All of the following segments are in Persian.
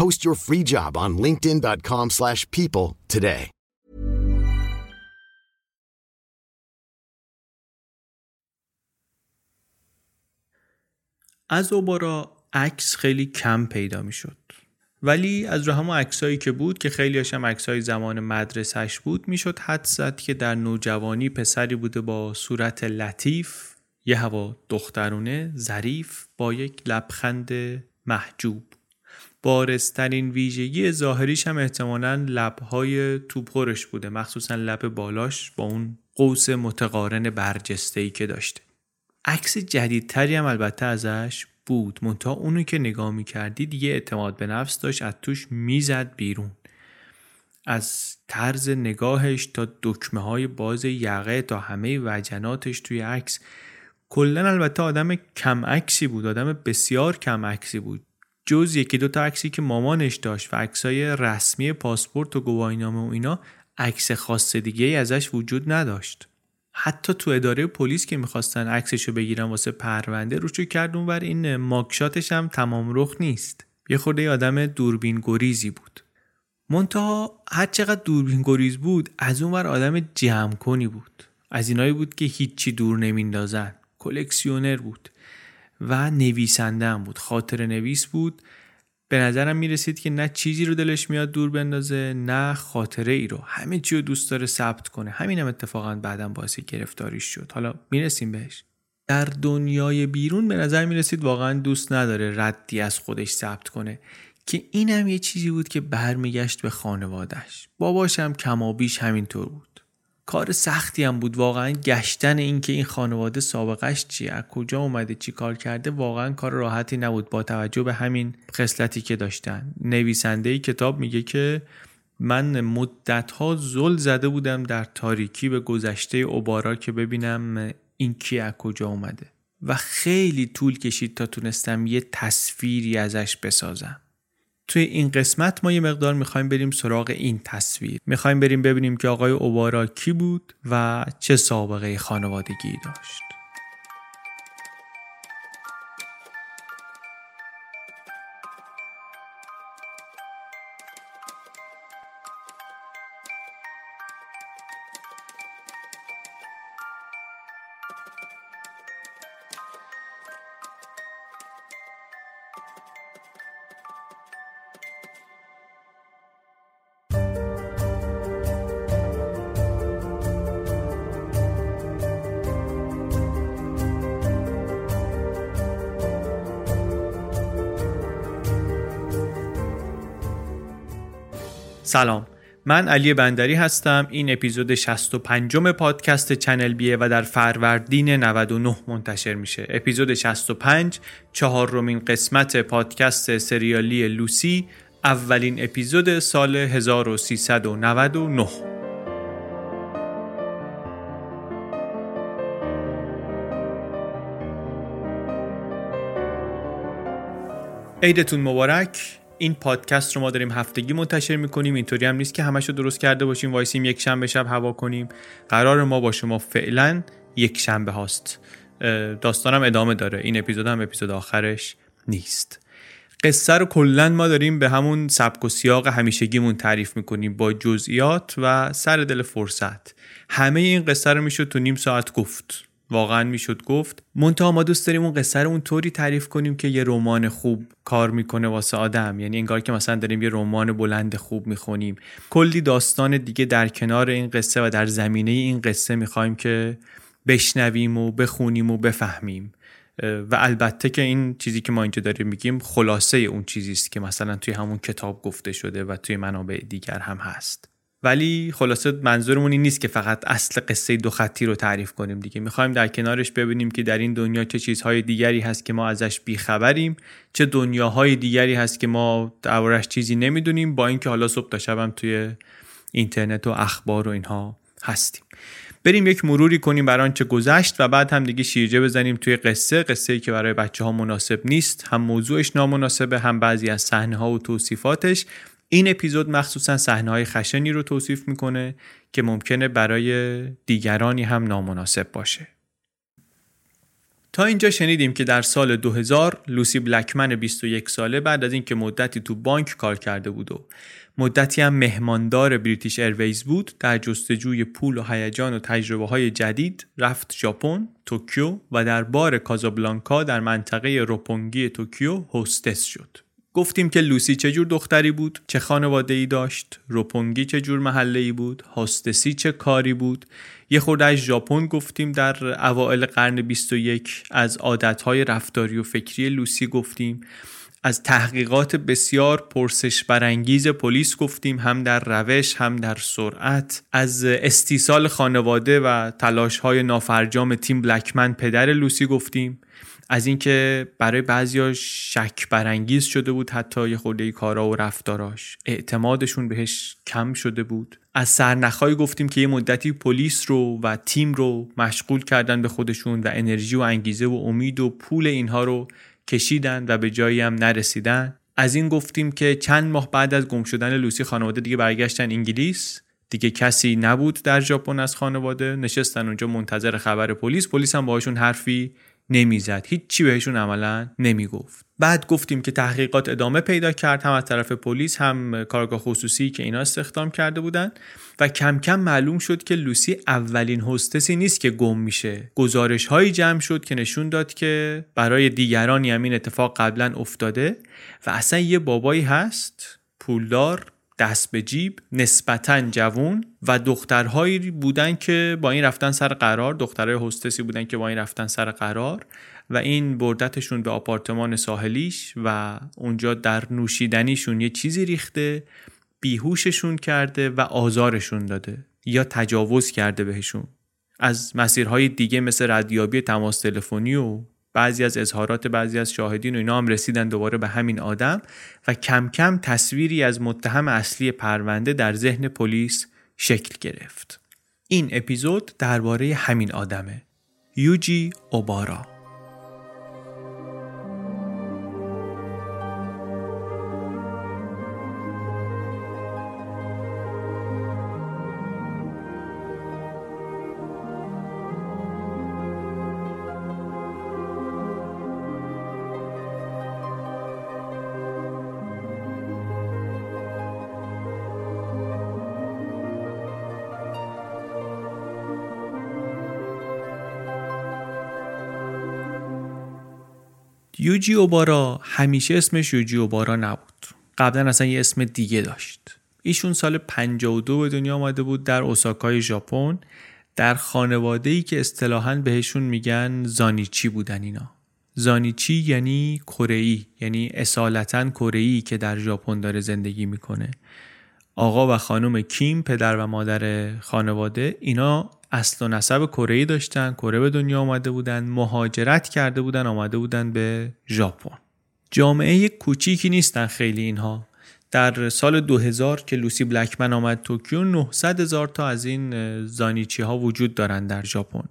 Post your free job on linkedin.com/people slash people today. از اوبارا عکس خیلی کم پیدا می‌شد ولی از رو همون عکسایی که بود که خیلی هاشم عکسای زمان مدرسهش بود می‌شد حد زد که در نوجوانی پسری بوده با صورت لطیف یه هوا دخترونه ظریف با یک لبخند محجوب بارسترین ویژگی ظاهریش هم احتمالا لبهای توپرش بوده مخصوصا لب بالاش با اون قوس متقارن برجسته ای که داشته. عکس جدیدتری هم البته ازش بود. منتها اونو که نگاه می‌کردی دیگه اعتماد به نفس داشت از توش می‌زد بیرون. از طرز نگاهش تا دکمه های باز یقه تا همه وجناتش توی عکس. کلا البته آدم کم عکسی بود آدم بسیار کم عکسی بود. جز یکی دو تا عکسی که مامانش داشت و عکسای رسمی پاسپورت و گواهینامه و اینا عکس خاص دیگه ای ازش وجود نداشت. حتی تو اداره پلیس که می‌خواستن عکسشو بگیرن واسه پرونده روشو کرد اونور این ماکشاتش هم تمام رخ نیست. یه خورده آدم دوربین گریزی بود. منتها هر چقدر دوربین گریز بود از اونور آدم جمع کنی بود. از اینایی بود که هیچی دور نمیندازن کلکسیونر بود. و نویسنده هم بود. خاطر نویس بود. به نظرم می‌رسید که نه چیزی رو دلش میاد دور بندازه نه خاطره ای رو. همه چی رو دوست داره ثبت کنه. همین هم اتفاقا بعدم باعث گرفتاریش شد. حالا می‌رسیم بهش. در دنیای بیرون به نظر می‌رسید واقعا دوست نداره ردی از خودش ثبت کنه. که این هم یه چیزی بود که برمیگشت به خانوادش باباش هم کمابیش همینطور بود. کار سختی هم بود. واقعا گشتن اینکه این خانواده سابقش چیه؟ از کجا اومده؟ چی کار کرده؟ واقعا کار راحتی نبود. با توجه به همین خصلتی که داشتن. نویسنده کتاب میگه که من مدت ها زل زده بودم در تاریکی به گذشته اوبارا که ببینم این کی از کجا اومده. و خیلی طول کشید تا تونستم یه تصویری ازش بسازم. توی این قسمت ما یه مقدار می‌خوایم بریم سراغ این تصویر. می‌خوایم بریم ببینیم که آقای اوبارا کی بود و چه سابقه خانوادگی داشت. سلام. من علی بندری هستم. این اپیزود 65 پادکست چنل بیه و در فروردین 99 منتشر میشه. اپیزود 65 چهارمین قسمت پادکست سریالی لوسی. اولین اپیزود سال 1399 عیدتون مبارک. این پادکست رو ما داریم هفتگی منتشر می‌کنیم. اینطوری هم نیست که همش رو درست کرده باشیم وایسیم یک شنبه شب هوا کنیم. قرار ما با شما فعلا یک شنبه هاست. داستانم ادامه داره. این اپیزود هم اپیزود آخرش نیست. قصه رو کلا ما داریم به همون سبک و سیاق همیشگیمون تعریف می‌کنیم با جزئیات و سر دل فرصت. همه این قصه رو می‌شد تو نیم ساعت گفت. واقعا می‌شد گفت منتها ما دوست داریم اون قصه رو اون طوری تعریف کنیم که یه رمان خوب کار می‌کنه واسه آدم. یعنی انگار که مثلا داریم یه رمان بلند خوب می‌خونیم. کلی داستان دیگه در کنار این قصه و در زمینه این قصه می‌خوایم که بشنویم و بخونیم و بفهمیم. و البته که این چیزی که ما اینجا داریم میگیم خلاصه اون چیزی است که مثلا توی همون کتاب گفته شده و توی منابع دیگر هم هست. ولی خلاصه منظورمون این نیست که فقط اصل قصه دو خطی رو تعریف کنیم دیگه. می‌خوایم در کنارش ببینیم که در این دنیا چه چیزهای دیگری هست که ما ازش بیخبریم چه دنیاهای دیگری هست که ما دربارش چیزی نمی‌دونیم با اینکه حالا صبح تا شبم توی اینترنت و اخبار و اینها هستیم. بریم یک مروری کنیم بر آنچه گذشت و بعد هم دیگه شیرجه بزنیم توی قصه قصه ای که برای بچه ها مناسب نیست. هم موضوعش نامناسبه هم بعضی از صحنه ها و توصیفاتش. این اپیزود مخصوصا صحنه های خشنی رو توصیف می‌کنه که ممکنه برای دیگرانی هم نامناسب باشه تا اینجا شنیدیم که در سال 2000 لوسی بلکمن 21 ساله بعد از اینکه مدتی تو بانک کار کرده بود و مدتی هم مهماندار British Airways بود در جستجوی پول و هیجان و تجربه های جدید رفت ژاپن، توکیو و در بار کازابلانکا در منطقه روپونگی توکیو hostess شد. گفتیم که لوسی چه جور دختری بود، چه خانواده ای داشت، روپونگی چه جور محله ای بود، hostess ی چه کاری بود. یه خورده از ژاپن گفتیم در اوائل قرن 21 از عادتهای رفتاری و فکری لوسی گفتیم. از تحقیقات بسیار پرسش برانگیز پلیس گفتیم هم در روش هم در سرعت. از استیصال خانواده و تلاش های نافرجام تیم بلکمن پدر لوسی گفتیم. از اینکه برای بعضیا شک برانگیز شده بود حتی یه خورده کارا و رفتاراش. اعتمادشون بهش کم شده بود. از سرنخهایی گفتیم که یه مدتی پلیس رو و تیم رو مشغول کردن به خودشون و انرژی و انگیزه و امید و پول اینها رو کشیدن و به جایی هم نرسیدن. از این گفتیم که چند ماه بعد از گم شدن لوسی خانواده دیگه برگشتن انگلیس. دیگه کسی نبود در ژاپن از خانواده. نشستن اونجا منتظر خبر پلیس. پلیس هم باهاشون حرفی نمی‌زد. هیچی بهشون عملا نمی‌گفت. بعد گفتیم که تحقیقات ادامه پیدا کرد هم از طرف پلیس هم کارگاه خصوصی که اینا استخدام کرده بودن و کم کم معلوم شد که لوسی اولین هستسی نیست که گم میشه. گزارش هایی جمع شد که نشون داد که برای دیگرانی همین اتفاق قبلا افتاده و اصلا یه بابایی هست پولدار دست به جیب نسبتا جوون و دخترهایی بودن که با این رفتن سر قرار دخترهای هستسی بودن که با این رفتن سر قرار و این بردتشون به آپارتمان ساحلیش و اونجا در نوشیدنیشون یه چیزی ریخته بیهوششون کرده و آزارشون داده یا تجاوز کرده بهشون. از مسیرهای دیگه مثل ردیابی تماس تلفنی و بعضی از اظهارات بعضی از شاهدین و اینا هم رسیدن دوباره به همین آدم و کم کم تصویری از متهم اصلی پرونده در ذهن پلیس شکل گرفت. این اپیزود درباره همین آدمه. یوجی اوبارا یوجی اوبارا همیشه اسمش یوجی اوبارا نبود. قبلا اصلا یه اسم دیگه داشت. ایشون سال 52 به دنیا آمده بود در اوساکای ژاپن. در خانواده ای که اصطلاحا بهشون میگن زانیچی بودن اینا. زانیچی یعنی کره یعنی اصالتا کره که در ژاپن داره زندگی می‌کنه. آقا و خانم کیم پدر و مادر خانواده اینا اصل و نسب کره داشتن کره به دنیا آمده بودن مهاجرت کرده بودن آمده بودن به ژاپن. جامعه کوچیکی نیستن خیلی اینها. در سال 2000 که لوسی بلکمن آمد توکیو 900 هزار تا از این زانیچی ها وجود دارن در ژاپن.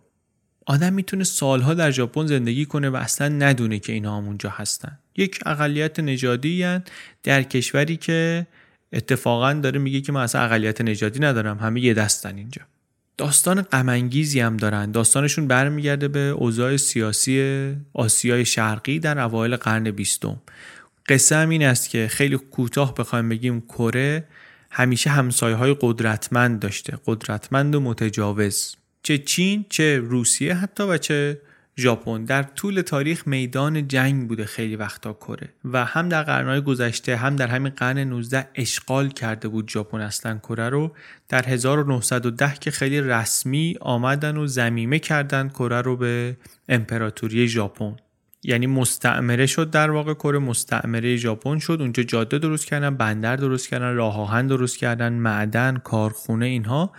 آدم می‌تونه سالها در ژاپن زندگی کنه و اصلا ندونه که اینا هم اونجا هستن. یک اقلیت نژادی در کشوری که اتفاقا داره میگه که من اصلا اقلیت نژادی ندارم همه یه دستن اینجا. داستان غمانگیزی هم دارن. داستانشون برمیگرده به اوضاع سیاسی آسیای شرقی در اوایل قرن بیستم. قصه هم این است که خیلی کوتاه بخوایم بگیم کره همیشه همسایه های قدرتمند داشته. قدرتمند و متجاوز. چه چین چه روسیه حتی و چه ژاپن در طول تاریخ میدان جنگ بوده خیلی وقتا کره و هم در قرنهای گذشته هم در همین قرن 19 اشغال کرده بود ژاپن اصلا کره رو. در 1910 که خیلی رسمی آمدن و زمیمه کردن کره رو به امپراتوری ژاپن. یعنی مستعمره شد در واقع کره مستعمره ژاپن شد. اونجا جاده درست کردن بندر درست کردن راه آهن درست کردن معدن کارخونه اینها.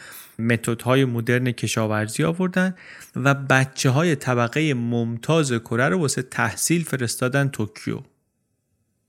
های مدرن کشاورزی آوردن و بچه های طبقه ممتاز کره رو واسه تحصیل فرستادن توکیو.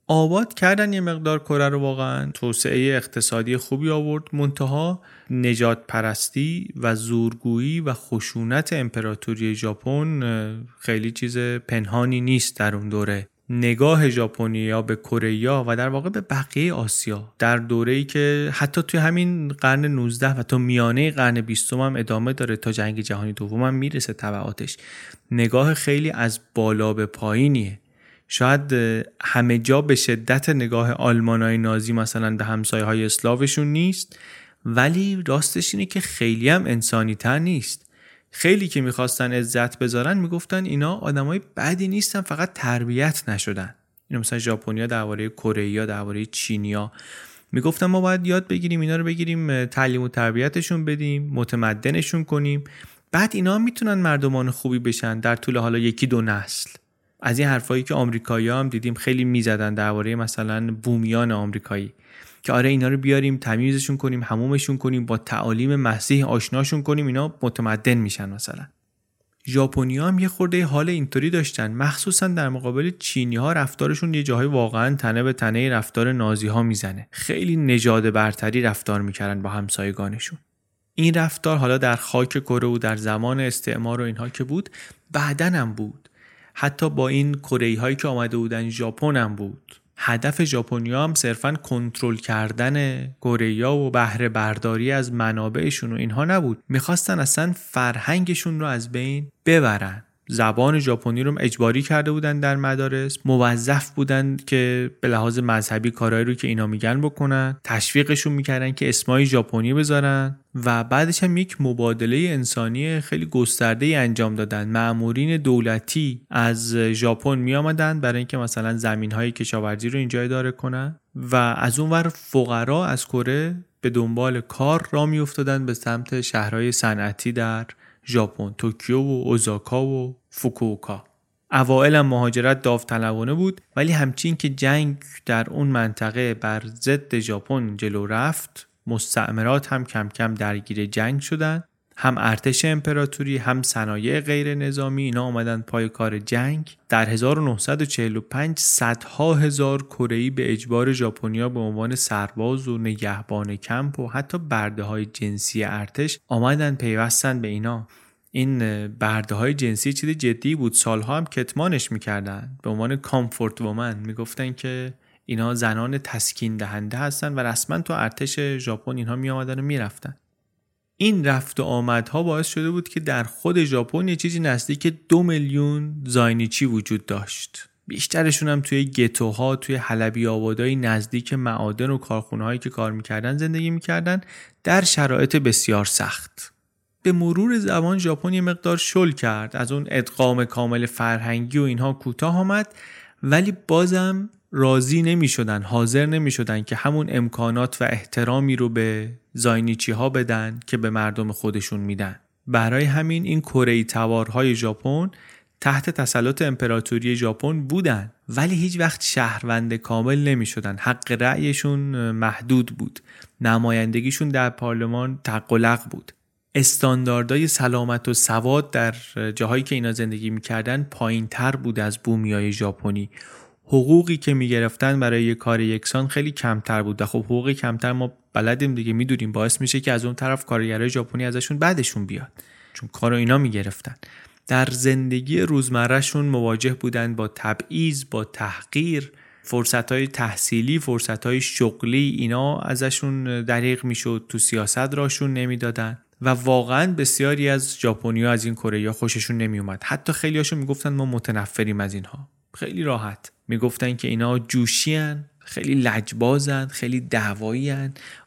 آباد کردن یه مقدار کره رو واقعا. توسعه اقتصادی خوبی آورد. منتها نجات پرستی و زورگویی و خشونت امپراتوری ژاپن خیلی چیز پنهانی نیست در اون دوره. نگاه ژاپنیا به کره و در واقع به بقیه آسیا. در دوره‌ای که حتی توی همین قرن 19 و تا میانه قرن 20 هم ادامه داره تا جنگ جهانی دوم هم می‌رسه تبعاتش. نگاه خیلی از بالا به پایینیه. شاید همه جا به شدت نگاه آلمانای نازی مثلا به همسایه های اسلاوشون نیست ولی راستش اینه که خیلی هم انسانی تر نیست. خیلی که می‌خواستن عزت بذارن می‌گفتن اینا آدمای بدی نیستن فقط تربیت نشدن. اینا مثلا ژاپنیا درباره کره درباره چینیا می‌گفتن ما باید یاد بگیریم اینا رو بگیریم تعلیم و تربیتشون بدیم متمدنشون کنیم. بعد اینا می‌تونن مردمان خوبی بشن در طول حالا یکی دو نسل. از این حرفایی که آمریکایی هم دیدیم خیلی می‌زدن درباره مثلا بومیان آمریکایی. که آره اینا رو بیاریم تمیزشون کنیم همومشون کنیم با تعالیم مسیح آشناشون کنیم اینا متمدن میشن مثلا. ژاپنیا هم یه خورده حال اینطوری داشتن. مخصوصا در مقابل چینی ها رفتارشون یه جاهای واقعا تنه به تنه رفتار نازی ها می‌زنه. خیلی نژاد برتری رفتار می‌کردن با همسایگانشون. این رفتار حالا در خاک کره و در زمان استعمار و اینها که بود بعدن هم بود. حتی با این کره که آمده بودن ژاپن هم بود. هدف ژاپنیا هم صرفا کنترل کردن کره و بهره برداری از منابعشون و اینها نبود. می‌خواستن اصلا فرهنگشون رو از بین ببرن. زبان ژاپنی رو اجباری کرده بودن در مدارس. موظف بودن که به لحاظ مذهبی کارهایی رو که اینا میگن بکنن. تشویقشون می‌کردن که اسمای ژاپنی بذارن و بعدش هم یک مبادله انسانی خیلی گسترده انجام دادن. معمورین دولتی از ژاپن می آمدن برای اینکه مثلا زمین های کشاورزی رو اینجا اداره کنن و از اونور فقرا از کره به دنبال کار را می به سمت شهرهای صنعتی در ژاپن توکیو و اوزاکا و فوکوکا اوائل مهاجرت داوطلبانه بود ولی همچین که جنگ در اون منطقه بر ضد ژاپن جلو رفت مستعمرات هم کم کم درگیر جنگ شدن. هم ارتش امپراتوری هم صنایع غیر نظامی اینا آمدن پای کار جنگ. در 1945 صدها هزار کره‌ای به اجبار ژاپنیا به عنوان سرباز و نگهبان کمپ و حتی برده های جنسی ارتش آمدن پیوستن به اینا. این برده های جنسی چیز جدی بود. سالها هم کتمانش می‌کردن. به عنوان کامفورت وومن می‌گفتن که اینا زنان تسکین دهنده هستن و رسما تو ارتش ژاپن اینها می آمدن و می‌رفتن. این رفت و آمدها باعث شده بود که در خود ژاپن یه چیزی نزدیک دو میلیون زاینیچی وجود داشت. بیشترشون هم توی گتوها توی حلبی آبادای نزدیک معادن و کارخونه که کار می‌کردن زندگی می‌کردن در شرایط بسیار سخت. به مرور زمان ژاپن یه مقدار شل کرد از اون ادغام کامل فرهنگی و اینها کوتاه آمد ولی بازم راضی نمی شدن حاضر نمی شدن که همون امکانات و احترامی رو به زاینیچی ها بدن که به مردم خودشون میدن. برای همین این کره توارهای ژاپن تحت تسلط امپراتوری ژاپن بودن ولی هیچ وقت شهروند کامل نمی شدن حق رأیشون محدود بود. نمایندگیشون در پارلمان تقلق بود. استانداردهای سلامت و سواد در جاهایی که اینا زندگی می‌کردن پایین تر بود از بومیای ژاپنی. حقوقی که می‌گرفتن برای یه کار یکسان خیلی کمتر بود و خب حقوقی کمتر ما بلدیم دیگه می‌دونیم باعث میشه که از اون طرف کارگرای ژاپنی ازشون بعدشون بیاد. چون کارو اینا می‌گرفتن. در زندگی روزمرهشون مواجه بودند با تبعیض با تحقیر فرصت های تحصیلی فرصت های شغلی اینا ازشون دریغ می‌شد تو سیاست راشون نمی‌دادن. و واقعا بسیاری از ژاپنیا از این کره خوششون نمیومد حتی خیلی هاشون می‌گفتن ما متنفریم از اینها. خیلی راحت. می‌گفتن که اینا جوشیان خیلی لجبازن خیلی دعوایی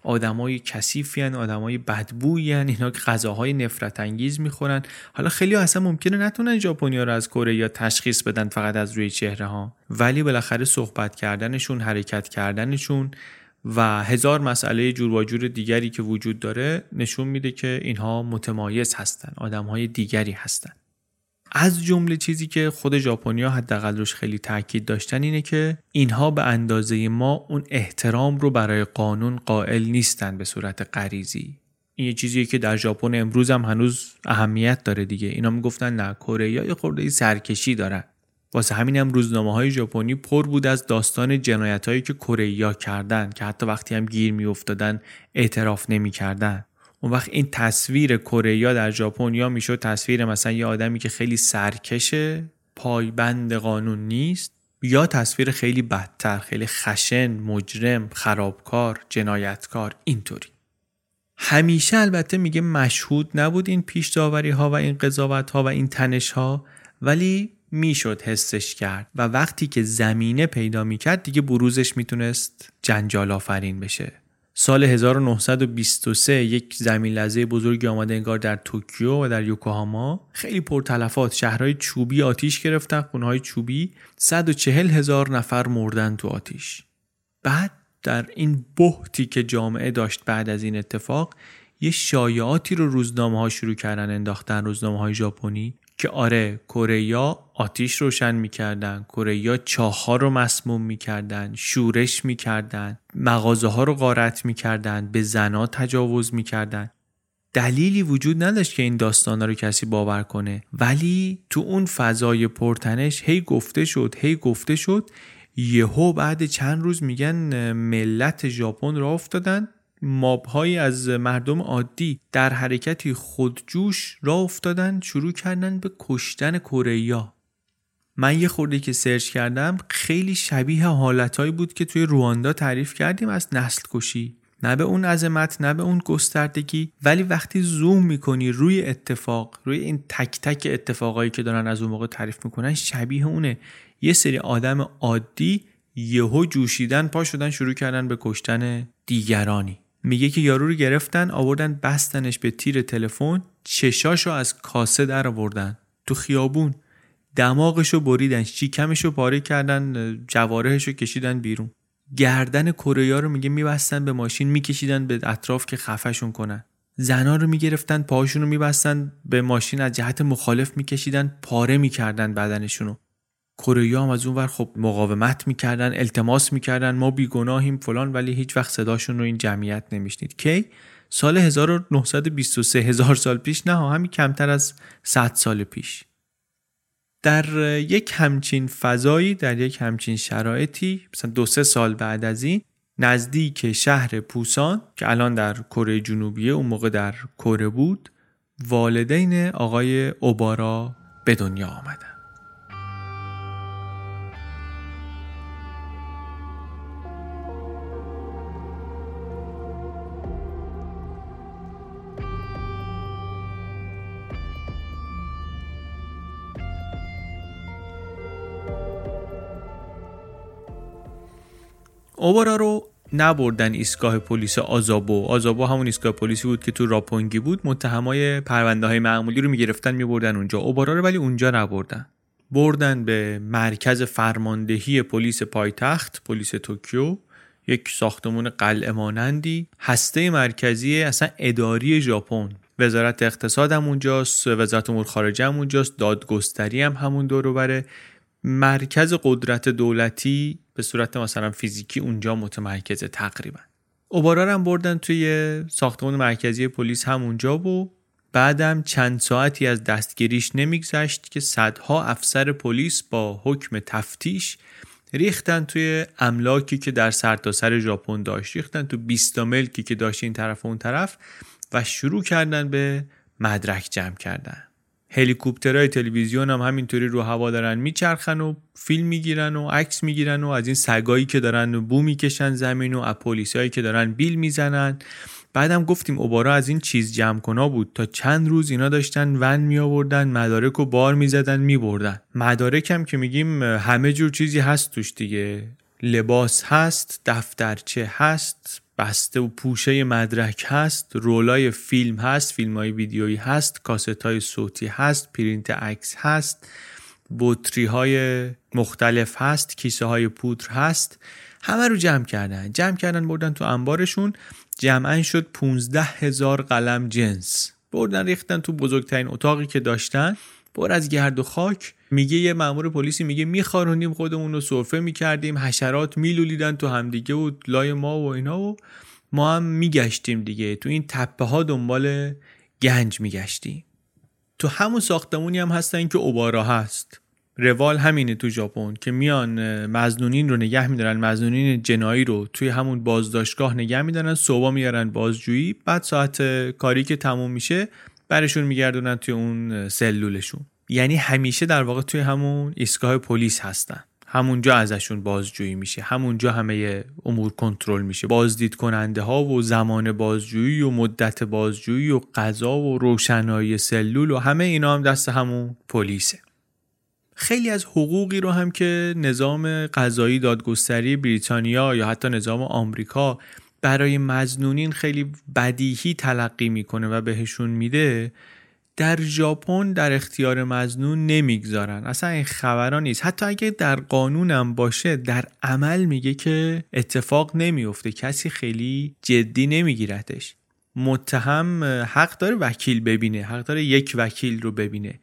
آدمای کثیفی آدمای بدبویی اینا غذاهای نفرت انگیز می‌خورن. حالا خیلی ها اصلا ممکنه نتونن ژاپنیا رو از کره یا تشخیص بدن فقط از روی چهره ها ولی بالاخره صحبت کردنشون حرکت کردنشون و هزار مسئله جور و جور دیگری که وجود داره نشون میده که اینها متمایز هستن آدمهای دیگری هستن. از جمله چیزی که خود ژاپنیا حداقل روش خیلی تاکید داشتن اینه که اینها به اندازه ما اون احترام رو برای قانون قائل نیستن به صورت غریزی. این یه چیزیه که در ژاپن امروز هم هنوز اهمیت داره دیگه. اینا می‌گفتن نه کره یا خورده سرکشی دارن. واسه همین هم روزنامه های ژاپنی پر بود از داستان جنایت هایی که کره کردن که حتی وقتی هم گیر میافتادن اعتراف نمی‌کردن. اون وقت این تصویر کره در ژاپن یا می‌شد تصویر مثلا یه آدمی که خیلی سرکشه پایبند قانون نیست یا تصویر خیلی بدتر خیلی خشن مجرم خرابکار جنایتکار اینطوری. همیشه البته میگه مشهود نبود این پیش داوری ها و این قضاوت ها و این تنش ها ولی می‌شد حسش کرد و وقتی که زمینه پیدا می‌کرد دیگه بروزش می‌تونست جنجال آفرین بشه. سال 1923 یک زمین لرزه بزرگی آمده انگار در توکیو و در یوکوهاما. خیلی پرتلفات. شهرهای چوبی آتیش گرفتن. خونهای چوبی 140 هزار نفر مردن تو آتیش. بعد در این بحتی که جامعه داشت بعد از این اتفاق یه شایعاتی رو روزنامه ها شروع کردن انداختن روزنامه های ژاپنی. که آره کره آتیش روشن می‌کردن کره چاه رو مسموم می‌کردن شورش می‌کردن مغازه ها رو غارت می‌کردن به زنا تجاوز می‌کردن. دلیلی وجود نداشت که این داستان رو کسی باور کنه. ولی تو اون فضای پرتنش هی گفته شد هی گفته شد یهو بعد چند روز میگن ملت ژاپن را افتادن. مابهایی از مردم عادی در حرکتی خودجوش را افتادن شروع کردن به کشتن کره من یه خورده که سرچ کردم خیلی شبیه حالتهایی بود که توی رواندا تعریف کردیم از نسل کشی نه به اون عظمت نه به اون گستردگی. ولی وقتی زوم می‌کنی روی اتفاق روی این تک تک اتفاقایی که دارن از اون موقع تعریف می‌کنن شبیه اونه. یه سری آدم عادی یهو جوشیدن پا شدن شروع کردن به کشتن دیگرانی. میگه که یارو رو گرفتن آوردن بستنش به تیر تلفن چشاشو از کاسه در آوردن تو خیابون. دماغشو بریدن شیکمشو پاره کردن جوارهشو کشیدن بیرون. گردن کره رو میگه میبستن به ماشین میکشیدن به اطراف که خفهشون کنن. زنا رو می‌گرفتن پاهاشون رو میبستن به ماشین از جهت مخالف میکشیدن پاره می‌کردن بدنشونو. کره هم از اون ور خب مقاومت می‌کردن التماس می‌کردن ما بیگناهیم فلان ولی هیچ وقت صداشون رو این جمعیت نمیشنید. کی؟ سال 1923 هزار سال پیش. نه همین کمتر از 100 سال پیش. در یک همچین فضایی در یک همچین شرایطی مثلا دو سه سال بعد از این نزدیک شهر پوسان که الان در کره جنوبیه اون موقع در کره بود والدین آقای اوبارا به دنیا آمدن. اوبارا رو نبردن ایستگاه پلیس آزابو. آزابو همون ایستگاه پلیسی بود که تو راپونگی بود. متهمای پرونده های معمولی رو می‌گرفتن میبردن اونجا. اوبارا رو ولی اونجا نبردن. بردن به مرکز فرماندهی پلیس پایتخت پلیس توکیو. یک ساختمون قلعه مانندی. هسته مرکزی اصلا اداری ژاپن. وزارت اقتصاد هم اونجاست وزارت امور خارجه هم اونجاست دادگستری هم همون دور مرکز قدرت دولتی به صورت مثلا فیزیکی اونجا متمرکزه تقریبا. اوبارا هم بردن توی ساختمان مرکزی پلیس همونجا و بعدم چند ساعتی از دستگیریش نمیگذشت که صدها افسر پلیس با حکم تفتیش ریختن توی املاکی که در سرتاسر سر ژاپن داشت. ریختن تو 20 ملکی که داشت این طرف و اون طرف و شروع کردن به مدرک جمع کردن. هلیکوپترهای تلویزیون هم همینطوری رو هوا دارن میچرخن و فیلم می‌گیرن و عکس می‌گیرن و از این سگایی که دارن بو می‌کشن زمین و از پلیسایی که دارن بیل می‌زنن. بعدم گفتیم اوبارا از این چیز جمع کنا بود. تا چند روز اینا داشتن ون می آوردن مدارک و بار می‌زدن میبردن. مدارک هم که میگیم همه جور چیزی هست توش دیگه. لباس هست دفترچه هست. بسته و پوشه مدرک هست رولای فیلم هست فیلم های ویدیویی هست کاست های صوتی هست پرینت عکس هست بطری های مختلف هست کیسه های پودر هست. همه رو جمع کردن. جمع کردن بردن تو انبارشون. جمعا شد 15 هزار قلم جنس. بردن ریختن تو بزرگترین اتاقی که داشتن. بر از گرد و خاک. میگه یه مامور پلیسی میگه میخارونیم خودمون رو سرفه می‌کردیم حشرات میلولیدن تو همدیگه و لای ما و اینا و ما هم میگشتیم دیگه. تو این تپه ها دنبال گنج میگشتیم. تو همون ساختمونی هم هستن که اوبارا هست. روال همینه تو ژاپن که میان مزنونین رو نگه میدارن مزنونین جنایی رو توی همون بازداشتگاه نگه میدارن صبح میارن بازجویی بعد ساعت کاری که تموم میشه برشون میگردونن توی اون سلولشون. یعنی همیشه در واقع توی همون ایستگاه پلیس هستن. همونجا ازشون بازجویی میشه. همونجا همه امور کنترل میشه. بازدید کننده ها و زمان بازجویی و مدت بازجویی و غذا و روشنایی سلول و همه اینا هم دست همون پلیسه. خیلی از حقوقی رو هم که نظام قضایی دادگستری بریتانیا یا حتی نظام آمریکا برای مزنونین خیلی بدیهی تلقی می‌کنه و بهشون میده در ژاپن در اختیار مزنون نمی‌گذارن. اصلا این خبران نیست. حتی اگه در قانونم باشه در عمل میگه که اتفاق نمیفته کسی خیلی جدی نمیگیرتش متهم حق داره وکیل ببینه. حق داره یک وکیل رو ببینه.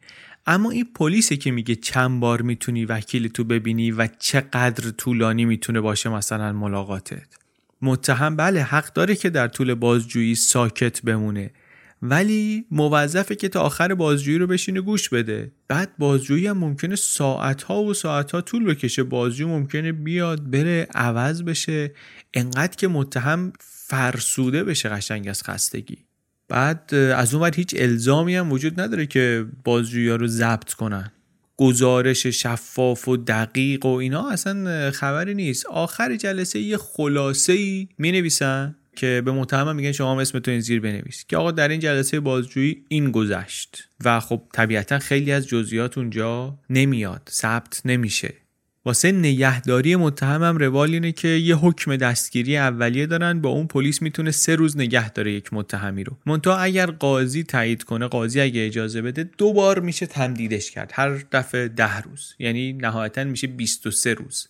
اما این پلیسه که میگه چند بار می‌تونی وکیل تو ببینی و چقدر طولانی می‌تونه باشه مثلا ملاقاتت. متهم بله حق داره که در طول بازجویی ساکت بمونه. ولی موظفه که تا آخر بازجویی رو بشینه گوش بده. بعد بازجویی هم ممکنه ساعت ها و ساعت ها طول بکشه. بازجو ممکنه بیاد بره عوض بشه. انقدر که متهم فرسوده بشه قشنگ از خستگی. بعد از اون هیچ الزامی هم وجود نداره که بازجویی رو ضبط کنن. گزارش شفاف و دقیق و اینا اصلا خبری نیست. آخر جلسه یه خلاصه ای می نویسن که به متهم میگن شما هم اسمتون این زیر بنویس که آقا در این جلسه بازجویی این گذشت و خب طبیعتا خیلی از جزئیات اونجا نمیاد ثبت نمیشه. واسه نگهداری متهم هم روال اینه که یه حکم دستگیری اولیه دارن با اون پلیس می‌تونه سه روز نگه داره یک متهمی رو. منتها اگر قاضی تایید کنه قاضی اگه اجازه بده دو بار میشه تمدیدش کرد. هر دفعه ده روز. یعنی نهایتا میشه 23 روز.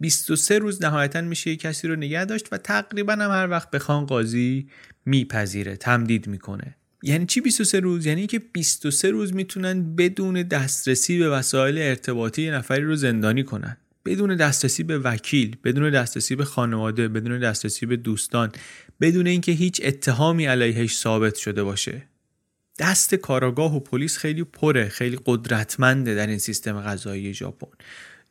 23 روز نهایتا میشه کسی رو نگه داشت و تقریبا هم هر وقت بخوان قاضی میپذیره تمدید می‌کنه. یعنی چی 23 روز؟ یعنی که 23 روز می‌تونن بدون دسترسی به وسایل ارتباطی یه نفری رو زندانی کنن. بدون دسترسی به وکیل بدون دسترسی به خانواده بدون دسترسی به دوستان بدون اینکه هیچ اتهامی علیهش ثابت شده باشه. دست کاراگاه و پلیس خیلی پره خیلی قدرتمنده در این سیستم قضایی ژاپن.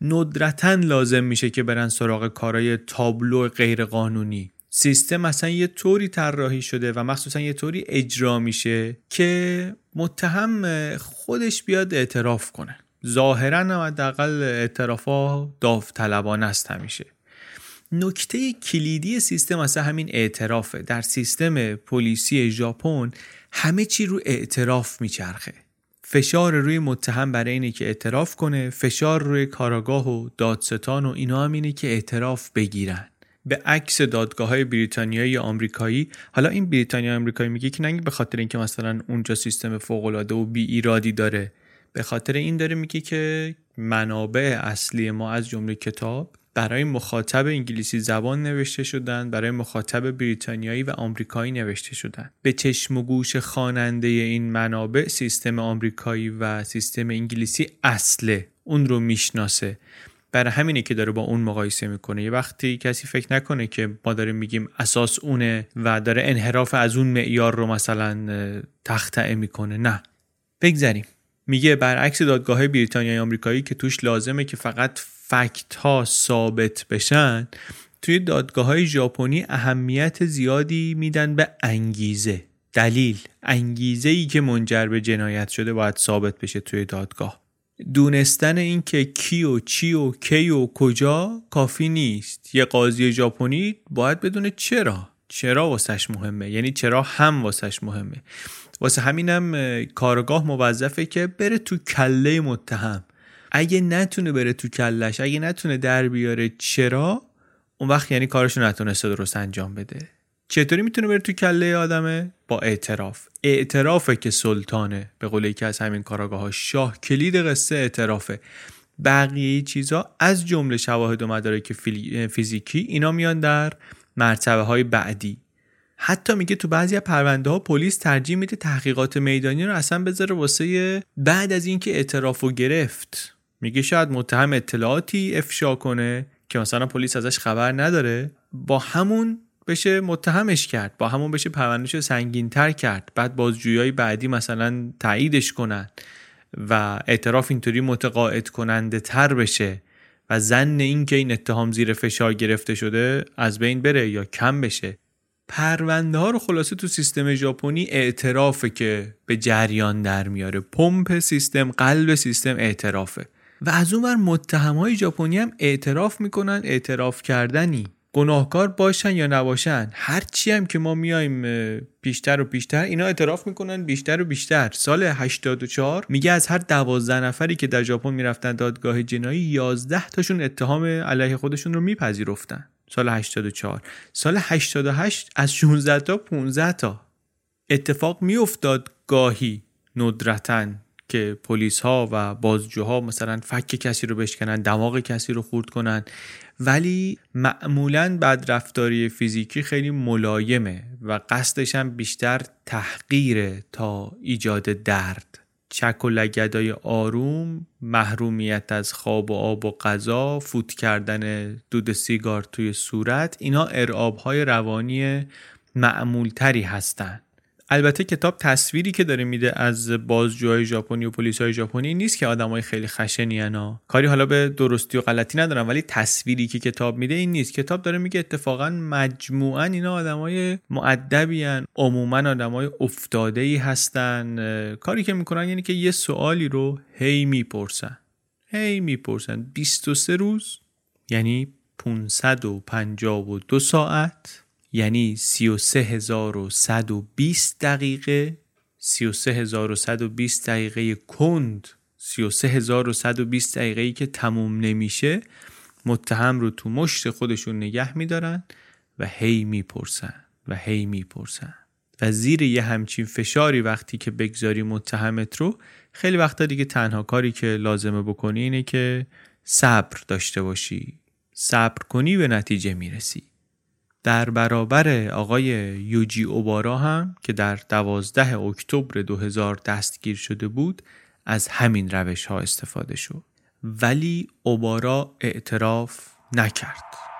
ندرتا لازم میشه که برن سراغ کارای تابلو غیرقانونی. سیستم مثلا یه طوری طراحی شده و مخصوصا یه طوری اجرا میشه که متهم خودش بیاد اعتراف کنه. ظاهرا هم حداقل اعترافا داوطلبانه است همیشه. نکته کلیدی سیستم مثلا همین اعترافه. در سیستم پلیسی ژاپن همه چی رو اعتراف میچرخه. فشار روی متهم برای اینه که اعتراف کنه فشار روی کاراگاه و دادستان و اینا هم اینه که اعتراف بگیرن. به عکس دادگاه های بریتانیایی یا آمریکایی. حالا این بریتانیا آمریکایی میگه که نه به خاطر اینکه مثلا اونجا سیستم فوق العاده و بی ایرادی داره به خاطر این داره میگه که منابع اصلی ما از جمله کتاب برای مخاطب انگلیسی زبان نوشته شدن برای مخاطب بریتانیایی و آمریکایی نوشته شدن. به چشم و گوش خواننده این منابع سیستم آمریکایی و سیستم انگلیسی اصله. اون رو می‌شناسه. برای همینه که داره با اون مقایسه می‌کنه. یه وقتی کسی فکر نکنه که ما داریم میگیم اساس اونه و داره انحراف از اون معیار رو مثلا تختعه می‌کنه. نه. بگذریم. میگه برعکس دادگاه بریتانیایی آمریکایی که توش لازمه که فقط فکت ها ثابت بشن توی دادگاه های ژاپنی اهمیت زیادی میدن به انگیزه. دلیل. انگیزه ای که منجر به جنایت شده باید ثابت بشه توی دادگاه. دونستن اینکه کی و چی و کی و کجا کافی نیست. یه قاضی ژاپنی باید بدونه چرا. چرا واسش مهمه؟ یعنی چرا هم واسش مهمه؟ واسه همینم کارگاه موظفه که بره تو کله متهم. اگه نتونه بره تو کلش اگه نتونه در بیاره چرا اون وقت یعنی کارشو نتونسته درست انجام بده. چطوری می‌تونه بره تو کله آدمه؟ با اعتراف. اعترافه که سلطانه. به قول یکی از همین کاراگاه ها شاه کلید قصه اعترافه. بقیه چیزا از جمله شواهد و مدارک فیزیکی اینا میان در مرتبه های بعدی. حتی میگه تو بعضی از پرونده ها پلیس ترجیح میده تحقیقات میدانی رو اصلا بذاره واسه بعد از اینکه اعتراف و گرفت. میگه شاید متهم اطلاعاتی افشا کنه که مثلا پلیس ازش خبر نداره. با همون بشه متهمش کرد با همون بشه پروندهش سنگین تر کرد. بعد بازجویی بعدی مثلا تاییدش کنن و اعتراف اینطوری متقاعد کننده تر بشه و زن این که این اتهام زیر فشار گرفته شده از بین بره یا کم بشه. پرونده ها رو خلاصه تو سیستم ژاپنی اعترافه که به جریان در میاره. پمپ سیستم قلب سیستم اعترافه. و از اون ور متهم های ژاپنی هم اعتراف می‌کنن اعتراف کردنی. گناهکار باشن یا نباشن هرچی هم که ما میایم بیشتر و بیشتر اینا اعتراف می‌کنن بیشتر و بیشتر. سال 84 میگه از هر دوازده نفری که در ژاپن می‌رفتن دادگاه جنایی 11 تاشون اتهام علیه خودشون رو میپذیرفتن. سال 84 سال 88 از 16 تا 15 تا اتفاق میافتاد گاهی ندرتا که پلیس ها و بازجوها مثلا فک کسی رو بشکنن دماغ کسی رو خورد کنن. ولی معمولا بدرفتاری فیزیکی خیلی ملایمه و قصدش هم بیشتر تحقیره تا ایجاد درد. چک و لگدای آروم محرومیت از خواب و آب و غذا فوت کردن دود سیگار توی صورت اینا ارعاب های روانی معمولتری هستند البته کتاب تصویری که داره میده از بازجوهای ژاپنی و پلیس های ژاپنی نیست که آدمای خیلی خشنی انا کاری حالا به درستی و غلطی ندارم ولی تصویری که کتاب میده این نیست. کتاب داره میگه اتفاقا مجموعا اینا آدمای معدبی ان عموما آدمای افتاده ای هستن. کاری که می‌کنن یعنی که یه سوالی رو هی می‌پرسن. هی می‌پرسن. 23 روز؟ یعنی 552 ساعت؟ یعنی 33120 دقیقه. 33120 دقیقه کند. 33120 دقیقه ای که تموم نمیشه متهم رو تو مشت خودشون نگه میدارن و هی می‌پرسن و هی می‌پرسن. و زیر یه همچین فشاری وقتی که بگذاری متهمت رو خیلی وقتا دیگه تنها کاری که لازمه بکنی اینه که صبر داشته باشی. صبر کنی به نتیجه می‌رسی. در برابر آقای یوجی اوبارا هم که در دوازده اکتبر 2000 دستگیر شده بود از همین روش ها استفاده شد. ولی اوبارا اعتراف نکرد.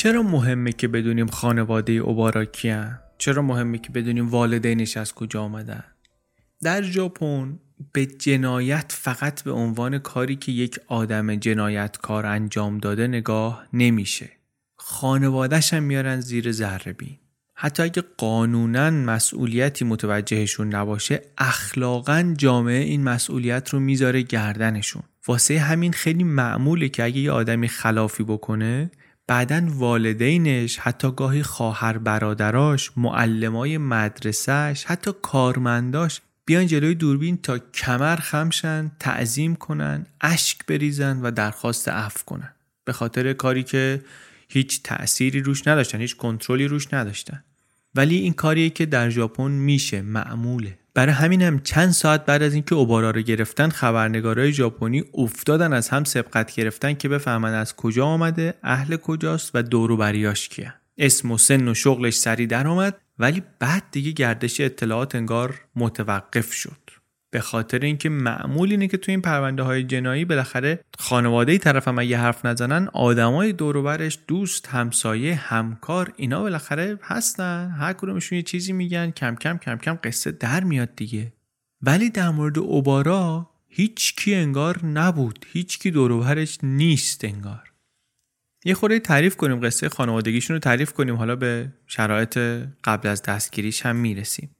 چرا مهمه که بدونیم خانواده اوبارا کیان؟ چرا مهمه که بدونیم والدینش از کجا آمدن؟ در ژاپن به جنایت فقط به عنوان کاری که یک آدم جنایتکار انجام داده نگاه نمیشه. خانوادهش هم میارن زیر ذره بین. حتی اگه قانونا مسئولیتی متوجهشون نباشه اخلاقا جامعه این مسئولیت رو می‌ذاره گردنشون واسه همین خیلی معموله که اگه یه آدمی خلافی بکنه بعدا والدینش حتی گاهی خواهر برادراش معلمای مدرسهش حتی کارمنداش بیان جلوی دوربین تا کمر خمشن تعظیم کنن اشک بریزن و درخواست عفو کنن. به خاطر کاری که هیچ تأثیری روش نداشتن هیچ کنترلی روش نداشتن. ولی این کاریه که در ژاپن میشه معموله. برای همین هم چند ساعت بعد از اینکه اوبارا رو گرفتن خبرنگارای ژاپنی افتادن از هم سبقت گرفتن که بفهمن از کجا آمده اهل کجاست و دورو بریاش کیه. اسم و سن و شغلش سری در آمد ولی بعد دیگه گردش اطلاعات انگار متوقف شد. به خاطر اینکه معمول اینه که تو این پرونده های جنایی بالاخره خانواده طرف هم اگه حرف نزنن آدمای دوروبرش دوست همسایه همکار اینا بالاخره هستن. هر کدومشون یه چیزی میگن. کم کم کم کم قصه در میاد دیگه. ولی در مورد اوبارا هیچ کی انگار نبود. هیچ کی دوروبرش نیست انگار. یه خورده تعریف کنیم قصه خانوادگیشون رو تعریف کنیم. حالا به شرایط قبل از دستگیریش هم می‌رسیم.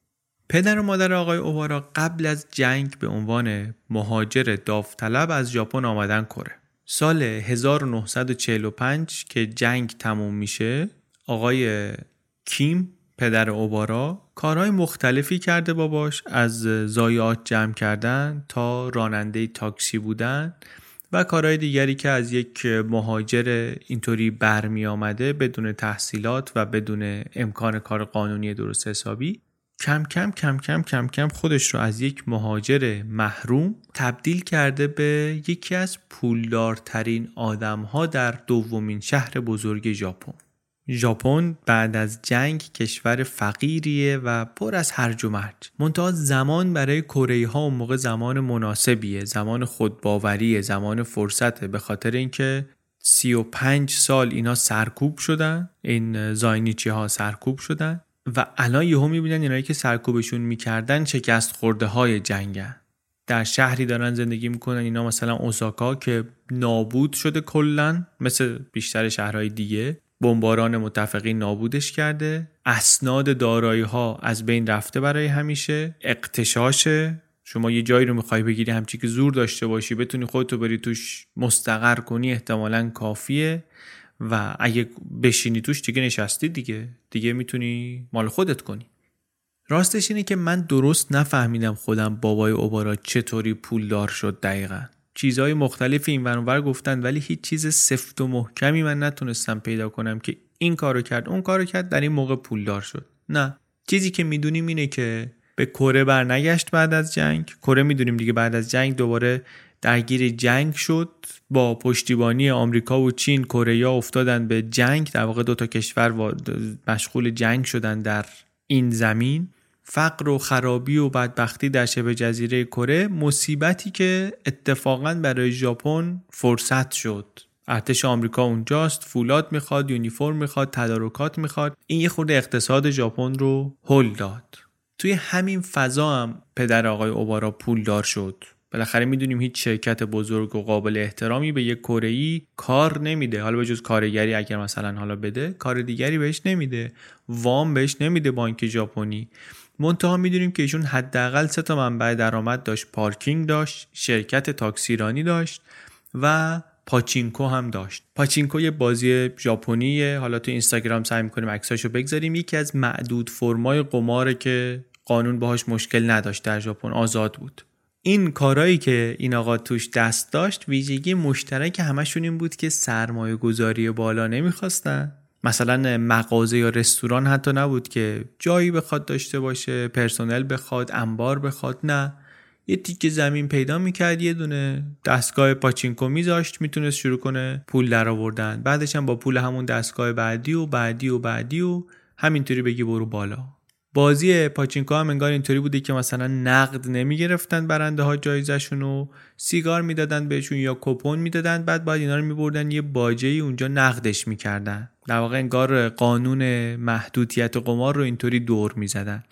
پدر و مادر آقای اوبارا قبل از جنگ به عنوان مهاجر داوطلب از ژاپن آمدن کره. سال 1945 که جنگ تموم میشه آقای کیم پدر اوبارا کارهای مختلفی کرده باباش از زایات جمع کردن تا راننده تاکسی بودن و کارهای دیگری که از یک مهاجر اینطوری برمی آمده بدون تحصیلات و بدون امکان کار قانونی درست حسابی. کم کم کم کم کم کم خودش رو از یک مهاجر محروم تبدیل کرده به یکی از پولدارترین آدم ها در دومین شهر بزرگ ژاپن. ژاپن بعد از جنگ کشور فقیریه و پر از هرج و مرج. منتها زمان برای کره ها اون موقع زمان مناسبیه، زمان خودباوریه، زمان فرصته به خاطر اینکه 35 سال اینا سرکوب شدن این زاینیچی ها سرکوب شدن و الان یهو می‌بینن اینایی که سرکوبشون می‌کردن شکست خورده های جنگن در شهری دارن زندگی می‌کنن. اینا مثلا اوساکا که نابود شده کلا مثل بیشتر شهرهای دیگه. بمباران متفقین نابودش کرده. اسناد دارایی ها از بین رفته برای همیشه. اقتشاشه. شما یه جایی رو می‌خوای بگیری همچی که زور داشته باشی بتونی خودتو بری توش مستقر کنی احتمالا کافیه. و اگه بشینی توش دیگه نشستی دیگه. دیگه می‌تونی مال خودت کنی. راستش اینه که من درست نفهمیدم خودم بابای اوبارا چطوری پولدار شد دقیقا. چیزهای مختلف این ورانور گفتن ولی هیچ چیز سفت و محکمی من نتونستم پیدا کنم که این کارو کرد اون کارو کرد در این موقع پولدار شد. نه. چیزی که می‌دونیم اینه که به کره برنگشت بعد از جنگ. کره می‌دونیم دیگه بعد از جنگ دوباره درگیر جنگ شد. با پشتیبانی آمریکا و چین کره افتادن به جنگ. در واقع دو تا کشور مشغول جنگ شدن در این زمین. فقر و خرابی و بدبختی در شبه جزیره کره مصیبتی که اتفاقا برای ژاپن فرصت شد. ارتش آمریکا اونجاست فولاد می‌خواد یونیفرم می‌خواد تدارکات می‌خواد. این یه خورده اقتصاد ژاپن رو هل داد. توی همین فضا هم پدر آقای اوبارا پولدار شد. بالاخره می‌دونیم هیچ شرکت بزرگ و قابل احترامی به یک کره کار نمیده. حالا به جز کارگری اگر مثلا حالا بده کار دیگری بهش نمیده. وام بهش نمیده بانک ژاپنی. منتها می‌دونیم که ایشون حداقل سه تا منبع درآمد داشت. پارکینگ داشت شرکت تاکسیرانی داشت و پاچینکو هم داشت. پاچینکو یه بازی ژاپنیه. حالا تو اینستاگرام سعی می‌کنیم عکساشو بگذاریم. یکی از معدود فرمای قماره که قانون باهاش مشکل نداشت در ژاپن آزاد بود. این کارهایی که این آقا توش دست داشت ویژگی مشترک همشون این بود که سرمایه گذاری بالا نمی‌خواستن. مثلا مغازه یا رستوران حتی نبود که جایی بخواد داشته باشه پرسنل بخواد انبار بخواد نه. یه تیکه زمین پیدا می‌کرد یه دونه دستگاه پاچینکو میذاشت می‌تونست شروع کنه پول در آوردن بعدش هم با پول همون دستگاه بعدی و بعدی و بعدی و همینطوری بگی برو بالا. بازی پاچینکو هم انگار اینطوری بوده که مثلا نقد نمی‌گرفتن برنده ها جایزشون و سیگار می‌دادن بهشون یا کپون می‌دادن بعد باید اینا رو میبردن یه باجه ای اونجا نقدش می‌کردن. در واقع انگار قانون محدودیت قمار رو اینطوری دور می‌زدن.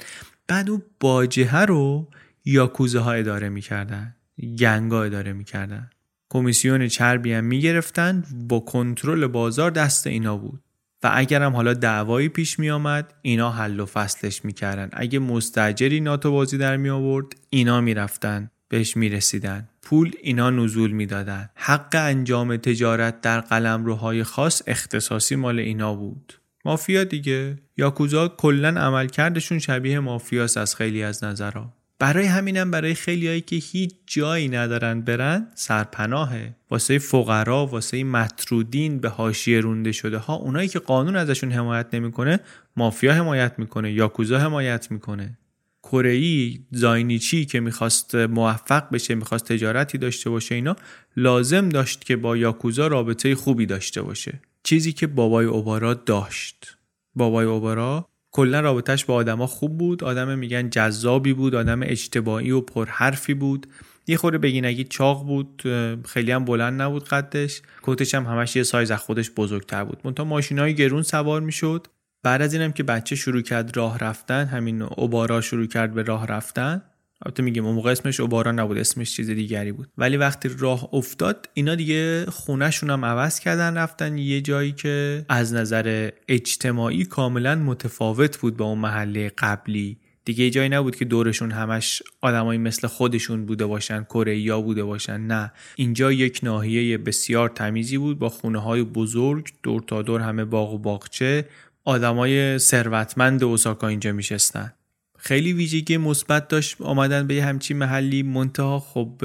بعد اون باجه رو یاکوزه ها اداره می‌کردن گنگا اداره می‌کردن. کمیسیون چربی هم می‌گرفتن با کنترل بازار دست اینا بود. و اگرم حالا دعوایی پیش می آمد اینا حل و فصلش می‌کردن. اگه مستجری ناتو بازی در می آورد اینا می‌رفتن بهش می رسیدن پول اینا نزول می‌دادن. حق انجام تجارت در قلمروهای خاص اختصاصی مال اینا بود. مافیا دیگه؟ یاکوزا کلا عملکردشون شبیه مافیاس از خیلی از نظرها. برای همینم برای خیلیایی که هیچ جایی ندارن برن سرپناهه. واسه فقرا واسه مطرودین به حاشیه رونده شده ها. اونایی که قانون ازشون حمایت نمی‌کنه مافیا حمایت می‌کنه یاکوزا حمایت می‌کنه. کره زاینیچی که می‌خواست موفق بشه می‌خواست تجارتی داشته باشه اینا لازم داشت که با یاکوزا رابطه خوبی داشته باشه. چیزی که بابای اوبارا داشت. بابای اوبارا کلا رابطهش با آدما خوب بود. آدم میگن جذابی بود آدم اجتماعی و پرحرفی بود. یه خورده بگی چاق بود خیلی هم بلند نبود قدش. کتش هم همش یه سایز از خودش بزرگتر بود. منتها ماشینای گرون سوار می‌شد. بعد از اینم که بچه شروع کرد راه رفتن همین اوبارا شروع کرد به راه رفتن. البته میگم اون موقع اسمش اوبارا نبود اسمش چیز دیگری بود. ولی وقتی راه افتاد اینا دیگه خونهشون هم عوض کردن رفتن یه جایی که از نظر اجتماعی کاملا متفاوت بود با اون محله قبلی. دیگه جایی نبود که دورشون همش آدمایی مثل خودشون بوده باشن کره بوده باشن نه. اینجا یک ناحیه بسیار تمیزی بود با خونه های بزرگ دور تا دور همه باغ و باغچه. آدمای ثروتمند اوساکا اینجا میشستن. خیلی ویژگی مثبت داشت. آمدن به همچین محلی. منتها خب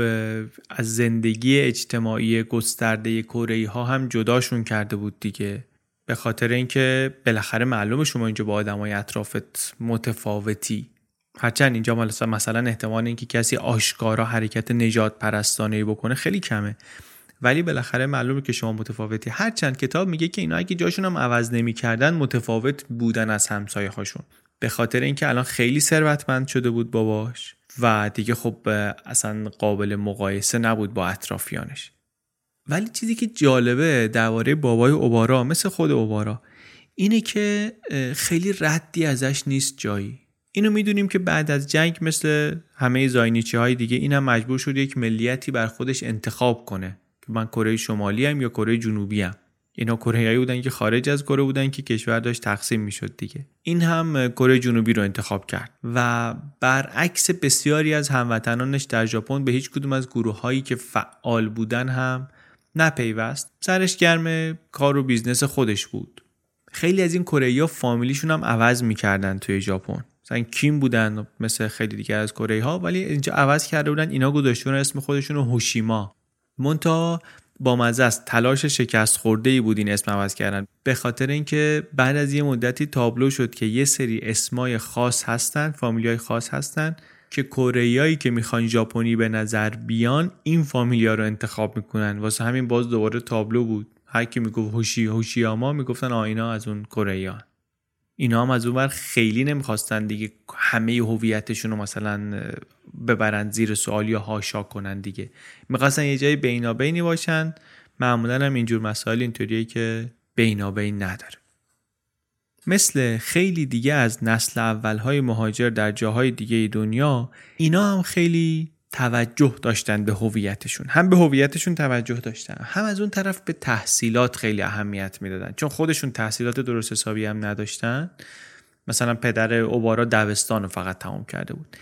از زندگی اجتماعی گسترده کره ها هم جداشون کرده بود دیگه. به خاطر اینکه بالاخره معلومه شما اینجا با آدمای اطرافت متفاوتی. هرچند اینجا مثلا احتمال اینکه کسی آشکارا حرکت نجات پرستانه بکنه خیلی کمه. ولی بالاخره معلومه که شما متفاوتی. هرچند کتاب میگه که اینا اگه جاشون هم عوض نمی‌کردن متفاوت بودن از همسایه هاشون به خاطر اینکه الان خیلی ثروتمند شده بود باباش و دیگه خب اصلا قابل مقایسه نبود با اطرافیانش. ولی چیزی که جالبه درباره بابای اوبارا مثل خود اوبارا اینه که خیلی ردی ازش نیست جایی. اینو می‌دونیم که بعد از جنگ مثل همه زاینیچه های دیگه اینم مجبور شد یک ملیتی بر خودش انتخاب کنه. که من کره شمالی هم یا کره جنوبی هم اینا کره‌ای بودن که خارج از کره بودن که کشور داشت تقسیم می‌شد دیگه. این هم کره جنوبی رو انتخاب کرد و برعکس بسیاری از هموطنانش در ژاپن به هیچ کدوم از گروه هایی که فعال بودن هم نپیوست. سرش گرم کار و business خودش بود. خیلی از این کره‌ای‌ها فامیلیشون هم عوض می‌کردن توی ژاپن. مثلا کیم بودن مثل خیلی دیگر از کره‌ای‌ها ولی اینجا عوض کرده بودن اینا گذاشته اسم خودشون رو هوشیما. مونتا با مزه است تلاش شکست خورده ای بود این اسم عوض کردن. به خاطر اینکه بعد از یه مدتی تابلو شد که یه سری اسمای خاص هستن فامیلیای خاص هستن که کره که می‌خوان ژاپنی به نظر بیان این فامیلیا رو انتخاب می‌کنن. واسه همین باز دوباره تابلو بود. هر کی می‌گفت هوشی هوشیاما می‌گفتن آینا از اون کره اینا هم از اون خیلی نمی‌خواستن دیگه همه هویتشون رو مثلا ببرن زیر سوال یا هاشا کنن دیگه. می‌خواستن یه جای بینابینی باشن. معمولا هم اینجور مسائل اینطوریه که بینابین نداره. مثل خیلی دیگه از نسل اولهای مهاجر در جاهای دیگه دنیا اینا هم خیلی توجه داشتن به هویتشون. هم به هویتشون توجه داشتن هم از اون طرف به تحصیلات خیلی اهمیت می‌دادن. چون خودشون تحصیلات درست حسابی هم نداشتن. مثلا پدر اوبارا دوستان رو فقط تمام کرده بود.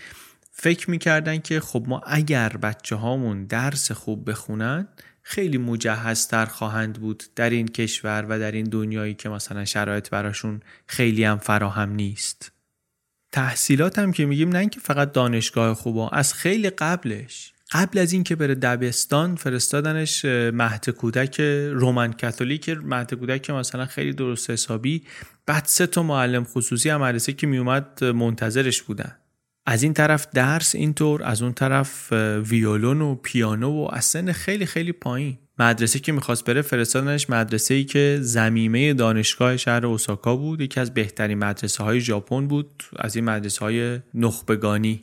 فکر می‌کردن که خب ما اگر بچه هامون درس خوب بخونن خیلی مجهزتر خواهند بود در این کشور و در این دنیایی که مثلا شرایط براشون خیلی هم فراهم نیست. تحصیلات هم که میگیم نه اینکه فقط دانشگاه خوبا از خیلی قبلش. قبل از اینکه بره دبستان فرستادنش مهد کودک رومن کاتولیک. مهد کودک مثلا خیلی درست حسابی. بعد سه تا معلم خصوصی هم مدرسه که میومد منتظرش بودن. از این طرف درس اینطور از اون طرف ویولون و پیانو و از سن خیلی خیلی پایین. مدرسه که می‌خواست بره فرستادنش مدرسه ای که زمیمه دانشگاه شهر اوساکا بود. یکی از بهترین مدرسه های ژاپن بود. از این مدرسه های نخبگانی.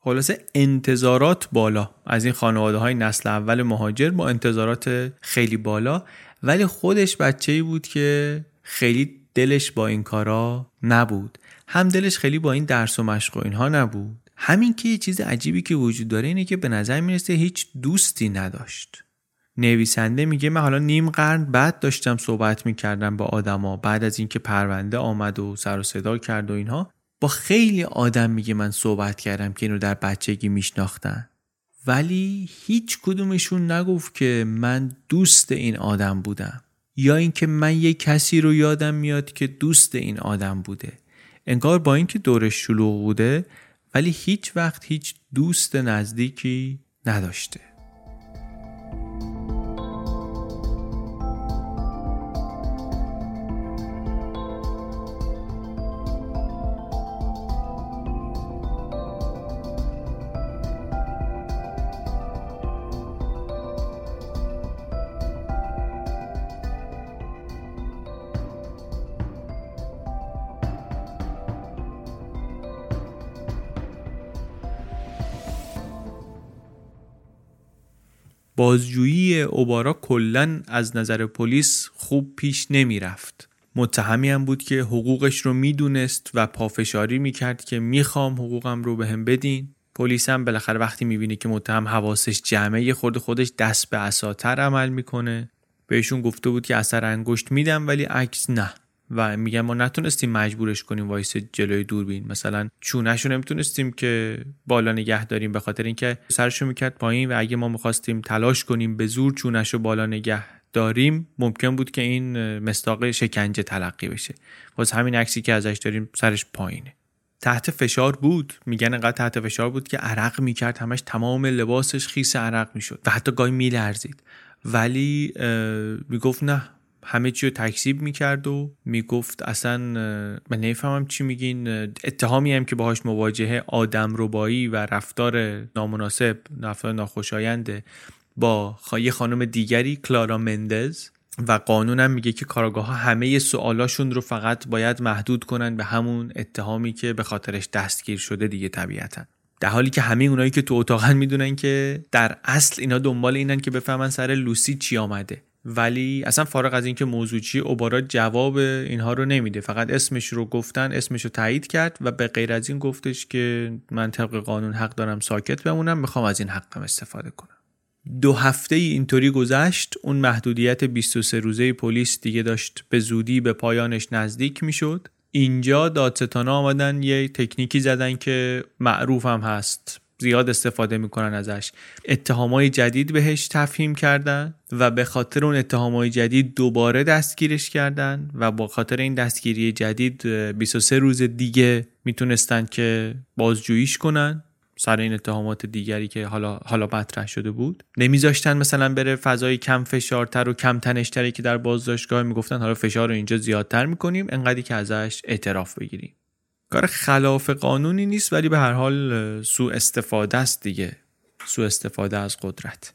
خلاصه انتظارات بالا. از این خانواده های نسل اول مهاجر با انتظارات خیلی بالا. ولی خودش بچه ای بود که خیلی دلش با این کارا نبود. هم دلش خیلی با این درس و مشق و اینها نبود. همین که یه چیز عجیبی که وجود داره اینه که به نظر می‌رسه هیچ دوستی نداشت. نویسنده میگه من حالا نیم قرن بعد داشتم صحبت می‌کردم با آدما بعد از اینکه پرونده آمد و سر و صدا کرد و اینها با خیلی آدم میگه من صحبت کردم که اینو در بچگی میشناختن. ولی هیچ کدومشون نگفت که من دوست این آدم بودم. یا اینکه من یه کسی رو یادم میاد که دوست این آدم بوده. انگار با اینکه دورش شلوغ بوده ولی هیچ وقت هیچ دوست نزدیکی نداشته. بازجویی اوبارا کلا از نظر پلیس خوب پیش نمی‌رفت. متهمی هم بود که حقوقش رو می‌دونست و پافشاری می‌کرد که می‌خوام حقوقم رو بهم بدین. پلیس هم بالاخره وقتی می‌بینه که متهم حواسش جمعه خود خودش دست به عصاتر عمل می‌کنه. بهشون گفته بود که اثر انگشت میدم ولی عکس نه. و میگن ما نتونستیم مجبورش کنیم وایسه جلوی دوربین. مثلا چونش رو نمی‌تونستیم که بالا نگه داریم به خاطر اینکه سرشو می‌کرد پایین و اگه ما می‌خواستیم تلاش کنیم به زور چونش رو بالا نگه داریم ممکن بود که این مستاق شکنجه تلقی بشه. باز همین عکسی که ازش داریم سرش پایینه. تحت فشار بود. میگن انقدر تحت فشار بود که عرق می‌کرد. همش تمام لباسش خیس عرق می‌شد و حتی گاهی میلرزید. ولی می‌گفت نه همه چی رو تکذیب می‌کرد و می‌گفت اصلا من نمی‌فهمم چی میگین. اتهامی هم که باهاش مواجهه آدم ربایی و رفتار نامناسب رفتار ناخوشایند با یه خانم دیگری کلارا مندز. و قانونم میگه که کاراگاه ها همه سوالاشون رو فقط باید محدود کنن به همون اتهامی که به خاطرش دستگیر شده دیگه طبیعتا. در حالی که همه اونایی که تو اتاقن می‌دونن که در اصل اینا دنبال اینن که بفهمن سر لوسی چی آمده. ولی اصلا فارغ از اینکه موضوع چی اوبارا جواب اینها رو نمیده. فقط اسمش رو گفتن اسمش رو تایید کرد و به غیر از این گفتش که من طبق قانون حق دارم ساکت بمونم می‌خوام از این حقم استفاده کنم. دو هفته ای اینطوری گذشت اون محدودیت 23 روزه پلیس دیگه داشت به زودی به پایانش نزدیک می‌شد. اینجا دادستانا آمدن یه تکنیکی زدن که معروف هم هست. زیاد استفاده می‌کنن ازش. اتهامای جدید بهش تفهیم کردن و به خاطر اون اتهامای جدید دوباره دستگیرش کردن و با خاطر این دستگیری جدید 23 روز دیگه می‌تونستن که بازجوییش کنن سر این اتهامات دیگری که حالا حالا مطرح شده بود. نمیذاشتن مثلا بره فضای کم فشارتر و کم تنشتری که در بازداشتگاه می‌گفتن حالا فشار رو اینجا زیادتر می‌کنیم انقدری که ازش اعتراف بگیریم. کار خلاف قانونی نیست ولی به هر حال سوء استفاده است دیگه. سوء استفاده از قدرت.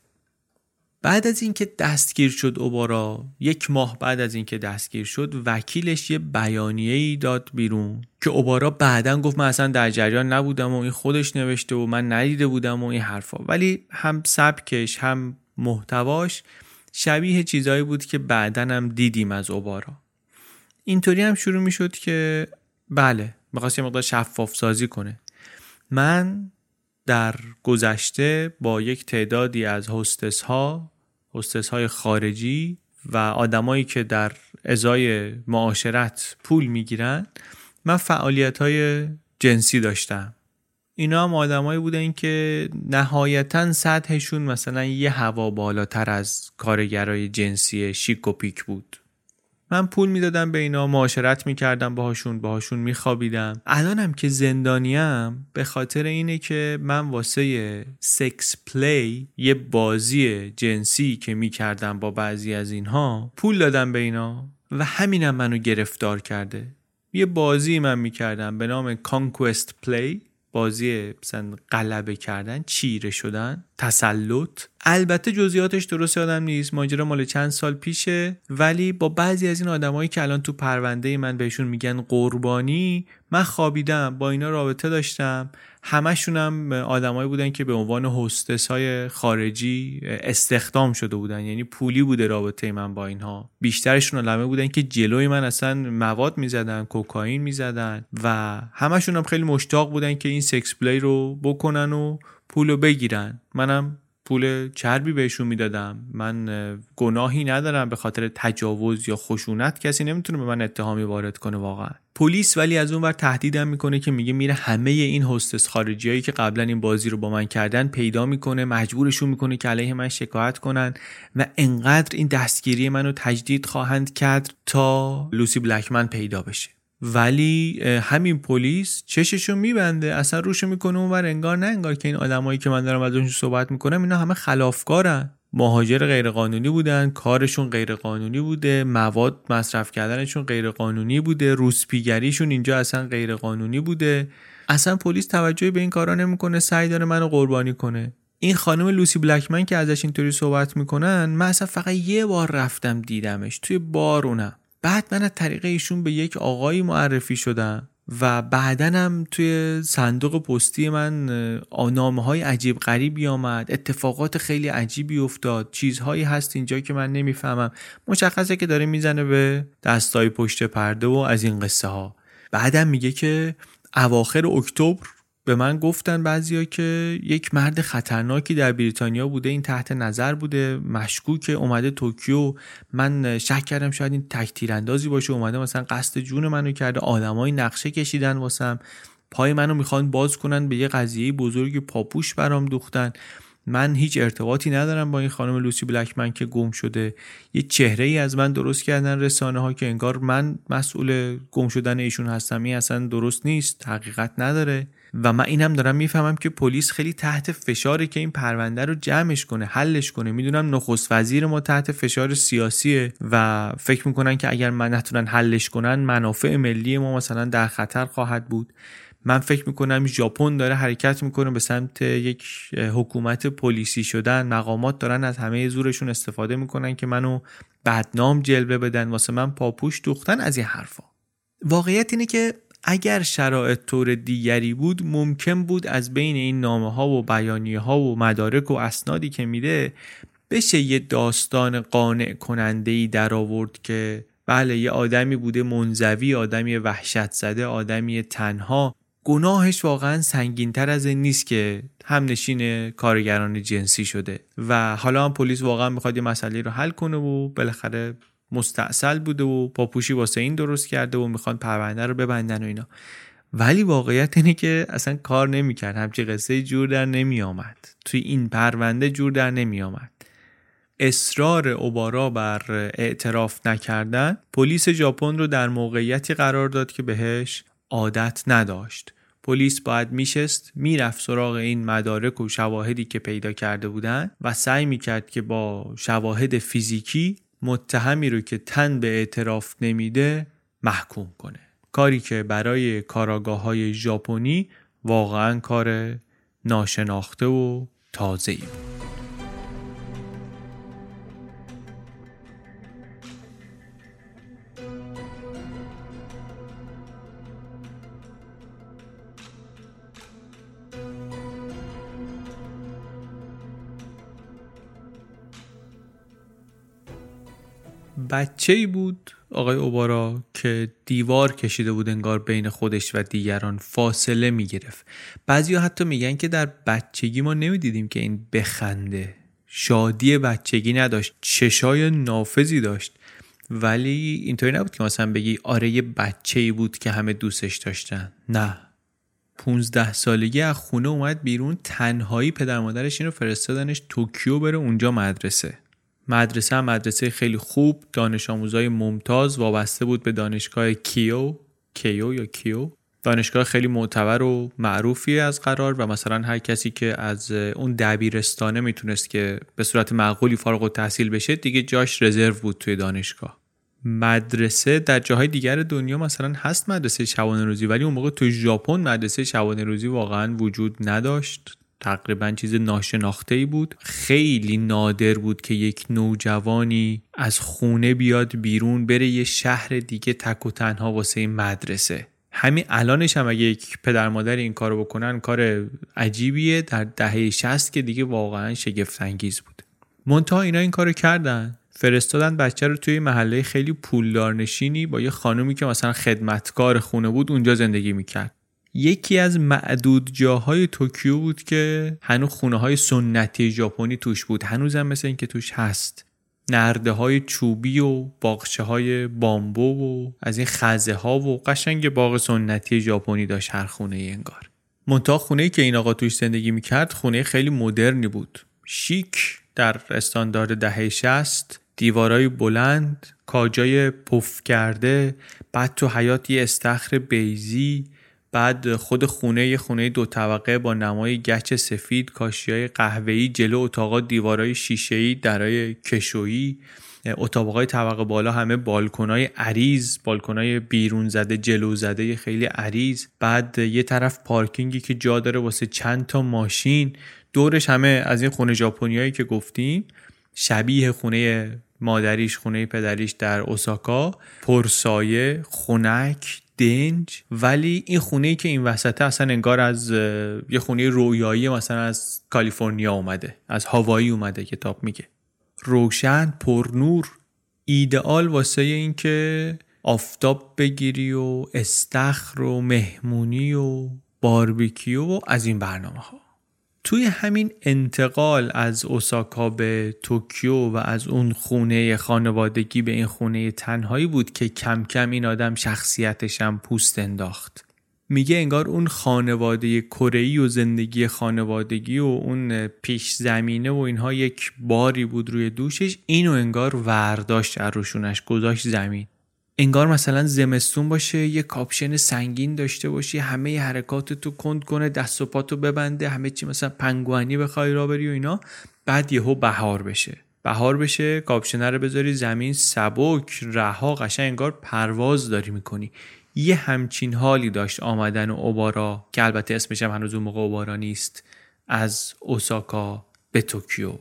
بعد از اینکه دستگیر شد اوبارا یک ماه بعد از اینکه دستگیر شد وکیلش یه بیانیه ای داد بیرون که اوبارا بعدا گفت من اصلا در جریان نبودم و این خودش نوشته و من ندیده بودم و این حرفا. ولی هم سبکش هم محتواش شبیه چیزایی بود که بعدا هم دیدیم از اوبارا. اینطوری هم شروع می شد که بله می‌خواست یه مقدار شفاف سازی کنه. من در گذشته با یک تعدادی از هستس ها هستس های خارجی و آدمایی که در ازای معاشرت پول می‌گیرن من فعالیت های جنسی داشتم. اینا هم آدمایی بودن که نهایتا سطحشون مثلا یه هوا بالاتر از کارگرای جنسی شیک و پیک بود. من پول می‌دادم به اینا معاشرت می‌کردم باهاشون باهاشون میخوابیدم. الانم که زندانیم به خاطر اینه که من واسه sex play یه بازی جنسی که می‌کردم با بعضی از اینها پول دادم به اینا و همینم منو گرفتار کرده. یه بازی من می‌کردم به نام conquest play بازی مثلا غلبه کردن چیره شدن تسلط. البته جزئیاتش درست یادم نیست. ماجرا مال چند سال پیشه. ولی با بعضی از این آدمایی که الان تو پرونده من بهشون میگن قربانی من خوابیدم. با اینا رابطه داشتم. همشون آدمایی بودن که به عنوان هستس های خارجی استخدام شده بودن. یعنی پولی بوده رابطه من با اینها. بیشترشون علمه بودن که جلوی من اصلا مواد می‌زدن کوکائین می‌زدن و همشون هم خیلی مشتاق بودن که این سکس پلی رو بکنن و پولو بگیرن. منم پول چربی بهشون می‌دادم. من گناهی ندارم به خاطر تجاوز یا خشونت. کسی نمی‌تونه به من اتهامی وارد کنه واقعا. پلیس ولی از اون ور تهدیدم می‌کنه که میگه میره همه این هستس خارجیایی که قبلا این بازی رو با من کردن پیدا می‌کنه مجبورشون می‌کنه که علیه من شکایت کنن و انقدر این دستگیری منو تجدید خواهند کرد تا لوسی بلکمن پیدا بشه. ولی همین پلیس چششو میبنده اصلا روشو می‌کنه اونور انگار نه انگار که این آدمایی که من دارم ازشون صحبت می‌کنم اینا همه خلافکارن. مهاجر غیرقانونی بودن کارشون غیرقانونی بوده مواد مصرف کردنشون غیرقانونی بوده روسپیگریشون اینجا اصلا غیرقانونی بوده. اصلا پلیس توجهی به این کارا نمی‌کنه سعی داره منو قربانی کنه. این خانم لوسی بلکمن که ازش اینطوری صحبت می‌کنن من اصلا فقط یه بار رفتم دیدمش توی بارونم بعد من از طریق ایشون به یک آقایی معرفی شدم و بعدا هم توی صندوق پستی من نامه های عجیب غریبی آمد اتفاقات خیلی عجیبی افتاد چیزهایی هست اینجا که من نمی‌فهمم. مشخصه که داره می‌زنه به دستای پشت پرده و از این قصه ها بعدم میگه که اواخر اکتبر به من گفتن بعضیا که یک مرد خطرناکی در بریتانیا بوده این تحت نظر بوده مشکوک اومده توکیو. من شک کردم شاید این تک تیراندازی باشه اومده مثلا قصد جون منو کرده آدمای نقشه کشیدن واسم. پای منو می‌خوان باز کنن به یه قضیه بزرگی پاپوش برام دوختن. من هیچ ارتباطی ندارم با این خانم لوسی بلکمن که گم شده. یه چهره ای از من درست کردن رسانه ها که انگار من مسئول گم شدن ایشون هستم این اصلا درست نیست حقیقت نداره. و من اینم دارم می‌فهمم که پلیس خیلی تحت فشاره که این پرونده رو جمعش کنه حلش کنه. می‌دونم نخست وزیر ما تحت فشار سیاسیه و فکر می‌کنن که اگر من نتونن حلش کنن منافع ملی ما مثلا در خطر خواهد بود. من فکر می‌کنم ژاپن داره حرکت می‌کنه به سمت یک حکومت پلیسی شدن. مقامات دارن از همه زورشون استفاده می‌کنن که منو بدنام جلوه بدن. واسه من پاپوش دوختن از این حرفا. واقعیت اینه که اگر شرایط طور دیگری بود ممکن بود از بین این نامه ها و بیانیه ها و مدارک و اسنادی که میده بشه یه داستان قانع کننده ای در آورد که بله یه آدمی بوده منزوی آدمی وحشت زده آدمی تنها. گناهش واقعا سنگینتر از این نیست که هم نشین کارگران جنسی شده. و حالا هم پلیس واقعا می‌خواد یه مسئله رو حل کنه و بالاخره مستاصل بوده و پاپوشی واسه این درست کرده و می‌خوان پرونده رو ببندن و اینا. ولی واقعیت اینه که اصلا کار نمی‌کرد. همچی قصه جور در نمیآمد. توی این پرونده جور در نمیآمد. اصرار اوبارا بر اعتراف نکردن پلیس ژاپن رو در موقعیتی قرار داد که بهش عادت نداشت. پلیس باید میشست می‌رفت سراغ این مدارک و شواهدی که پیدا کرده بودن و سعی می‌کرد که با شواهد فیزیکی متهمی رو که تن به اعتراف نمیده محکوم کنه. کاری که برای کاراگاه های ژاپنی واقعا کار ناشناخته و تازه ای بود. بچه ای بود آقای اوبارا که دیوار کشیده بود انگار بین خودش و دیگران فاصله می گرفت بعضی حتی میگن که در بچگی ما نمی‌دیدیم که این بخنده شادی بچگی نداشت چشای نافذی داشت. ولی اینطوری نبود که مثلا بگی آره یه بچه ای بود که همه دوستش داشتن. نه. 15 سالگی از خونه اومد بیرون تنهایی پدر مادرش اینو فرستادنش توکیو بره اونجا مدرسه. مدرسه هم مدرسه خیلی خوب دانش آموزای ممتاز وابسته بود به دانشگاه کیو کیو یا کیو؟ دانشگاه خیلی معتبر و معروفی از قرار و مثلا هر کسی که از اون دبیرستانه می‌تونست که به صورت معقولی فارغ‌التحصیل بشه دیگه جاش رزرو بود توی دانشگاه. مدرسه در جاهای دیگر دنیا مثلا هست مدرسه شبانه روزی ولی اون موقع تو ژاپن مدرسه شبانه روزی واقعا وجود نداشت. تقریبا چیز ناشناخته ای بود. خیلی نادر بود که یک نوجوانی از خونه بیاد بیرون بره یه شهر دیگه تک و تنها واسه مدرسه. همین الانش هم اگه یک پدر مادر این کارو بکنن کار عجیبیه. در دهه 60 که دیگه واقعا شگفت انگیز بود. منتها اینا این کارو کردن. فرستادن بچه رو توی محله خیلی پولدار نشینی با یه خانومی که مثلا خدمتکار خونه بود اونجا زندگی می‌کرد. یکی از معدود جاهای توکیو بود که هنوز خونه های سنتی ژاپنی توش بود. هنوزم مثل اینکه توش هست. نرده های چوبی و باغچه های بامبو و از این خزه ها و قشنگ باغ سنتی ژاپنی داشت هر خونه ای انگار. منتها خونه که این آقا توش زندگی می‌کرد خونه خیلی مدرنی بود. شیک در استاندارد دهه شست دیوارای بلند کاجای پف کرده بعد تو حیات یه استخر بیزی بعد خود خونه یه خونه دو طبقه با نمای گچ سفید کاشیای قهوه‌ای جلو اتاقا دیوارای شیشه‌ای درای کشویی اتاقای طبقه بالا همه بالکنای عریض بالکنای بیرون زده جلو زده خیلی عریض. بعد یه طرف پارکینگی که جا داره واسه چند تا ماشین. دورش همه از این خونه ژاپنیایی که گفتیم شبیه خونه مادریش خونه پدریش در اوساکا. پرسایه خنک دنج ولی این خونه ای که این وسطه اصلا انگار از یه خونه رویایی مثلا از کالیفرنیا اومده از هاوایی اومده کتاب میگه. روشن پرنور ایدئال واسه اینکه آفتاب بگیری و استخر و مهمونی و باربیکیو و از این برنامه ها توی همین انتقال از اوساکا به توکیو و از اون خونه خانوادگی به این خونه تنهایی بود که کم کم این آدم شخصیتشم پوست انداخت. میگه انگار اون خانواده کره و زندگی خانوادگی و اون پیش زمینه و اینها یک باری بود روی دوشش. اینو انگار ورداشت روشونش گذاشت زمین. انگار مثلا زمستون باشه یه کاپشن سنگین داشته باشی همه حرکاتتو کند کنه دست و پاتو ببنده همه چی مثلا پنگوئنی بخوای راه بری و اینا. بعد یهو بهار بشه. بهار بشه کاپشنه رو بذاری زمین سبک رها قشنگ انگار پرواز داری می‌کنی. یه همچین حالی داشت آمدن اوبارا که البته اسمش هم هنوز اون موقع اوبارا نیست از اوساکا به توکیو.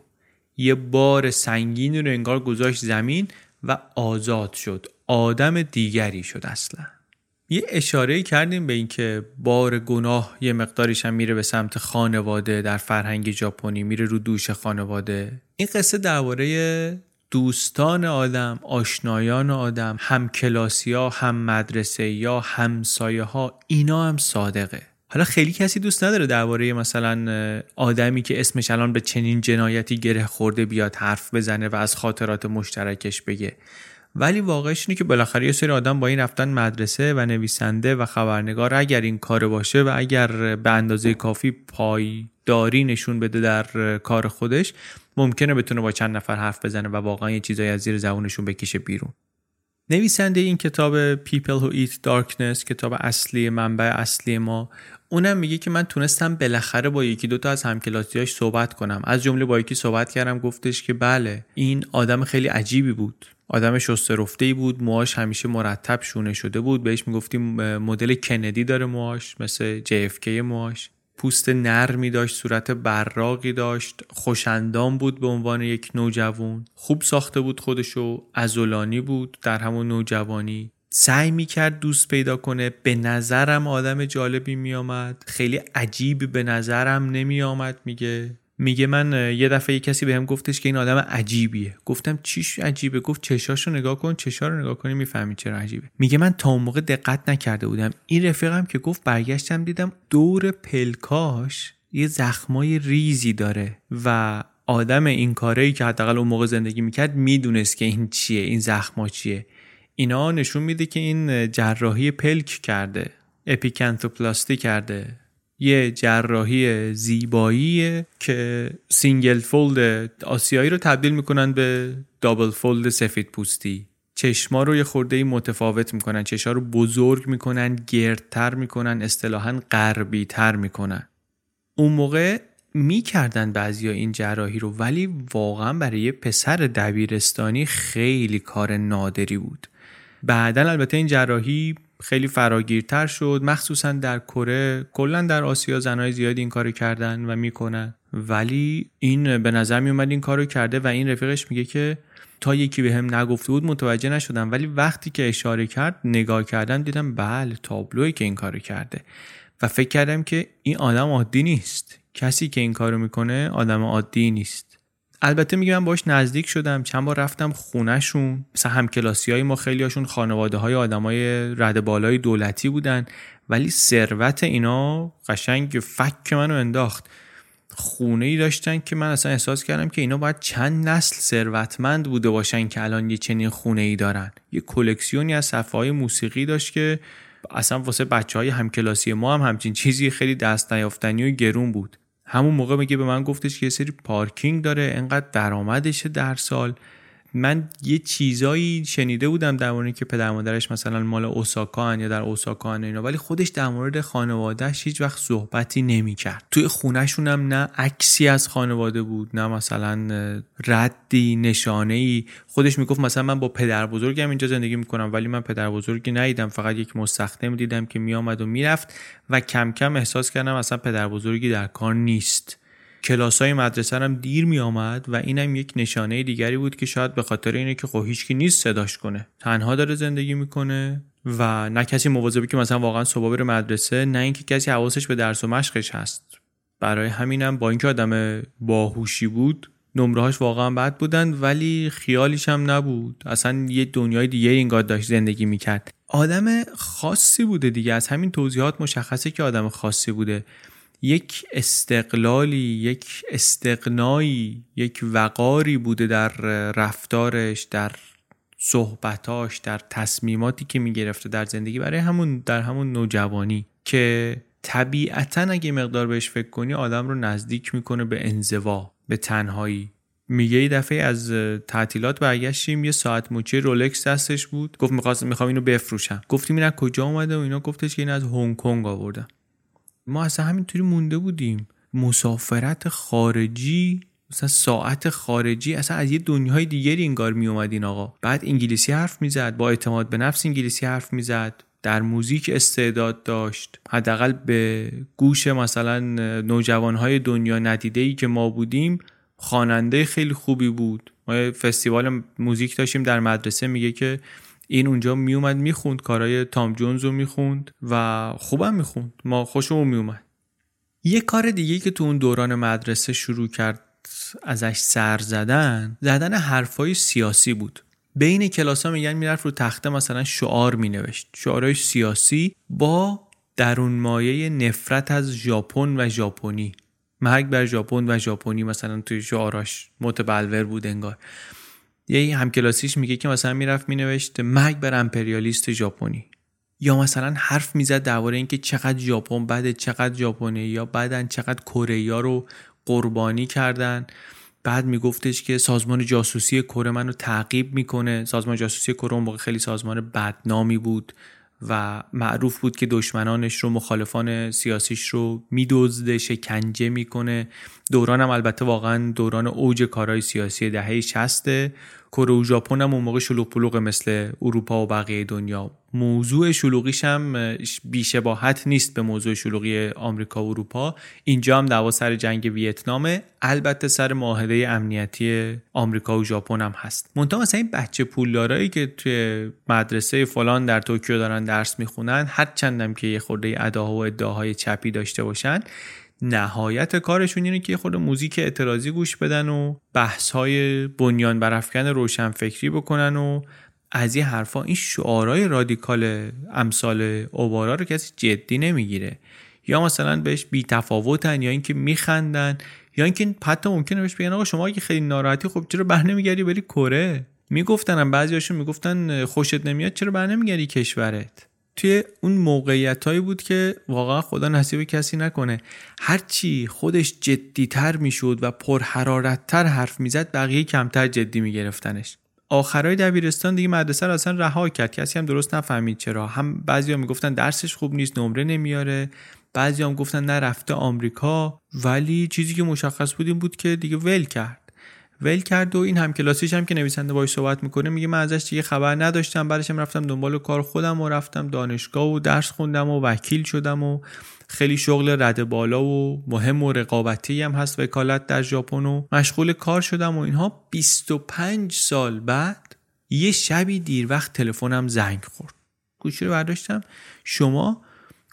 یه بار سنگین رو انگار گذاشت زمین و آزاد شد. آدم دیگری شد اصلا. یه اشاره کردیم به اینکه بار گناه یه مقداریش هم میره به سمت خانواده در فرهنگ ژاپنی میره رو دوش خانواده. این قصه درباره دوستان آدم آشنایان آدم هم کلاسی ها هم مدرسه یا همسایه ها اینا هم صادقه. حالا خیلی کسی دوست نداره درباره مثلا آدمی که اسمش الان به چنین جنایتی گره خورده بیاد حرف بزنه و از خاطرات مشترکش بگه. ولی واقعش اینه که بالاخره یه سری آدم با این رفتن مدرسه و نویسنده و خبرنگار اگر این کار باشه و اگر به اندازه کافی پایداری نشون بده در کار خودش ممکنه بتونه با چند نفر حرف بزنه و واقعا یه چیزایی از زیر زبونشون بکشه بیرون. نویسنده این کتاب People Who Eat Darkness کتاب اصلی منبع اصلی ما اونم میگه که من تونستم بالاخره با یکی دوتا از همکلاسیاش صحبت کنم. از جمله با یکی صحبت کردم گفتش که بله این آدم خیلی عجیبی بود. آدم شسته ای بود. موهاش همیشه مرتب شونه شده بود. بهش می‌گفتیم مدل کندی داره موهاش مثل JFK موهاش. پوست نرمی داشت صورت براقی داشت. خوشندام بود به عنوان یک نوجوان. خوب ساخته بود خودشو ازولانی بود در همون نوجوانی. سعی می‌کرد دوست پیدا کنه. به نظرم آدم جالبی میآمد. خیلی عجیب به نظرم نمیآمد میگه. میگه من یه دفعه یه کسی بهم گفتش که این آدم عجیبیه. گفتم چیش عجیبه؟ گفت چشاشو نگاه کن چشا رو نگاه کنی می‌فهمی چرا عجیبه. میگه من تا اون موقع دقت نکرده بودم. این رفیقم که گفت برگشتم دیدم دور پلکاش یه زخمای ریزی داره و آدم این کاری که حداقل اون موقع زندگی می‌کرد می‌دونست که این چیه این زخما چیه. اینا نشون میده که این جراحی پلک کرده epicanthoplasty کرده. یه جراحی زیبایی که single fold آسیایی رو تبدیل می‌کنن به double fold سفید پوستی. چشما رو یه خورده متفاوت می‌کنن. چشما رو بزرگ می‌کنن گردتر می‌کنن اصطلاحا غربی تر می‌کنن. اون موقع می‌کردن بعضیا این جراحی رو ولی واقعا برای یه پسر دبیرستانی خیلی کار نادری بود. بعدا البته این جراحی خیلی فراگیرتر شد. مخصوصا در کره. کلا در آسیا زنهای زیادی این کارو کردن و می‌کنن. ولی این به نظر می اومد این کارو کرده و این رفیقش میگه که تا یکی به هم نگفته بود متوجه نشدم. ولی وقتی که اشاره کرد نگاه کردم دیدم بله تابلوی که این کارو کرده. و فکر کردم که این آدم عادی نیست. کسی که این کارو می‌کنه آدم عادی نیست. البته میگم باش نزدیک شدم چند بار رفتم خونهشون. مثلا همکلاسی های ما خیلی هاشون خانواده های آدم های رد بالای دولتی بودن ولی ثروت اینا قشنگ فک منو انداخت. خونه ای داشتن که من اصلا احساس کردم که اینا باید چند نسل ثروتمند بوده باشن که الان یه چنین خونه ای دارن. یه کلکسیونی از صفحه های موسیقی داشت که اصلا واسه بچه های همکلاسی ما هم همچین چیزی خیلی دست نیافتنی و گرون بود. همون موقع میگه به من گفتش که یه سری پارکینگ داره انقدر درآمدشه در سال. من یه چیزایی شنیده بودم در مورد که پدر مادرش مثلا مال اوساکا یا در اوساکا اینا ولی خودش در مورد خانوادهش هیچ وقت صحبتی نمی‌کرد. توی خونهشون هم نه عکسی از خانواده بود نه مثلا ردی نشانه ای خودش می‌گفت مثلا من با پدر بزرگم اینجا زندگی می‌کنم ولی من پدر بزرگی ندیدم. فقط یک مستخدم دیدم که میآمد و می‌رفت و کم کم احساس کردم اصلا پدر بزرگی در کار نیست. کلاس های مدرسه هم دیر می آمد و اینم یک نشانه دیگری بود که شاید به خاطر اینه که خب هیچکی نیست صداش کنه. تنها داره زندگی می‌کنه و نه کسی مواظبه که مثلا واقعا صبح بره مدرسه نه اینکه کسی حواسش به درس و مشقش هست. برای همینم با اینکه آدم باهوشی بود نمرهاش واقعا بد بودن ولی خیالیش هم نبود. اصلا یه دنیای دیگه اینگاه داشت زندگی می‌کرد. آدم خاصی بوده دیگه. از همین توضیحات مشخصه که آدم خاصی بوده. یک استقلالی یک استقنایی یک وقاری بوده در رفتارش در صحبتاش در تصمیماتی که می‌گرفته در زندگی. برای همون در همون نوجوانی که طبیعتا اگه مقدار بهش فکر کنی آدم رو نزدیک می‌کنه به انزوا به تنهایی. میگه یه دفعه از تعطیلات برگشتیم یه ساعت مچی رولکس دستش بود. گفت می‌خواست می‌خوام اینو بفروشم. گفتیم این از کجا اومده؟ و اینا گفتش که این از هنگ کنگ آوردم ما اصلا همینطوری مونده بودیم. مسافرت خارجی مثلا ساعت خارجی اصلا از یه دنیای دیگری انگار می اومد این آقا. بعد انگلیسی حرف می‌زد با اعتماد به نفس انگلیسی حرف می‌زد. در موزیک استعداد داشت. حداقل به گوش مثلا نوجوانهای دنیا ندیده ای که ما بودیم خواننده خیلی خوبی بود. ما فستیوال موزیک داشتیم در مدرسه میگه که این اونجا میومد می‌خوند کارهای تام جونز رو می‌خوند و خوبم می‌خوند. ما خوشمون میومد. یه کار دیگه که تو اون دوران مدرسه شروع کرد ازش سر زدن زدن حرفای سیاسی بود. بین کلاس ها میگن می‌رفت رو تخته مثلا شعار مینوشت. شعارهای سیاسی با درون مایه نفرت از ژاپن و ژاپنی. مرگ بر ژاپن و ژاپنی مثلا توی شعاراش متبلور بود انگار. یه همکلاسیش میگه که مثلا می‌رفت مینوشت مرگ بر امپریالیست ژاپنی. یا مثلا حرف می‌زد درباره اینکه چقدر ژاپن بده چقدر ژاپنی یا بعدن چقدر کره رو قربانی کردن. بعد میگفتش که سازمان جاسوسی کره منو تعقیب می‌کنه. سازمان جاسوسی کره اون موقع خیلی سازمان بدنامی بود. و معروف بود که دشمنانش رو مخالفان سیاسیش رو میدزده شکنجه می‌کنه. دوران هم البته واقعا دوران اوج کارهای سیاسی دهه 60 کره و ژاپن هم اون موقع شلوغ پلوغ مثل اروپا و بقیه دنیا. موضوع شلوغیش هم بیشباهت نیست به موضوع شلوغی آمریکا و اروپا. اینجا هم دعوا سر جنگ ویتنامه. البته سر معاهده امنیتی آمریکا و ژاپن هم هست. منتها مثلا این بچه پولدارایی که توی مدرسه فلان در توکیو دارن درس می‌خونن هر چندم که یه خورده ادعاها و ادعاهای چپی داشته باشن نهایت کارشون اینه که خود موزیک اعتراضی گوش بدن و بحث های بنیان برافکن روشنفکری بکنن و از این حرفا این شعارهای رادیکال امثال اوبارا رو کسی جدی نمی‌گیره. یا مثلا بهش بی تفاوتن یا اینکه میخندن یا اینکه حتی ممکنه بهش بگن آقا شما اگه خیلی ناراحتی خب چرا بر نمیگردی بری کره؟ می‌گفتن بعضیاشون می‌گفتن خوشت نمیاد چرا بر نمیگردی کشورت؟ توی اون موقعیت هایی بود که واقعا خدا نصیب کسی نکنه. هرچی خودش جدیتر می‌شد و پرحرارتتر حرف می‌زد بقیه کمتر جدی میگرفتنش. آخرای دبیرستان دیگه مدرسه رو اصلا رها کرد. کسی هم درست نفهمید چرا. هم بعضیا می‌گفتن درسش خوب نیست نمره نمیاره. بعضی هم گفتن نه رفته آمریکا. ولی چیزی که مشخص بود این بود که دیگه ول کرد. ول کرد و این هم کلاسیش هم که نویسنده باش صحبت می‌کنه میگه من ازش دیگه خبر نداشتم. بعدش هم رفتم دنبال کار خودم و رفتم دانشگاه و درس خوندم و وکیل شدم و خیلی شغل رد بالا و مهم و رقابتی هم هست وکالت در ژاپن و مشغول کار شدم و اینها. 25 سال بعد یه شبی دیر وقت تلفنم زنگ خورد. گوشی رو برداشتم. شما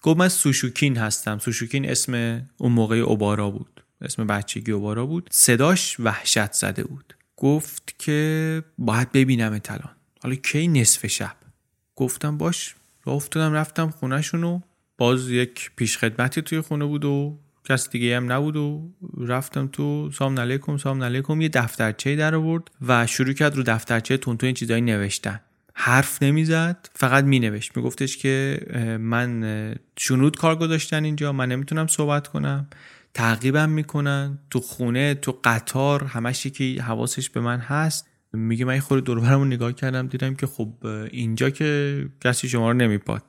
گفت من سوشوکین هستم. سوشوکین اسم اون موقع اوبارا بود. اسم بچگی اوبارا بود. صداش وحشت زده بود. گفت که باید ببینم الان حالا کی نصف شب؟ گفتم باش. راه افتادم رفتم خونهشون و باز یک پیشخدمتی توی خونه بود و کس دیگه هم نبود و رفتم تو سام علیکم سام علیکم. یه دفترچه در آورد و شروع کرد رو دفترچه تون تو این چیزایی نوشتن. حرف نمی‌زد فقط مینوشت. میگفتش که من شنود کار گذاشتن اینجا من نمی‌تونم صحبت کنم. تعقیبم می‌کنن. تو خونه تو قطار همش که حواسش به من هست. میگه من خود دوربرمو نگاه کردم دیدم که خب اینجا که کسی شما رو نمیپاد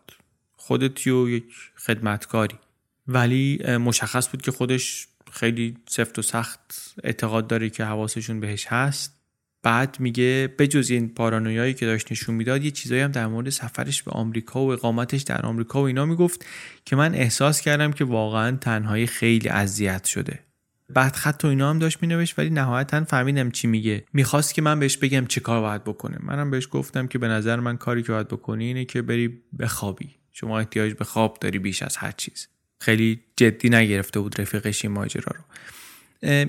خودتی و یک خدمتکاری. ولی مشخص بود که خودش خیلی سفت و سخت اعتقاد داره که حواسشون بهش هست. بعد میگه بجز این پارانویایی که داشت نشون می‌داد یه چیزایی هم در مورد سفرش به آمریکا و اقامتش در آمریکا و اینا می‌گفت که من احساس کردم که واقعا تنهایی خیلی اذیت شده. بعد خط و اینا هم داشت مینوشت ولی نهایتا فهمیدم چی میگه. می‌خواست که من بهش بگم چه کار باید بکنه. منم بهش گفتم که به نظر من کاری که باید بکنی اینه که بری بخوابی. شما احتیاج به خواب داری بیش از هر چیز. خیلی جدی نگرفته بود رفیقش این ماجرا رو.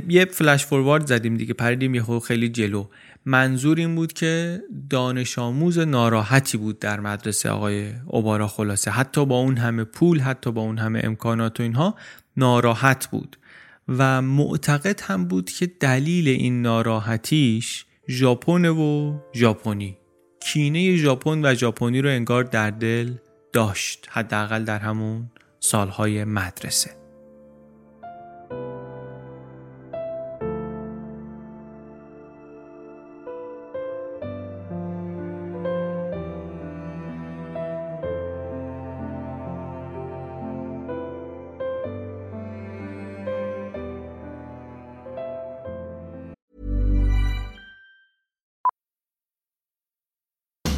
یه فلش فوروارد زدیم دیگه پریدیم یه خیلی جلو. منظور این بود که دانش آموز ناراحتی بود در مدرسه آقای اوبارا خلاصه. حتی با اون همه پول حتی با اون همه امکانات و اینها ناراحت بود. و معتقد هم بود که دلیل این ناراحتیش ژاپن و ژاپنی. کینه ژاپن و ژاپنی رو انگار در دل داشت حداقل در همون سالهای مدرسه.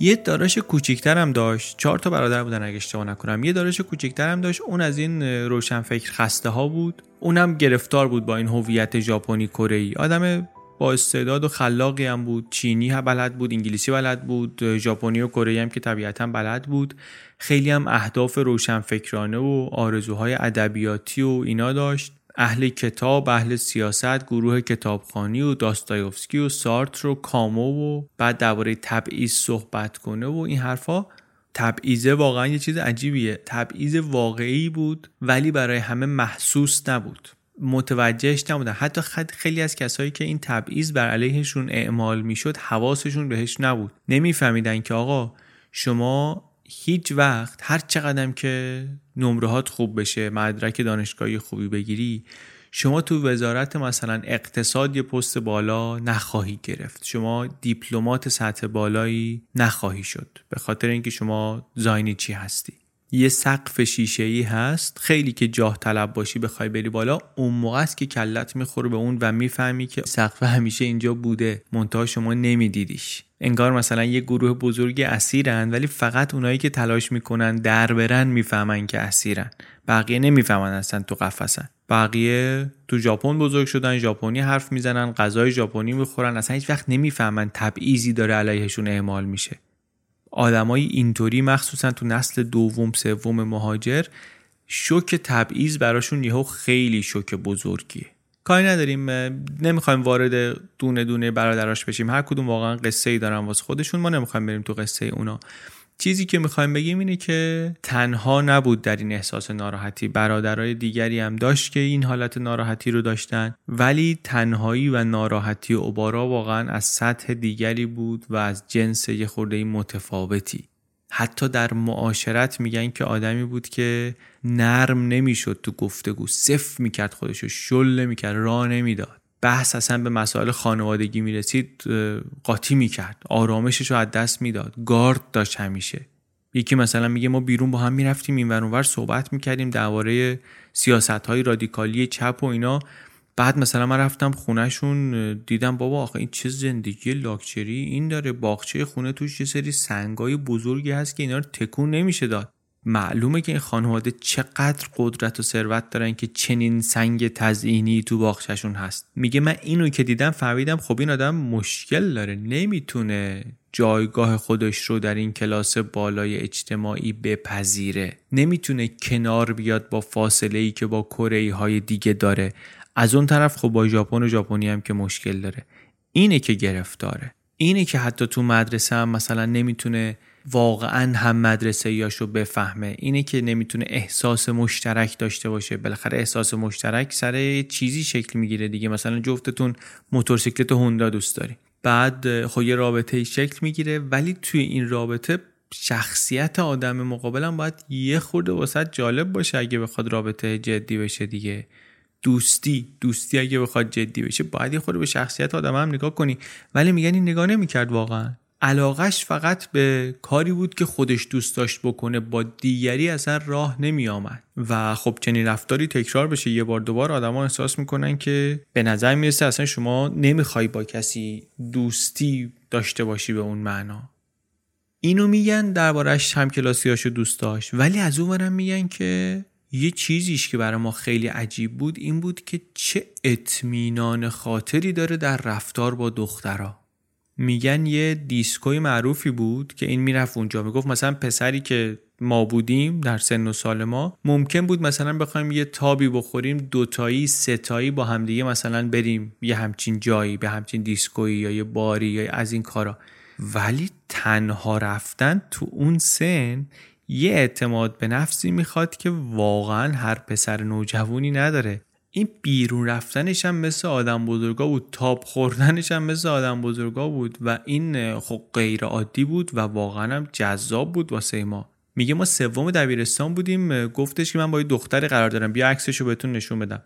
یه داداش کوچیکتر هم داشت. چهار تا برادر بودن اگه اشتباه نکنم. یه داداش کوچیکتر هم داشت. اون از این روشنفکر خسته ها بود. اونم گرفتار بود با این هویت ژاپنی کره ای. آدم با استعداد و خلاقی هم بود. چینی هم بلد بود انگلیسی بلد بود ژاپنی و کره هم که طبیعتا بلد بود. خیلی هم اهداف روشنفکرانه و آرزوهای ادبیاتی و اینا داشت. اهل کتاب، اهل سیاست، گروه کتابخانی و داستایوفسکی و سارتر و کامو و بعد درباره تبعیض صحبت کنه و این حرفا. تبعیضه واقعا یه چیز عجیبیه. تبعیض واقعی بود ولی برای همه محسوس نبود. متوجهش نبودن. حتی خیلی از کسایی که این تبعیض بر علیهشون اعمال می‌شد حواسشون بهش نبود. نمیفهمیدن که آقا شما هیچ وقت هر چقدر که نمرهات خوب بشه مدرک دانشگاهی خوبی بگیری شما تو وزارت مثلا اقتصاد یه پست بالا نخواهی گرفت. شما دیپلمات سطح بالایی نخواهی شد. به خاطر اینکه شما زاینی چی هستی؟ یه سقف شیشه ای هست. خیلی که جاه طلب باشی بخوای بری بالا. اون موقع است که کلت می‌خوره به اون و می‌فهمی که سقف همیشه اینجا بوده. منتها شما نمیدیدیش. انگار مثلا یه گروه بزرگی اسیرن ولی فقط اونایی که تلاش می‌کنن در برن می‌فهمن که اسیرن. بقیه نمی‌فهمن اصلا تو قفسن. بقیه تو ژاپن بزرگ شدن ژاپنی حرف می‌زنن غذای ژاپنی می‌خورن اصلا هیچ وقت نمی‌فهمن تبعیضی داره علیهشون اعمال میشه. آدمای اینطوری مخصوصا تو نسل دوم سوم مهاجر شوک تبعیض براشون یهو خیلی شوک بزرگیه. کاری نداریم نمی‌خوایم وارد دونه دونه برادراش بشیم. هر کدوم واقعا قصه ای دارن واسه خودشون. ما نمی‌خوایم بریم تو قصه اونا. چیزی که می‌خوایم بگیم اینه که تنها نبود در این احساس ناراحتی. برادرای دیگری هم داشت که این حالت ناراحتی رو داشتن. ولی تنهایی و ناراحتی اوبارا واقعا از سطح دیگری بود و از جنس یه خورده متفاوتی. حتی در معاشرت میگن که آدمی بود که نرم نمی‌شد تو گفتگو صف می‌کرد خودشو شل نمی‌کرد راه نمی‌داد. بحث اصلا به مسائل خانوادگی می‌رسید قاطی می‌کرد. آرامشش رو از دست می‌داد. گارد داشت همیشه. یکی مثلا میگه ما بیرون با هم می‌رفتیم این ور صحبت می‌کردیم درباره سیاست های رادیکالی چپ و اینا. بعد مثلا من رفتم خونهشون دیدم بابا آخه این چه زندگی لاکچری این داره باغچه خونه توش یه سری سنگای بزرگی هست که اینا رو تکون نمیشه داد. معلومه که این خانواده چقدر قدرت و ثروت دارن که چنین سنگ تزئینی تو باغچهشون هست. میگه من اینو که دیدم فهمیدم خب این آدم مشکل داره نمی‌تونه جایگاه خودش رو در این کلاس بالای اجتماعی بپذیره. نمی‌تونه کنار بیاد با فاصله ای که با کره های دیگه داره. از اون طرف خب با ژاپن و ژاپنی هم که مشکل داره. اینه که گرفتاره. اینه که حتی تو مدرسه هم مثلا نمی‌تونه واقعا هم مدرسه یاشو بفهمه. اینه که نمی‌تونه احساس مشترک داشته باشه. بالاخره احساس مشترک سر چیزی شکل می‌گیره دیگه. مثلا جفتتون موتورسیکلت هوندا دوست داری بعد خب یه رابطه شکل می‌گیره. ولی توی این رابطه شخصیت آدم مقابلم باید یه خورده واسه جالب باشه اگه بخواد رابطه جدی بشه دیگه. دوستی دوستی اگه بخواد جدی بشه باید یه خورده به شخصیت آدم هم نگاه کنی. ولی میگن این نگاه نمی‌کرد واقعا. علاقش فقط به کاری بود که خودش دوست داشت بکنه با دیگری اصلا راه نمی آمد و خب چنین رفتاری تکرار بشه یه بار دوبار آدما احساس می‌کنن که به نظر می‌رسه اصلا شما نمی‌خوای با کسی دوستی داشته باشی به اون معنا. اینو میگن دربارش هم کلاسیاشو دوست داشت. ولی از اون میگن که یه چیزیش که برای ما خیلی عجیب بود این بود که چه اطمینان خاطری داره در رفتار با دخترها میگن یه دیسکوی معروفی بود که این می‌رفت اونجا. می‌گفت مثلا پسری که ما بودیم در سن و سال ما ممکن بود مثلا بخوایم یه تابی بخوریم دوتایی ستایی با همدیگه مثلا بریم یه همچین جایی به همچین دیسکویی یا یه باری یا از این کارا. ولی تنها رفتن تو اون سن یه اعتماد به نفسی می‌خواد که واقعا هر پسر نوجوانی نداره. این بیرون رفتنش هم مثل آدم بزرگا بود تاب خوردنش هم مثل آدم بزرگا بود و این خب غیر عادی بود و واقعا هم جذاب بود واسه ما. میگه ما سوم دبیرستان بودیم گفتش که من با یه دختری قرار دارم بیا عکسش رو بهتون نشون بدم.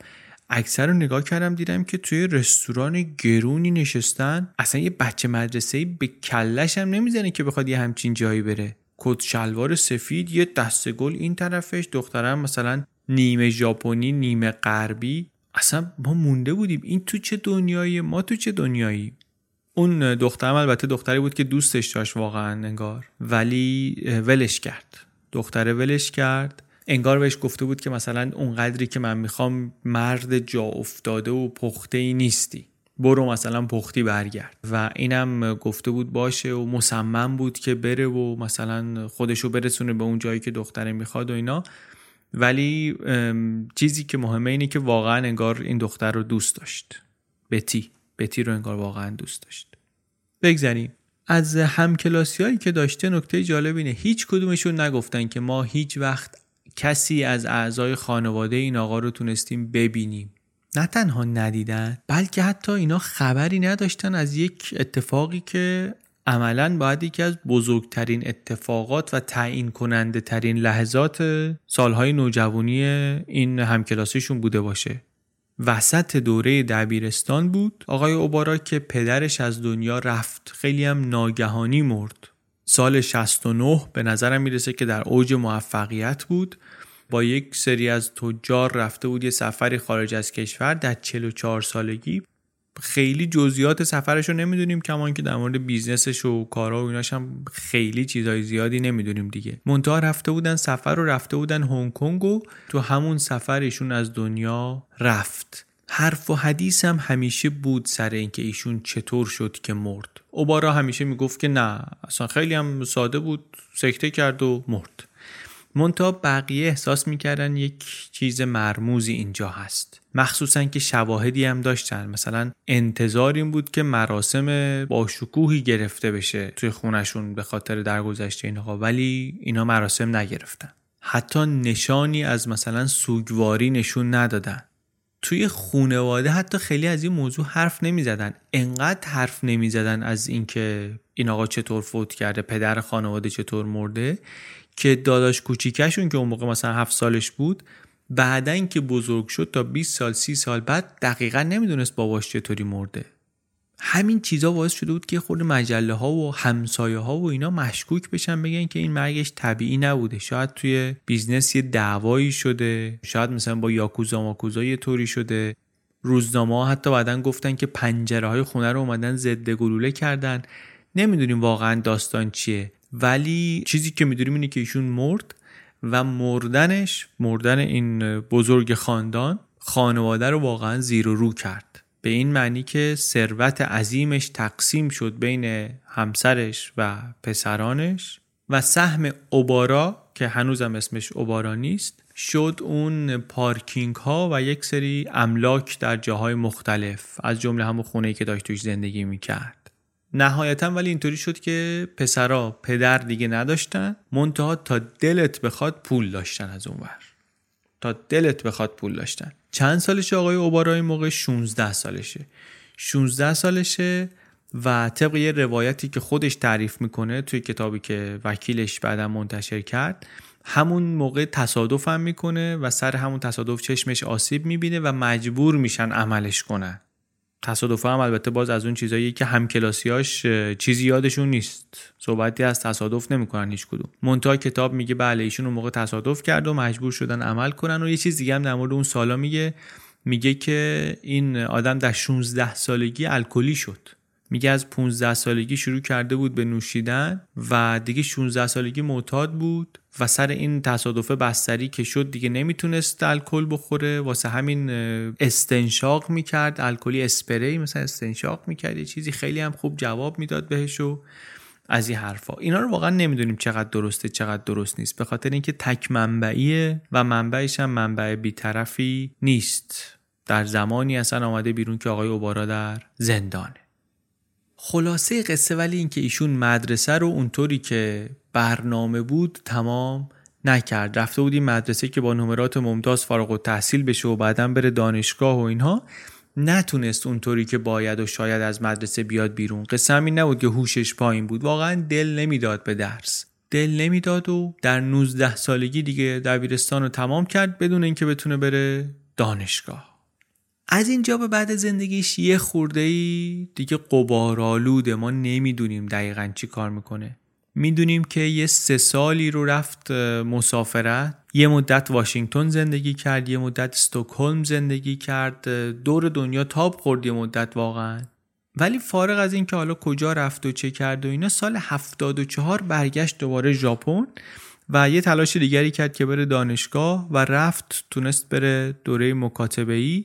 اکثر رو نگاه کردم دیدم که توی رستوران گرونی نشستن. اصلا یه بچه مدرسه به کلش هم نمی‌زنه که بخواد یه همچین جایی بره. کت شلوار سفید یه دسته گل این طرفش دخترم مثلا نیمه ژاپنی نیمه غربی. اصلا ما مونده بودیم. این تو چه دنیایی؟ ما تو چه دنیایی؟ اون دخترم البته دختری بود که دوستش داشت واقعا انگار. ولی ولش کرد. دختره ولش کرد. انگار بهش گفته بود که مثلا اون قدری که من می‌خوام مرد جا افتاده و پخته ای نیستی. برو مثلا پختی برگرد. و اینم گفته بود باشه و مصمم بود که بره و مثلا خودشو برسونه به اون جایی که دختره می‌خواد و اینا. ولی چیزی که مهمه اینه که واقعا انگار این دختر رو دوست داشت. بتی. بتی رو انگار واقعا دوست داشت. بگذاریم از همکلاسی هایی که داشته نکته جالب اینه هیچ کدومشون نگفتن که ما هیچ وقت کسی از اعضای خانواده این آقا رو تونستیم ببینیم. نه تنها ندیدن بلکه حتی اینا خبری نداشتن از یک اتفاقی که عملا باید یکی از بزرگترین اتفاقات و تعیین کننده ترین لحظات سالهای نوجوانی این همکلاسیشون بوده باشه. وسط دوره دبیرستان بود آقای اوبارا که پدرش از دنیا رفت خیلی هم ناگهانی مرد. سال 69 به نظرم می‌رسه که در اوج موفقیت بود. با یک سری از تجار رفته بود یه سفری خارج از کشور در 44 سالگی. خیلی جزئیات سفرش رو نمی‌دونیم کمان که در مورد بیزنسش و کارا و ایناش هم خیلی چیزای زیادی نمی‌دونیم دیگه. منتها رفته بودن سفر رو رفته بودن هنگ کنگ و تو همون سفر ایشون از دنیا رفت. حرف و حدیث هم همیشه بود سر اینکه ایشون چطور شد که مرد. اوبارا همیشه می‌گفت که نه اصلا خیلی هم ساده بود سکته کرد و مرد. منتها بقیه احساس می‌کردن یک چیز مرموزی اینجا هست. مخصوصا که شواهدی هم داشتن. مثلا انتظار این بود که مراسم با شکوهی گرفته بشه توی خونشون به خاطر درگذشته این آقا ولی اینا مراسم نگرفتن. حتی نشانی از مثلا سوگواری نشون ندادن. توی خونواده حتی خیلی از این موضوع حرف نمی زدن انقدر حرف نمی زدن از اینکه این آقا چطور فوت کرده پدر خانواده چطور مرده. که داداش کوچیکشون که اون موقع مثلا هفت سالش بود بعدا که بزرگ شد تا 20 سال 30 سال بعد دقیقا نمی‌دونست باباش چطوری مرده. همین چیزا باعث شده بود که خود مجله ها و همسایه ها و اینا مشکوک بشن بگن که این مرگش طبیعی نبوده. شاید توی business یه دعوایی شده شاید مثلا با یاکوزا ماکوزا یه طوری شده. روزنامه ها حتی بعدا گفتن که پنجره های خونه رو اومدن ضد گلوله کردن. نمی‌دونیم واقعا داستان چیه. ولی چیزی که می‌دونیم اینه که ایشون مرد و مردنش مردن این بزرگ خاندان خانواده رو واقعا زیر و رو کرد. به این معنی که ثروت عظیمش تقسیم شد بین همسرش و پسرانش و سهم اوبارا که هنوزم اسمش اوبارا نیست شد اون پارکینگ ها و یک سری املاک در جاهای مختلف از جمله همون خونه که داشت توش زندگی می‌کرد. نهایتا ولی اینطوری شد که پسرا پدر دیگه نداشتن. منتها تا دلت بخواد پول داشتن از اون ور. تا دلت بخواد پول داشتن. چند سالشه آقای اوبارا؟ این موقع 16 سالشه. 16 سالشه و طبق یه روایتی که خودش تعریف می‌کنه توی کتابی که وکیلش بعدا منتشر کرد همون موقع تصادف هم می‌کنه و سر همون تصادف چشمش آسیب می‌بینه و مجبور میشن عملش کنن. تصادف هم البته باز از اون چیزایی که همکلاسیاش چیزی یادشون نیست. صحبتی از تصادف نمی‌کنن هیچ کدوم. مونتا کتاب میگه بله ایشون اون موقع تصادف کرد و مجبور شدن عمل کنن و یه چیز دیگه هم در مورد اون سالا میگه. میگه که این آدم در 16 سالگی الکلی شد. میگه از 15 سالگی شروع کرده بود به نوشیدن و دیگه 16 سالگی معتاد بود و سر این تصادف بستری که شد دیگه نمی‌تونست الکل بخوره. واسه همین استنشاق می‌کرد. الکلی اسپری مثلا استنشاق می‌کرد. یه چیزی خیلی هم خوب جواب می‌داد بهش و از این حرفا. اینا رو واقعا نمی‌دونیم چقدر درسته چقدر درست نیست. به خاطر اینکه تک منبعیه و منبعش هم منبع بیطرفی نیست. در زمانی اصلا آمده بیرون که آقای اوبارا در زندانه. خلاصه قصه ولی اینکه ایشون مدرسه رو اونطوری که برنامه بود تمام نکرد. رفته بود این مدرسه که با نمرات ممتاز فارغ و تحصیل بشه و بعدا بره دانشگاه و اینها. نتونست اونطوری که باید و شاید از مدرسه بیاد بیرون. قصه همین نبود که هوشش پایین بود. واقعا دل نمی‌داد به درس. دل نمی‌داد و در 19 سالگی دیگه دبیرستان رو تمام کرد بدون اینکه بتونه بره دانشگاه. از اینجا به بعد زندگیش یه خورده ای دیگه قبارالوده ما نمی‌دونیم دقیقا چی کار می‌کنه. می‌دونیم که یه سه سالی رو رفت مسافرت. یه مدت واشنگتن زندگی کرد یه مدت استکهلم زندگی کرد. دور دنیا تاب خورد یه مدت واقعا. ولی فارغ از اینکه حالا کجا رفت و چه کرد و اینا سال 74 برگشت دوباره ژاپن و یه تلاش دیگری کرد که بره دانشگاه و رفت تونست بره دوره مکاتبه ای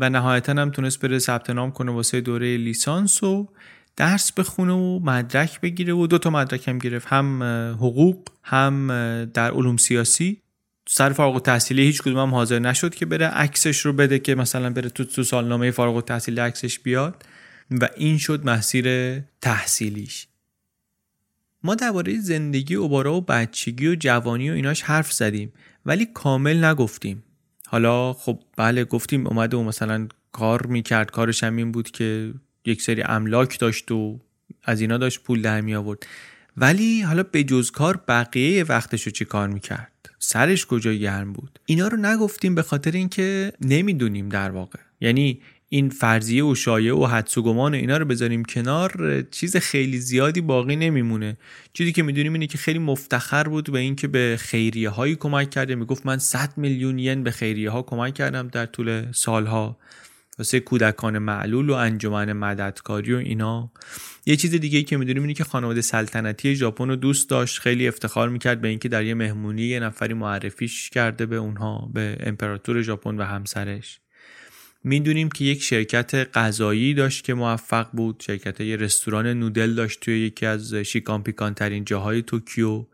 و نهایتا هم تونست بره ثبت نام کنه واسه دوره لیسانس و درس بخونه و مدرک بگیره و دو تا مدرک هم گرفت هم حقوق هم در علوم سیاسی. سر فارغ التحصیلی هیچ کدوم هم حاضر نشد که بره عکسش رو بده که مثلا بره تو تو سالنامه فارغ التحصیلی عکسش بیاد و این شد مسیر تحصیلیش. ما درباره زندگی اوبارا و بچگی و جوانی و ایناش حرف زدیم ولی کامل نگفتیم. حالا خب بله گفتیم اومده و مثلا کار می‌کرد. کارش هم این بود که یک سری املاک داشت و از اینا داشت پول در می آورد ولی حالا به جز کار بقیه وقتش رو چی کار می‌کرد؟ سرش کجا گرم بود؟ اینا رو نگفتیم به خاطر اینکه نمی‌دونیم در واقع. یعنی این فرضیه و شایعه و حدس و گمان اینا رو بذاریم کنار چیز خیلی زیادی باقی نمیمونه. چیزی که می‌دونیم اینه که خیلی مفتخر بود به اینکه به خیریه هایی کمک کرده. می‌گفت من 100 میلیون ین به خیریه ها کمک کردم در طول سالها. واسه کودکان معلول و انجمن مددکاری و اینا. یه چیز دیگه ای که می‌دونیم اینه که خانواده سلطنتی ژاپن رو دوست داشت. خیلی افتخار می‌کرد به اینکه در یه مهمونی یه نفری معرفیش کرده به اونها به امپراتور ژاپن و همسرش. می‌دونیم که یک شرکت غذایی داشت که موفق بود شرکت یه رستوران نودل داشت توی یکی از شیکان پیکان ترین جاهای توکیو.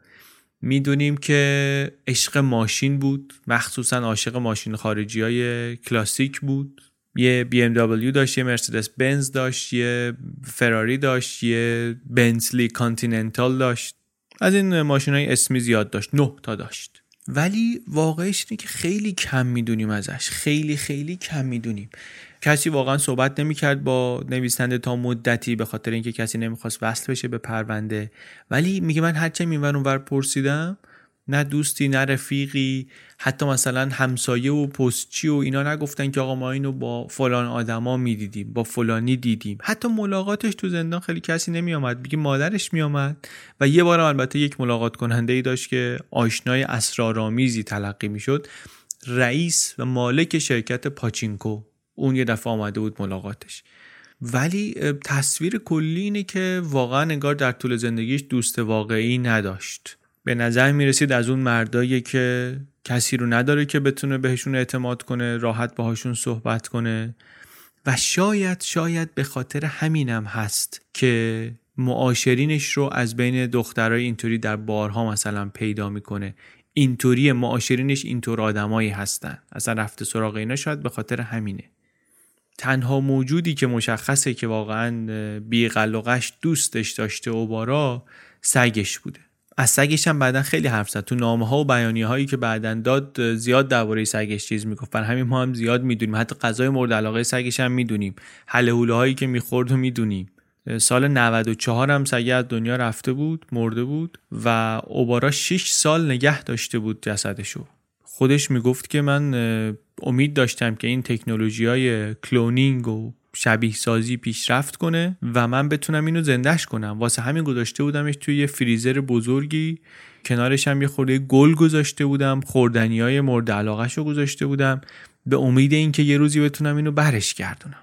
می‌دونیم که عشق ماشین بود مخصوصا عاشق ماشین خارجی های کلاسیک بود. یه BMW داشت یه مرسدس بنز داشت یه فراری داشت یه بنتلی کانتیننتال داشت. از این ماشین های اسمی زیاد داشت نه تا داشت. ولی واقعش اینه که خیلی کم می‌دونیم ازش. خیلی خیلی کم می‌دونیم. کسی واقعا صحبت نمی‌کرد با نویسنده تا مدتی به خاطر اینکه کسی نمی‌خواست وصل بشه به پرونده. ولی میگه من هرچه اینور اونور پرسیدم نه دوستی نه رفیقی حتی مثلا همسایه و پستچی و اینا نگفتن که آقا ما اینو با فلان آدما می‌دیدیم با فلانی دیدیم. حتی ملاقاتش تو زندان خیلی کسی نمیآمد بگه مادرش میآمد و یه بار البته یک ملاقات کننده ای داشت که آشنای اسرارآمیزی تلقی می‌شد. رئیس و مالک شرکت پاچینکو اون یه دفعه آمده بود ملاقاتش. ولی تصویر کلی اینه که واقعا انگار در طول زندگیش دوست واقعی نداشت. به نظر می رسید از اون مردایی که کسی رو نداره که بتونه بهشون اعتماد کنه راحت باهاشون صحبت کنه؟ و شاید شاید به خاطر همینم هست که معاشرینش رو از بین دخترای اینطوری در بارها مثلا پیدا می‌کنه. اینطوری معاشرینش اینطور آدمایی هستن. اصلا رفته سراغ اینا شاید به خاطر همینه. تنها موجودی که مشخصه که واقعا بیقل و دوستش داشته و بارا سگش بوده. از سگش هم بعدا خیلی حرف زد. تو نامه ها و بیانی هایی که بعدا داد زیاد درباره سگش چیز می‌گفت. همین ما هم زیاد می‌دونیم. حتی غذای مورد علاقه سگش هم می‌دونیم. حله هایی که می‌خورد و می‌دونیم. سال 94 هم سگه از دنیا رفته بود مرده بود و اوبارا 6 سال نگه داشته بود جسدشو. خودش می‌گفت که من امید داشتم که این تکنولوژی های کلونینگ و شبیه سازی پیشرفت کنه و من بتونم اینو زندهش کنم. واسه همین گذاشته بودمش توی یه فریزر بزرگی. کنارش هم یه خورده گل گذاشته بودم. خوردنی های مورد علاقهش رو گذاشته بودم. به امید اینکه یه روزی بتونم اینو برش گردونم.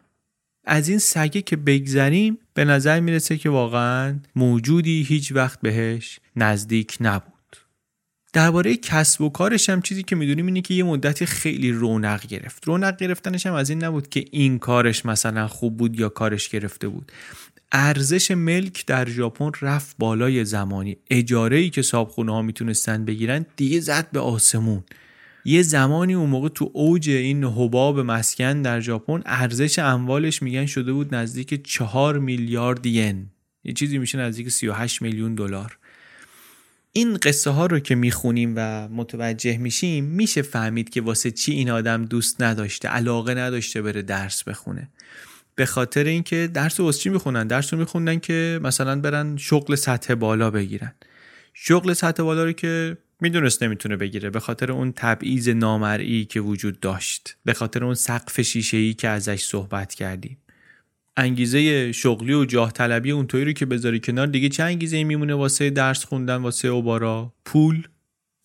از این سگه که بگذریم به نظر می‌رسه که واقعا موجودی هیچ وقت بهش نزدیک نبود. درباره کسب و کارش هم چیزی که می‌دونیم اینه که یه مدتی خیلی رونق گرفت. رونق گرفتنش هم از این نبود که این کارش مثلا خوب بود یا کارش گرفته بود. ارزش ملک در ژاپن رفت بالای زمانی. اجاره ای که صابخونه ها می‌تونستن بگیرن دیگه زد به آسمون. یه زمانی اون موقع تو اوج این حباب مسکن در ژاپن ارزش اموالش میگن شده بود نزدیک چهار میلیارد ین. یه چیزی میشه نزدیک 38 میلیون دلار. این قصه ها رو که می‌خونیم و متوجه میشیم میشه فهمید که واسه چی این آدم دوست نداشته علاقه نداشته بره درس بخونه. به خاطر اینکه درس واسه چی می‌خونن؟ درس رو میخوندن که مثلا برن شغل سطح بالا بگیرن. شغل سطح بالا رو که می‌دونست نمی‌تونه بگیره به خاطر اون تبعیض نامرئی که وجود داشت به خاطر اون سقف شیشه ای که ازش صحبت کردیم. انگیزه شغلی و جاه طلبی اونطوری رو که بذاری کنار دیگه چه انگیزه میمونه واسه درس خوندن واسه اوبارا؟ پول.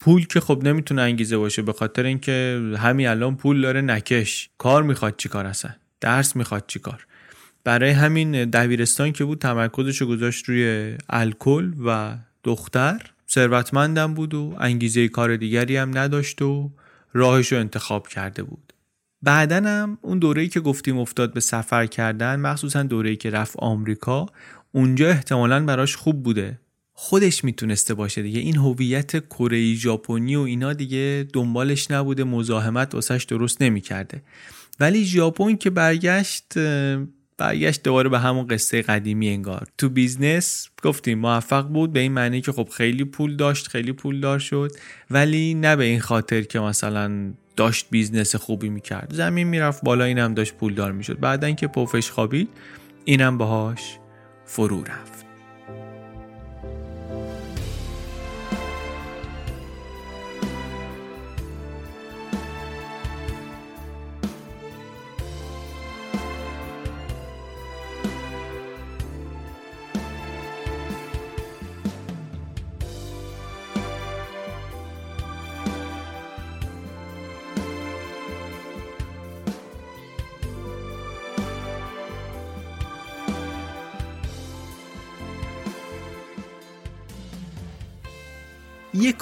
پول که خب نمی‌تونه انگیزه باشه به خاطر اینکه همین الان پول داره نکش. کار می‌خواد چیکار اصلا؟ درس می‌خواد چیکار برای همین دبیرستان که بود تمرکزش گذاشت روی الکل و دختر. ثروتمندم بود و انگیزه کار دیگری هم نداشت و راهش رو انتخاب کرده بود. بعدا هم اون دوره‌ای که گفتیم افتاد به سفر کردن مخصوصا دوره‌ای که رفت آمریکا اونجا احتمالا براش خوب بوده. خودش می‌تونسته باشه دیگه. این هویت کره ژاپنی و اینا دیگه دنبالش نبوده مزاحمت واسش درست نمی‌کرده. ولی ژاپن که برگشت برگشت دوباره به همون قصه قدیمی انگار. تو business گفتیم موفق بود به این معنی که خب خیلی پول داشت خیلی پول دار شد ولی نه به این خاطر که مثلا داشت business خوبی می‌کرد. زمین می‌رفت بالا اینم داشت پولدار می‌شد. بعدا که پفش خوابید اینم باهاش فرو رفت.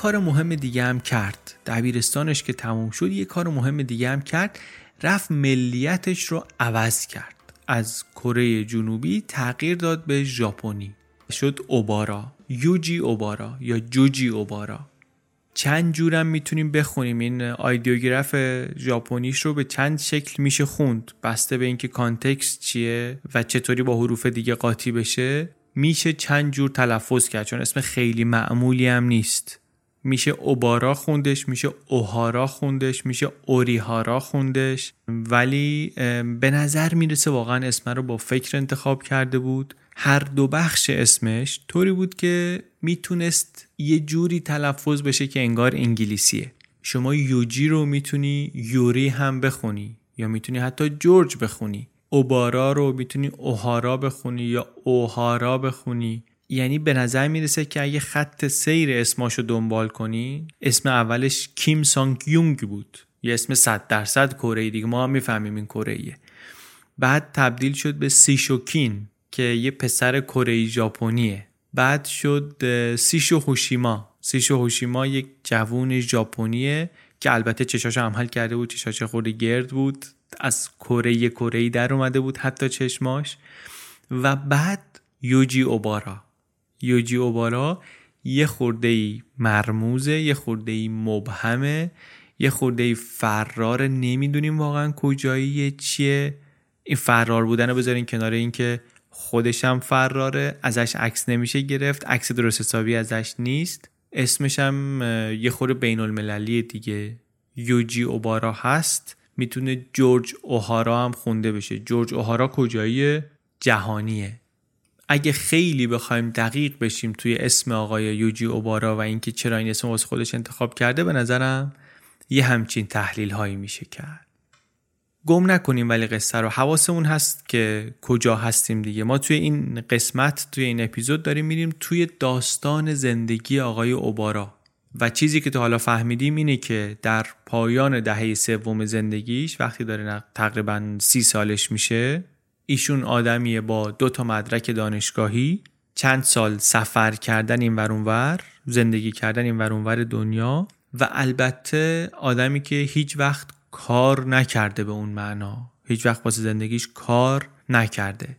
کار مهم دیگه هم کرد. دبیرستانش که تموم شد یه کار مهم دیگه هم کرد. رفت ملیتش رو عوض کرد. از کره جنوبی تغییر داد به ژاپنی. شد اوبارا. یوجی اوبارا یا جوجی اوبارا. چند جورم می‌تونیم بخونیم. این آیدیوگراف ژاپنیش رو به چند شکل میشه خوند. بسته به اینکه کانتکست چیه و چطوری با حروف دیگه قاطی بشه. میشه چند جور تلفظ کرد چون اسم خیلی معمولی هم نیست. میشه اوبارا خوندش میشه اوهارا خوندش میشه اوریهارا خوندش. ولی به نظر می‌رسه واقعا اسم رو با فکر انتخاب کرده بود. هر دو بخش اسمش طوری بود که می‌تونست یه جوری تلفظ بشه که انگار انگلیسیه. شما یوجی رو می‌تونی یوری هم بخونی یا می‌تونی حتی جورج بخونی. اوبارا رو می‌تونی اوهارا بخونی یا اوهارا بخونی. یعنی به نظر می‌رسه که اگه خط سیر اسماشو دنبال کنی اسم اولش کیم سانگ یونگ بود. یه اسم 100 درصد کره دیگه. ما هم می‌فهمیم این کره بعد تبدیل شد به سیشوکین که یه پسر کره ژاپنیه. بعد شد سیشو هوشیما. سیشو هوشیما یک جوون ژاپنیه که البته چشاش عمل کرده بود. چشاش خورده گرد بود. از کره کره در اومده بود حتی چشماش. و بعد یوجی اوبارا. یوجی اوبارا یه خورده ای مرموزه یه خورده ای مبهمه یه خورده ای فرار نمی‌دونیم واقعا کجاییه چیه؟ این فرار بودن رو بذارین کنار اینکه خودش هم فراره ازش عکس نمیشه گرفت عکس درست حسابی ازش نیست. اسمش هم یه خور بین المللی دیگه. یوجی اوبارا هست. می‌تونه جورج اوهارا هم خونده بشه. جورج اوهارا کجاییه؟ جهانیه. اگه خیلی بخوایم دقیق بشیم توی اسم آقای یوجی اوبارا و اینکه چرا این اسم واسه خودش انتخاب کرده به نظرم یه همچین تحلیل هایی میشه کرد. گم نکنیم ولی قصه رو. حواسمون هست که کجا هستیم دیگه. ما توی این قسمت توی این اپیزود داریم میریم توی داستان زندگی آقای اوبارا. و چیزی که تا حالا فهمیدیم اینه که در پایان دهه سوم زندگیش وقتی داره تقریبا سی سالش میشه ایشون آدمیه با دو تا مدرک دانشگاهی. چند سال سفر کردن این ور زندگی کردن این ور دنیا. و البته آدمی که هیچ وقت کار نکرده به اون معنا. هیچ وقت واسه زندگیش کار نکرده.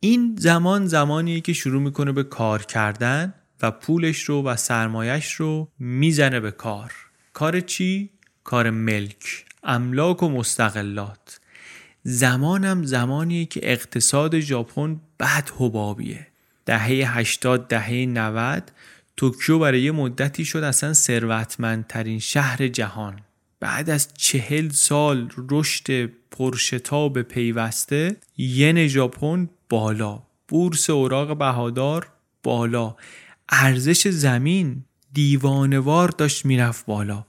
این زمان زمانیه که شروع می‌کنه به کار کردن و پولش رو و سرمایش رو می‌زنه به کار. کار چی؟ کار ملک. املاک و مستقلات. زمانم زمانیه که اقتصاد ژاپن بد حبابیه. دهه 80 دهه 90 توکیو برای یه مدتی شد اصلا ثروتمندترین شهر جهان. بعد از چهل سال رشد پرشتاب پیوسته ین ژاپن بالا. بورس اوراق بهادار بالا. ارزش زمین دیوانوار داشت می‌رفت بالا.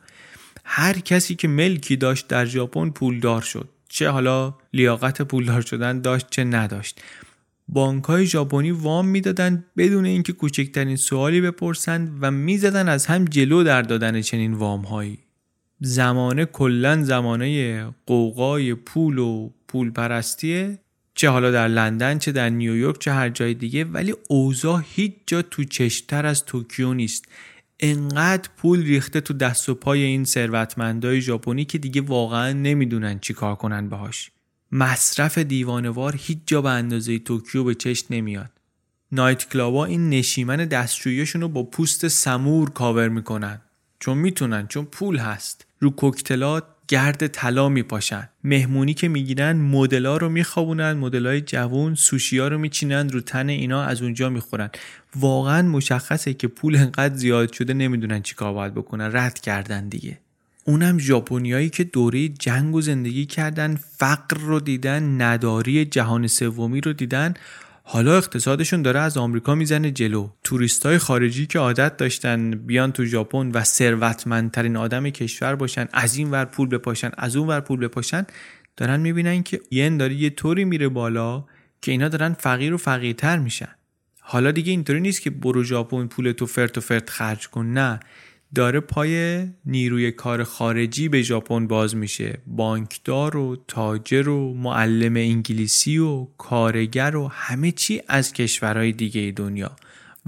هر کسی که ملکی داشت در ژاپن پولدار شد. چه حالا لیاقت پولدار شدن داشت چه نداشت. بانک های ژاپنی وام می‌دادند بدون اینکه کوچکترین سوالی بپرسند و می‌زدن از هم جلو در دادن چنین وام هایی زمانه کلا زمانه قوقای پول و پول پرستیه چه حالا در لندن چه در نیویورک چه هر جای دیگه ولی اوضاع هیچ جا تو چشتر از توکیو نیست. انقدر پول ریخته تو دست و پای این ثروتمندای ژاپنی که دیگه واقعا نمی‌دونن چی کار کنن باهاش. مصرف دیوانه‌وار هیچ جا به اندازه توکیو به چشم نمیاد. nightclub ا این نشیمن دستشوییشون رو با پوست سمور کاور می‌کنن. چون می‌تونن چون پول هست. رو کوکتلات گرد طلا میپاشن. مهمونی که می‌گیرن مدلا رو میخوابونن مدلای جوون سوشیا رو میچینن رو تن اینا از اونجا می‌خورن. واقعا مشخصه که پول انقدر زیاد شده نمی‌دونن چیکار باید بکنن. رد کردن دیگه. اونم ژاپنیایی که دوره جنگ و زندگی کردن فقر رو دیدن نداری جهان سومی رو دیدن. حالا اقتصادشون داره از آمریکا می‌زنه جلو. توریستای خارجی که عادت داشتن بیان تو ژاپن و ثروتمندترین آدم کشور باشن از این ور پول بپاشن از اون ور پول بپاشن دارن می‌بینن که ین داره یه طوری میره بالا که اینا دارن فقیر و فقیرتر میشن. حالا دیگه اینطوری نیست که برو ژاپن پول تو فرت و فرت خرج کن. نه. داره پای نیروی کار خارجی به ژاپن باز میشه. بانکدار و تاجر و معلم انگلیسی و کارگر و همه چی از کشورهای دیگه دنیا.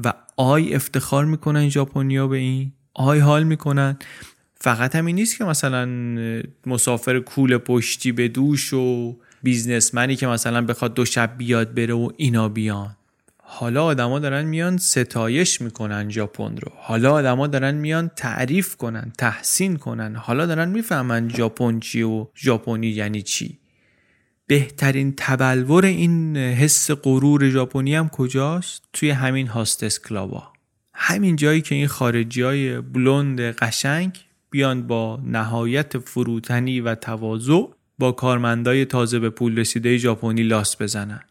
و آی افتخار می‌کنن ژاپنیا به این. آی حال می‌کنن. فقط همین نیست که مثلا مسافر کول پشتی به دوش و بیزنسمنی که مثلا بخواد دو شب بیاد بره و اینا بیان. حالا آدما دارن میان ستایش می‌کنن ژاپن رو. حالا آدما دارن میان تعریف کنن تحسین کنن. حالا دارن می‌فهمن ژاپن چی و ژاپنی یعنی چی. بهترین تبلور این حس غرور ژاپنی هم کجاست؟ توی همین هاستس کلابا همین جایی که این خارجی های بلوند قشنگ بیان با نهایت فروتنی و تواضع با کارمندای تازه به پول رسیده ژاپنی لاس بزنن.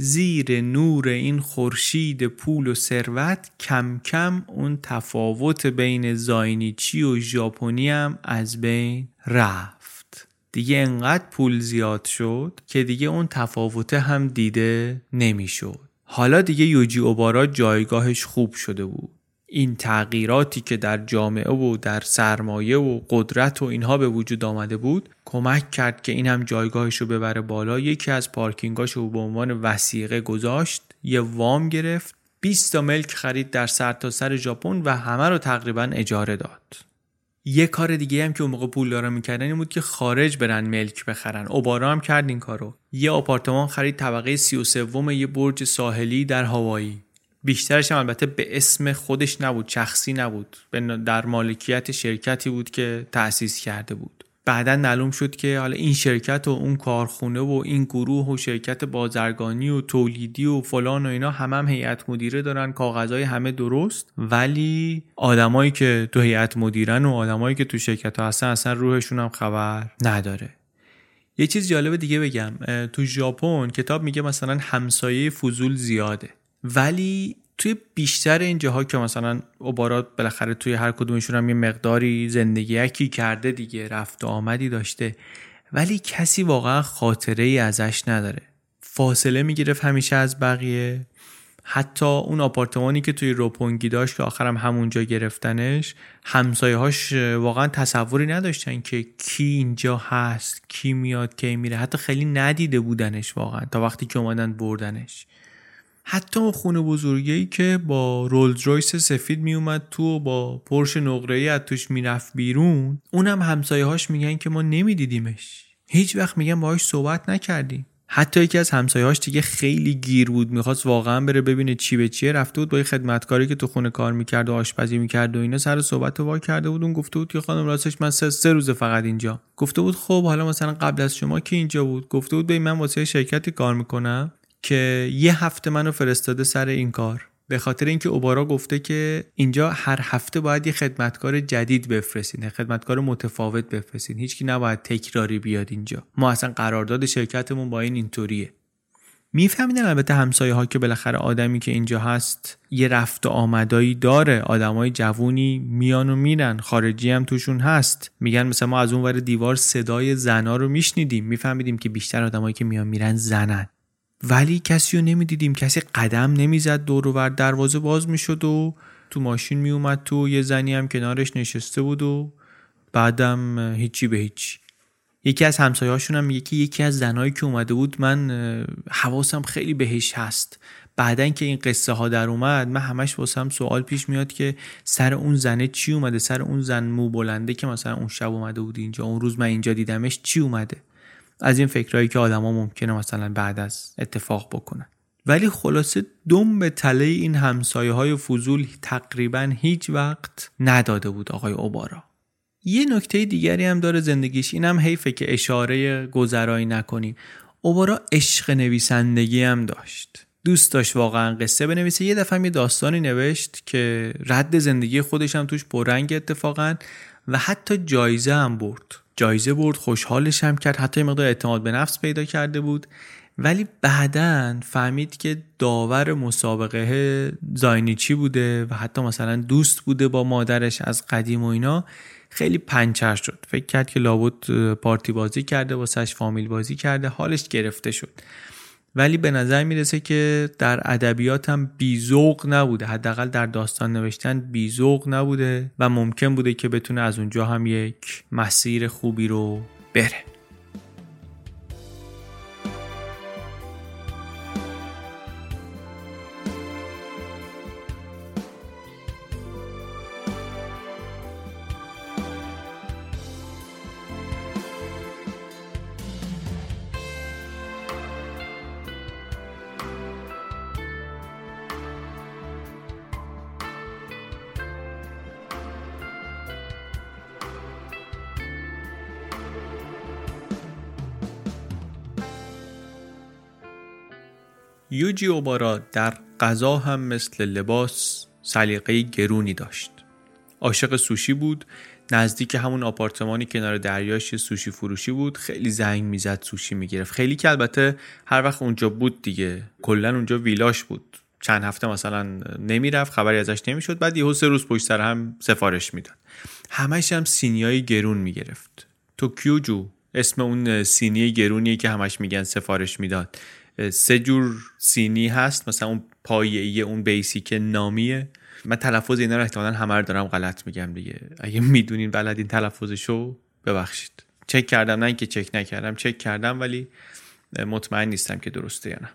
زیر نور این خورشید پول و ثروت کم کم اون تفاوت بین زاینیچی و ژاپنی هم از بین رفت. دیگه انقدر پول زیاد شد که دیگه اون تفاوت هم دیده نمی‌شد. حالا دیگه یوجی اوبارا جایگاهش خوب شده بود. این تغییراتی که در جامعه و در سرمایه و قدرت و اینها به وجود آمده بود کمک کرد که این هم جایگاهش رو ببره بالا. یکی از پارکینگاش رو به عنوان وسیقه گذاشت یه وام گرفت 20 تا ملک خرید در سرتاسر سر ژاپن و همه رو تقریبا اجاره داد. یه کار دیگه هم که اون موقع پول دارا می‌کردن این بود که خارج برن ملک بخرن. اوبارا هم کرد این کارو. یه آپارتمان خرید طبقه سی و سوم یه برج ساحلی در هوایی بیشترش هم البته به اسم خودش نبود شخصی نبود. در مالکیت شرکتی بود که تأسیس کرده بود. بعدا معلوم شد که حالا این شرکت و اون کارخونه و این گروه و شرکت بازرگانی و تولیدی و فلان و اینا هم هم هیئت مدیره دارن کاغذهای همه درست. ولی آدمایی که تو هیئت مدیرن و آدمایی که تو شرکت ها هستن اصلا روحشون هم خبر نداره. یه چیز جالب دیگه بگم. تو ژاپن کتاب میگه مثلا همسایه فضول زیاده. ولی توی بیشتر این جاها که مثلا عبارات بالاخره توی هر کدومشون هم یه مقداری زندگی یکی کرده دیگه رفت و آمدی داشته ولی کسی واقعا خاطره ای ازش نداره. فاصله می‌گرفت همیشه از بقیه. حتی اون آپارتمانی که توی روپونگی داشت که آخرم همونجا گرفتنش همسایه هاش واقعا تصوری نداشتن که کی اینجا هست کی میاد کی میره. حتی خیلی ندیده بودنش واقعا تا وقتی که اومدن بردنش. حتی اون خونه بزرگی که با رولز رویس سفید میومد تو و با پرش نقره ای از توش می‌رفت بیرون اونم همسایه هاش میگن که ما نمیدیدیمش. هیچ وقت میگن باهاش صحبت نکردیم. حتی یکی از همسایه‌هاش دیگه خیلی گیر بود می‌خواست واقعا بره ببینه چی به چیه. رفته بود با یه خدمتکاری که تو خونه کار می‌کرد و آشپزی می‌کرد و اینا سر صحبت وا کرده بود. اون گفته بود که خانم راستش من سه, سه روز فقط اینجا. گفته بود خب حالا مثلا قبل از شما کی اینجا بود؟ گفته بود به من واسه شرکتی کار می‌کنم. که یه هفته منو فرستاده سر این کار. به خاطر اینکه اوبارا گفته که اینجا هر هفته باید یه خدمتکار جدید بفرستین خدمتکار متفاوت بفرستین. هیچکی نباید تکراری بیاد اینجا. ما اصلا قرارداد شرکتمون با این اینطوریه. میفهمیدن البته همسایه ها که بالاخره آدمی که اینجا هست یه رفت و آمدایی داره. آدمای جوونی میان و میرن. خارجی هم توشون هست. میگن مثلا ما از اون ور دیوار صدای زنا رو میشنیدیم. میفهمیدیم که بیشتر آدمایی که میان میرن زنن. ولی کسی رو نمی‌دیدیم. کسی قدم نمی‌زد دور و دروازه باز می‌شد و تو ماشین میومد تو یه زنی هم کنارش نشسته بود و بعدم هیچی به هیچی یکی از همسایه‌هاشون هم که یکی از زنایی که اومده بود من حواسم خیلی بهش هست. بعدن که این قصه ها در اومد من همش واسم سوال پیش میاد که سر اون زنه چی اومده؟ سر اون زن مو بلنده که مثلا اون شب اومده بود اینجا اون روز من اینجا دیدمش چی اومده؟ از این فکرهایی که آدما ممکنه مثلا بعد از اتفاق بکنن. ولی خلاصه دم به تله این همسایه های فضول تقریبا هیچ وقت نداده بود آقای اوبارا. یه نکته دیگری هم داره زندگیش اینم حیفه که اشاره گذرایی نکنیم. اوبارا عشق نویسندگی هم داشت. دوست داشت واقعا قصه بنویسه. یه دفعه یه داستانی نوشت که رد زندگی خودش هم توش پررنگ اتفاقا و حتی جایزه هم برد. جایزه برد خوشحالش هم کرد حتی مقدار اعتماد به نفس پیدا کرده بود. ولی بعدا فهمید که داور مسابقه زاینیچی بوده و حتی مثلا دوست بوده با مادرش از قدیم و اینا. خیلی پنچر شد. فکر کرد که لابد پارتی بازی کرده واسش فامیل بازی کرده. حالش گرفته شد. ولی به نظر می‌رسه که در ادبیات هم بیزوق نبوده. حداقل در داستان نوشتن بیزوق نبوده و ممکن بوده که بتونه از اونجا هم یک مسیر خوبی رو بره. یوجی اوبارا در غذا هم مثل لباس سلیقه گرونی داشت. عاشق سوشی بود نزدیک همون آپارتمانی کنار دریاش سوشی فروشی بود. خیلی زنگ می‌زد سوشی می‌گرفت. خیلی که البته هر وقت اونجا بود دیگه. کلا اونجا ویلاش بود. چند هفته مثلا نمی‌رفت خبری ازش نمی‌شد. بعد یهو سه روز پشت سر هم سفارش می‌داد. همش هم سینیای گرون می‌گرفت. توکیوجو اسم اون سینی گرونیه که همش میگن سفارش می‌داد. سه جور سینی هست. مثلا اون پایه اون بیسیک نامیه. من تلفظ اینا رو احتمالا همه رو دارم غلط میگم دیگه. اگه می‌دونین بلدین تلفظشو ببخشید. چک کردم نه اینکه چک نکردم چک کردم ولی مطمئن نیستم که درسته یا نه.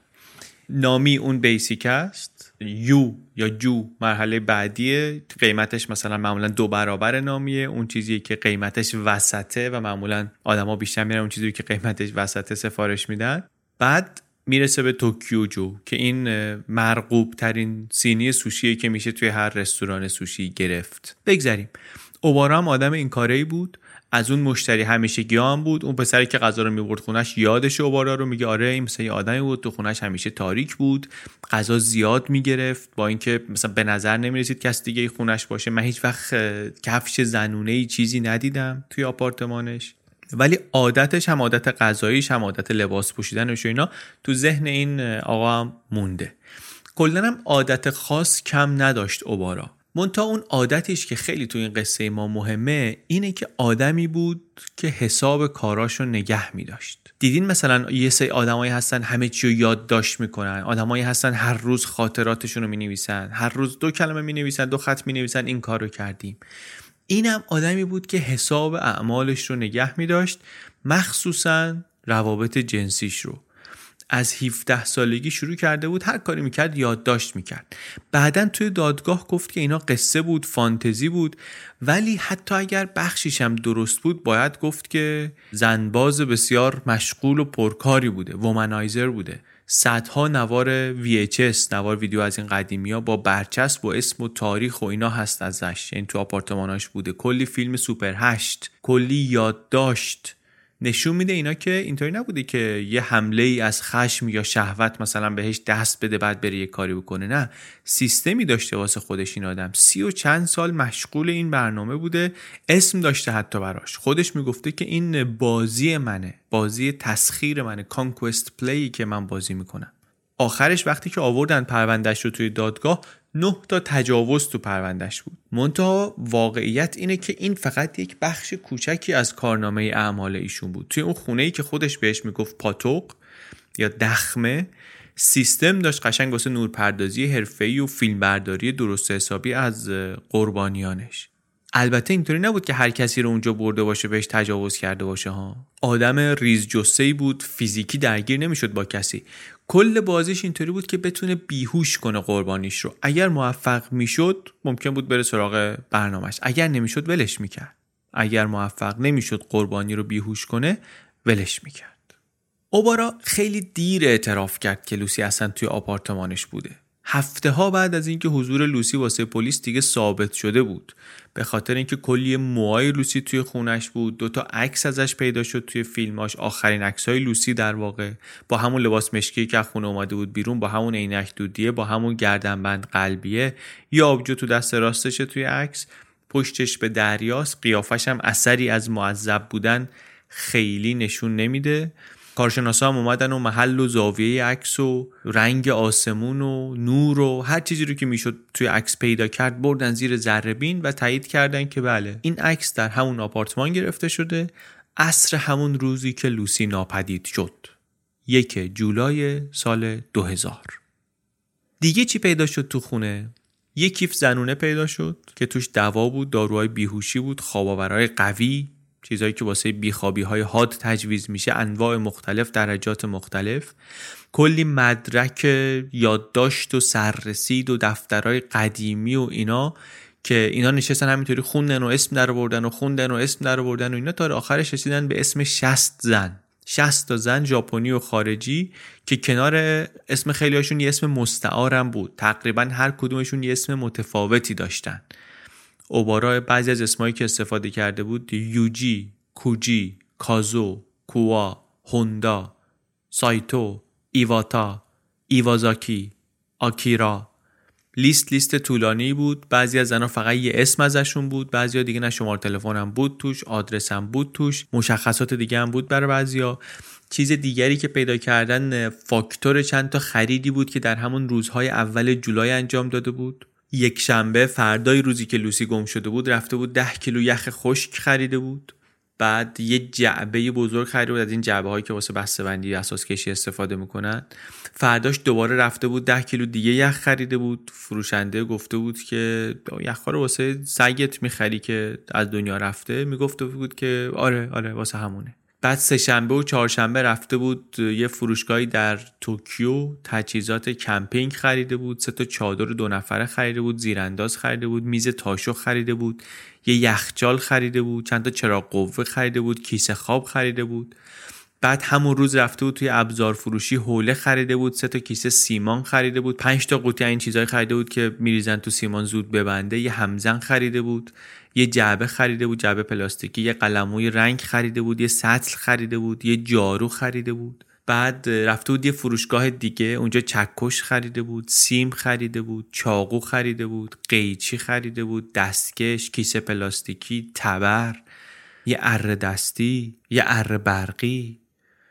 نامی اون بیسیک است. یو یا جو مرحله بعدی قیمتش مثلا معمولا دو برابر نامیه. اون چیزی که قیمتش وسطه و معمولا آدما بیشتر میرن اون چیزی که قیمتش وسطه سفارش میدن. بعد می‌رسه به توکیو جو که این مرغوب ترین سینی سوشیه که میشه توی هر رستوران سوشی گرفت. بگذریم. اوبارا هم آدم این کاره بود. از اون مشتری همیشه گیان بود. اون پسری که غذا رو می‌برد خونش یادش اوبارا رو میگه آره این مثلا یه آدمی بود. تو خونش همیشه تاریک بود. غذا زیاد می‌گرفت. با اینکه مثلا به نظر نمی‌رسید کس دیگه خونش باشه. من هیچ وقت کفش زنونه ای چیزی ندیدم توی آپارتمانش. ولی عادتش هم عادت غذاییش هم عادت لباس پوشیدنش و اینا تو ذهن این آقا هم مونده. کلا هم عادت خاص کم نداشت اوبارا. مونتا اون عادتش که خیلی تو این قصه ما مهمه اینه که آدمی بود که حساب کاراش رو نگه می داشت دیدین مثلا یه سری آدمایی هستن همه چی رو یادداشت می‌کنن. آدمایی هستن هر روز خاطراتشون رو می نویسن هر روز دو کلمه می نویسن دو خط می نویسن این کار رو کردیم. اینم آدمی بود که حساب اعمالش رو نگه می داشت مخصوصا روابط جنسیش رو. از 17 سالگی شروع کرده بود هر کاری می‌کرد یادداشت می‌کرد. بعدا توی دادگاه گفت که اینا قصه بود فانتزی بود ولی حتی اگر بخشیش هم درست بود باید گفت که زنباز بسیار مشغول و پرکاری بوده womanizer بوده. صدها نوار VHS نوار ویدیو از این قدیمی ها با برچسب و اسم و تاریخ و اینا هست ازش. یعنی تو آپارتماناش بوده. کلی فیلم سوپر هشت. کلی یادداشت. نشون میده اینا که اینطوری نبوده که یه حمله ای از خشم یا شهوت مثلا بهش دست بده بعد بره یه کاری بکنه. نه سیستمی داشته واسه خودش این آدم. سی و چند سال مشغول این برنامه بوده اسم داشته حتی براش. خودش می‌گفته که این بازی منه بازی تسخیر منه conquest play که من بازی می‌کنم. آخرش وقتی که آوردن پروندهش رو توی دادگاه نه تا تجاوز تو پروندهش بود. منتها واقعیت اینه که این فقط یک بخش کوچکی از کارنامه اعمال ایشون بود. توی اون خونه ای که خودش بهش می‌گفت پاتوق یا دخمه سیستم داشت قشنگ واسه نورپردازی حرفه‌ای و فیلمبرداری درست حسابی از قربانیانش. البته اینطوری نبود که هر کسی رو اونجا برده باشه بهش تجاوز کرده باشه ها. آدم ریز بود فیزیکی درگیر نمی‌شد با کسی. کل بازیش اینطوری بود که بتونه بیهوش کنه قربانیش رو. اگر موفق می‌شد ممکن بود بره سراغ برنامهش اگر نمی‌شد ولش می‌کرد. اگر موفق نمی‌شد قربانی رو بیهوش کنه ولش می‌کرد. اوبارا خیلی دیر اعتراف کرد که لوسی اصلا توی آپارتمانش بوده. هفته ها بعد از اینکه حضور لوسی واسه پلیس دیگه ثابت شده بود. به خاطر اینکه کلی موهای لوسی توی خونش بود دوتا عکس ازش پیدا شد توی فیلماش آخرین عکس های لوسی در واقع با همون لباس مشکی که خونه اومده بود بیرون با همون عینک دودیه با همون گردنبند قلبیه. یا آبجو تو دست راستشه توی عکس. پشتش به دریاست. قیافش هم اثری از معذب بودن خیلی نشون نمیده. کارشناسا هم اومدن و محل و زاویه عکس و رنگ آسمون و نور و هر چیزی رو که می‌شد توی عکس پیدا کرد بردن زیر ذره و تایید کردن که بله این عکس در همون آپارتمان گرفته شده عصر همون روزی که لوسی ناپدید شد. یک جولای سال 2000 دیگه چی پیدا شد تو خونه؟ یک کیف زنونه پیدا شد که توش دوا بود داروهای بیهوشی بود خواباورهای قوی. چیزهایی که واسه بیخوابی های حاد تجویز میشه انواع مختلف درجات مختلف. کلی مدرک یادداشت و سررسید و دفترهای قدیمی و اینا که اینا نشستن همینطوری خوندن و اسم در بردن و خوندن و اسم در بردن و اینا تا آخرش رسیدن به اسم 60 زن. 60 تا زن ژاپنی و خارجی که کنار اسم خیلی هاشون یه اسم مستعارم بود. تقریبا هر کدومشون یه اسم متفاوتی داشتن. اوبارا بعضی از اسمایی که استفاده کرده بود یوجی، کوجی، کازو، کوا، هوندا، سایتو، ایواتا، ایوازاکی، آکیرا. لیست لیست طولانی بود. بعضی از زنها فقط یه اسم ازشون بود. بعضی دیگه نه شماره تلفن هم بود توش آدرس هم بود توش. مشخصات دیگه هم بود برای بعضیا. چیز دیگری که پیدا کردن فاکتور چند تا خریدی بود که در همون روزهای اول جولای انجام داده بود. یک شنبه فردای روزی که لوسی گم شده بود رفته بود ده کیلو یخ خشک خریده بود. بعد یه جعبه بزرگ خریده بود. از این جعبه هایی که واسه بسته بندی اساس کشی استفاده می‌کنن. فرداش دوباره رفته بود ده کیلو دیگه یخ خریده بود. فروشنده گفته بود که یخ رو واسه سگت می‌خری که از دنیا رفته. می‌گفته بود که آره آره واسه همونه. بعد سهشنبه و چهارشنبه رفته بود یه فروشگاهی در توکیو تجهیزات کمپینگ خریده بود سه تا چادر دو نفره خریده بود زیرانداز خریده بود میز تاشو خریده بود یه یخچال خریده بود چند تا چراغ قوه خریده بود کیسه خواب خریده بود. بعد همون روز رفته بود توی ابزار فروشی حوله خریده بود سه تا کیسه سیمان خریده بود پنج تا قوطی این چیزهای خریده بود که میریزن تو سیمان زود ببنده یه همزن خریده بود. یه جعبه خریده بود جعبه پلاستیکی یه قلموی رنگ خریده بود یه سطل خریده بود یه جارو خریده بود. بعد رفته بود یه فروشگاه دیگه اونجا چکش خریده بود سیم خریده بود چاقو خریده بود قیچی خریده بود دستکش کیسه پلاستیکی تبر یه اره دستی یه اره برقی.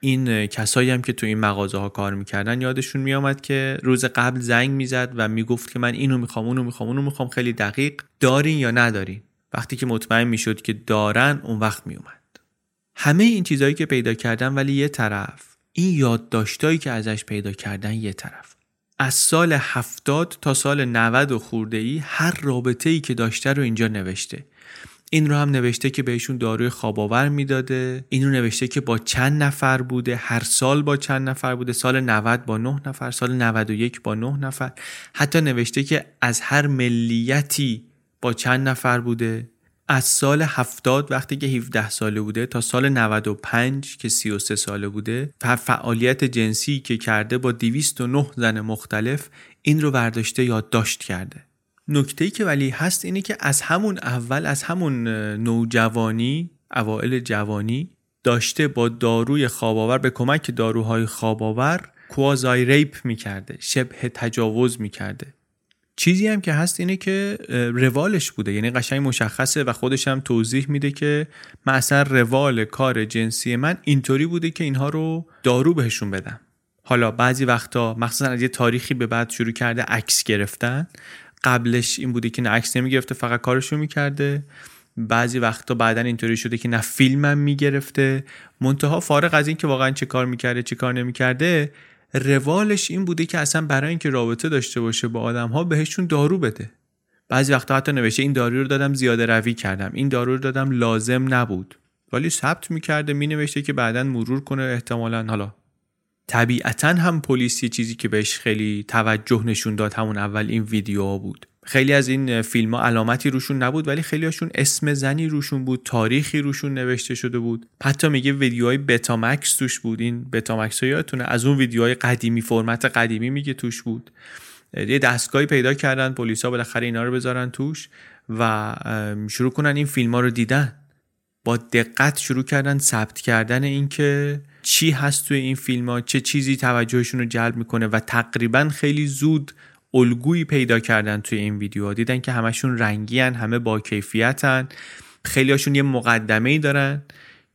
این کسایی هم که تو این مغازه ها کار می‌کردن یادشون میامد که روز قبل زنگ می‌زد و می‌گفت که من اینو می‌خوام اونو می‌خوام اونو می‌خوام خیلی دقیق. دارین یا ندارین؟ وقتی که مطمئن می‌شد که دارن اون وقت میومد همه این چیزهایی که پیدا کردن ولی یه طرف این یادداشتایی که ازش پیدا کردن یه طرف. از سال هفتاد تا سال 90 و خورده ای هر رابطه ای که داشته رو اینجا نوشته. این رو هم نوشته که بهشون داروی خواباور می‌داده. این رو نوشته که با چند نفر بوده. هر سال با چند نفر بوده. سال 90 با 9 نفر سال 91 با 9 نفر. حتی نوشته که از هر ملیتی با چند نفر بوده. از سال 70 وقتی که 17 ساله بوده تا سال 95 که 33 ساله بوده و فعالیت جنسی که کرده با 209 زن مختلف این رو برداشته یادداشت کرده. نکته که ولی هست اینه که از همون اول از همون نوجوانی اوائل جوانی داشته با داروی خواباور به کمک داروهای خواباور کوازای ریپ می‌کرده شبه تجاوز می‌کرده. چیزی هم که هست اینه که روالش بوده. یعنی قشنگ مشخصه و خودش هم توضیح میده که من روال کار جنسی من اینطوری بوده که اینها رو دارو بهشون بدم. حالا بعضی وقتا مخصوصا از یه تاریخی به بعد شروع کرده عکس گرفتن. قبلش این بوده که نه عکس نمی‌گرفته فقط کارشو می‌کرده. بعضی وقتا بعدا اینطوری شده که نه فیلمم می‌گرفته. منتها فارغ از این که واقعا چه کار می‌کرده چه کار نمی‌کرده روالش این بوده که اصلا برای اینکه رابطه داشته باشه با آدم ها بهشون دارو بده. بعضی وقتا حتی نوشته این دارو رو دادم زیاده روی کردم این دارو رو دادم لازم نبود. ولی ثبت می‌کرده مینوشته که بعدا مرور کنه احتمالا. حالا طبیعتا هم پلیس یه چیزی که بهش خیلی توجه نشون داد همون اول این ویدیو بود. خیلی از این فیلم ها علامتی روشون نبود ولی خیلی هاشون اسم زنی روشون بود تاریخی روشون نوشته شده بود. حتی میگه ویدیوهای بتامکس توش بود. این بتامکس ها یادتونه؟ از اون ویدیوهای قدیمی فرمت قدیمی میگه توش بود. یه دستگاهی پیدا کردن پلیسا بالاخره اینا رو بذارن توش و شروع کنن این فیلم ها رو دیدن. با دقت شروع کردن ثبت کردن اینکه چی هست توی این فیلم ها چه چیزی توجهشون رو جلب می‌کنه و تقریبا خیلی زود الگویی پیدا کردن توی این ویدیوها. دیدن که همشون رنگی هن، همه با کیفیتن. خیلی هاشون یه مقدمه ای دارن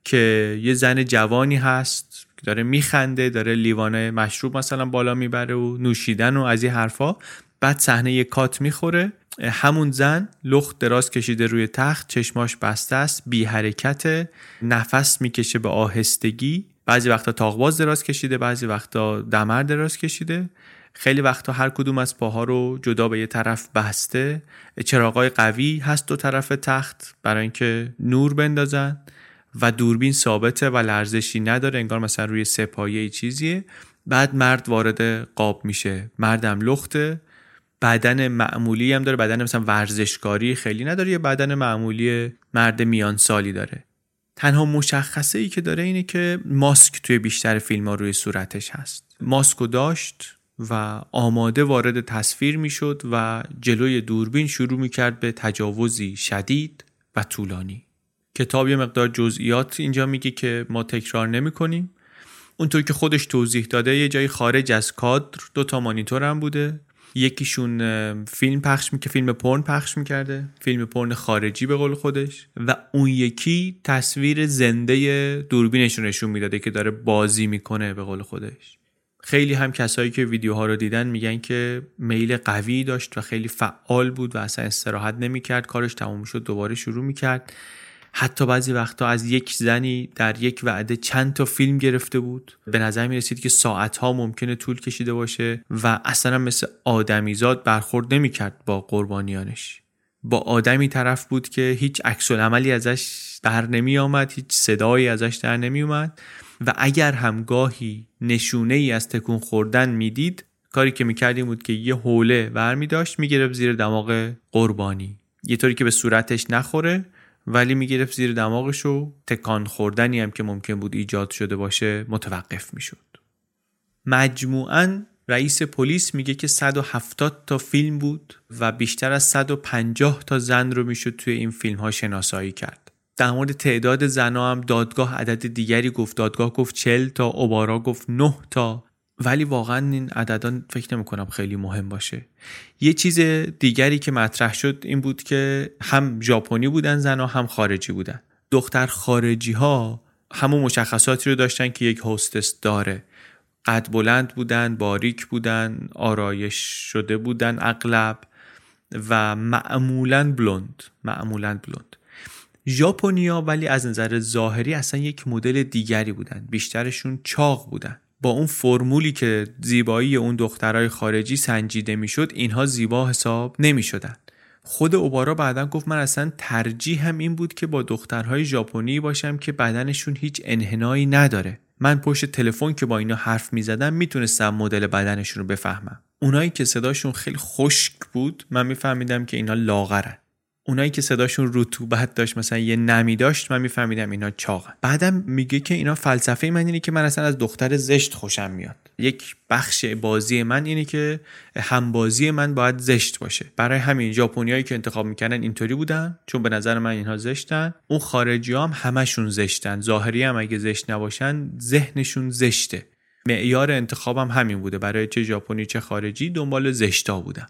که یه زن جوانی هست داره میخنده داره لیوانه مشروب مثلا بالا می‌بره و نوشیدن و از این حرفا. بعد صحنه یه کات می‌خوره. همون زن لخت دراز کشیده روی تخت چشماش بسته است بی حرکت نفس می‌کشه به آهستگی. بعضی وقتا تاقباز دراز کشیده بعضی وقتا دمر دراز کشیده. خیلی وقتا هر کدوم از پاها رو جدا به یه طرف بسته. چراغای قوی هست دو طرف تخت برای اینکه نور بندازن و دوربین ثابته و لرزشی نداره انگار مثلا روی سپایه چیزیه. بعد مرد وارد قاب میشه. مردم لخته. بدن معمولی هم داره. بدن مثلا ورزشکاری خیلی نداره. یه بدن معمولی مرد میان سالی داره. تنها مشخصه ای که داره اینه که ماسک توی بیشتر فیلم ها روی صورتش هست. ماسکو داشت. و آماده وارد تصویر می‌شد و جلوی دوربین شروع می‌کرد به تجاوزی شدید و طولانی. کتاب یه مقدار جزئیات اینجا میگه که ما تکرار نمی کنیم اونطور که خودش توضیح داده یه جایی خارج از کادر دو تا مانیتور هم بوده. یکیشون فیلم پخش می‌کرد فیلم پرن پخش می‌کرده. فیلم پرن خارجی به قول خودش. و اون یکی تصویر زنده دوربینش رو نشون می‌داده که داره بازی می‌کنه به قول خودش. خیلی هم کسایی که ویدیوها رو دیدن میگن که میل قوی داشت و خیلی فعال بود و اصلا استراحت نمی‌کرد. کارش تموم شد دوباره شروع می‌کرد. حتی بعضی وقتا از یک زنی در یک وعده چند تا فیلم گرفته بود. به نظر می رسید که ساعتها ممکنه طول کشیده باشه و اصلا مثل آدمیزاد برخورد نمی کرد با قربانیانش. با آدمی طرف بود که هیچ عکس عملی ازش در نمی آمد هیچ صدایی ازش در نمی اومد و اگر همگاهی نشونه ای از تکون خوردن می‌دید کاری که می‌کردیم بود که یه حوله ور می داشت می‌گرفت زیر دماغ قربانی یه طوری که به صورتش نخوره ولی می‌گرفت زیر دماغش و تکان خوردنی هم که ممکن بود ایجاد شده باشه متوقف می‌شد مجموعاً رئیس پلیس میگه که 170 تا فیلم بود و بیشتر از 150 تا زن رو می‌شد توی این فیلم ها شناسایی کرد. در مورد تعداد زنها هم دادگاه عدد دیگری گفت. دادگاه گفت 40 تا اوبارا گفت 9 تا. ولی واقعا این عددان فکر نمی کنم خیلی مهم باشه. یه چیز دیگری که مطرح شد این بود که هم ژاپنی بودن زنها هم خارجی بودن. دختر خارجی ها همون مشخصاتی رو داشتن که یک هستس داره. قد بلند بودن باریک بودن آرایش شده بودن اغلب و معمولا بلوند معمولا بلوند ژاپنیا ولی از نظر ظاهری اصلا یک مدل دیگری بودن. بیشترشون چاق بودن. با اون فرمولی که زیبایی اون دخترای خارجی سنجیده می‌شد اینها زیبا حساب نمی شدن. خود اوبارا بعدا گفت من اصلا ترجیح هم این بود که با دخترهای ژاپنی باشم که بدنشون هیچ انحنایی نداره. من پشت تلفن که با اینا حرف می‌زدم می‌تونستم مدل بدنشون رو بفهمم. اونایی که صداشون خیلی خشک بود من میفهمیدم که اینا لاغرن. اونایی که صداشون رطوبت داشت مثلا یه نمی داشت من میفهمیدم اینا چاقن بعدم میگه که اینا فلسفه من اینه که من اصلا از دختر زشت خوشم میاد. یک بخش بازی من اینه که همبازی من باید زشت باشه. برای همین ژاپنیایی که انتخاب می‌کنن اینطوری بودن چون به نظر من اینها زشتن. اون خارجی هم همشون زشتن. ظاهری هم اگه زشت نباشن ذهنشون زشته. معیار انتخابم همین بوده. برای چه ژاپنی چه خارجی دنبال زشتا بودم.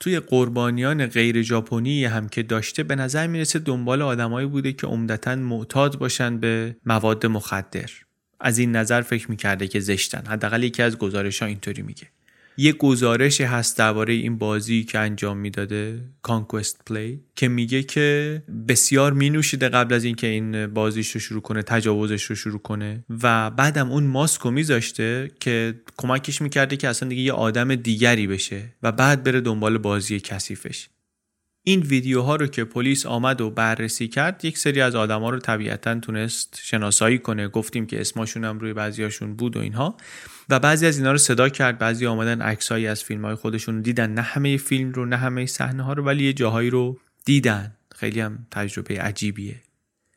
توی قربانیان غیر ژاپنی هم که داشته به نظر می‌رسه دنبال آدمایی بوده که عمدتا معتاد باشن به مواد مخدر. از این نظر فکر می‌کرده که زشتن. حداقل یکی از گزارش ها اینطوری میگه. یه گزارش هست درباره این بازی که انجام می‌داده کانکوست پلی که میگه که بسیار مینوشیده قبل از اینکه این بازیش رو شروع کنه تجاوزش رو شروع کنه. و بعدم اون ماسک رو میذاشته که کمکش می‌کرده که اصلا دیگه یه آدم دیگری بشه و بعد بره دنبال بازی کثیفش. این ویدیوها رو که پلیس آمد و بررسی کرد یک سری از آدما رو طبیعتا تونست شناسایی کنه. گفتیم که اسمشون هم روی بعضیاشون بود و اینها. و بعضی از اینا رو صدا کرد بعضی آمدن عکسایی از فیلم های خودشون دیدن. نه همه فیلم رو نه همه صحنه ها رو ولی یه جاهایی رو دیدن. خیلی هم تجربه عجیبیه.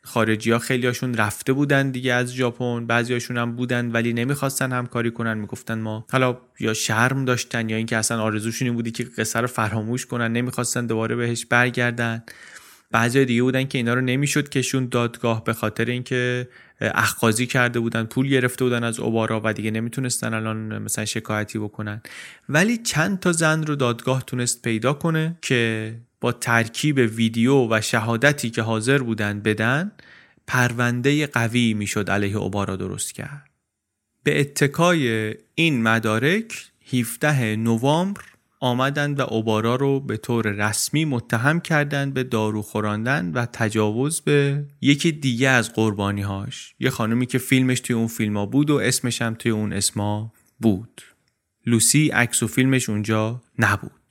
خارجی ها خیلی هاشون رفته بودن دیگه از ژاپن بعضی هاشون هم بودن ولی نمی‌خواستن همکاری کنن. می‌گفتن ما حالا یا شرم داشتن یا اینکه اصلا آرزوشون این بودی که قصه رو فراموش کنن. نمی‌خواستن دوباره بهش برگردن. بعضی دیگه بودن که اینا رو نمی‌شد کشون دادگاه به خاطر اینکه اخقازی کرده بودن پول گرفته بودن از اوبارا و دیگه نمی‌تونستن الان مثلا شکایتی بکنن. ولی چند تا زن رو دادگاه تونست پیدا کنه که با ترکیب ویدیو و شهادتی که حاضر بودن بدن پرونده قوی می‌شد علیه اوبارا درست کرد. به اتکای این مدارک 17 نوامبر آمدند و اوبارا رو به طور رسمی متهم کردند به دارو خوراندن و تجاوز به یکی دیگه از قربانی هاش یه خانمی که فیلمش توی اون فیلم ها بود و اسمش هم توی اون اسما بود. لوسی عکس و فیلمش اونجا نبود.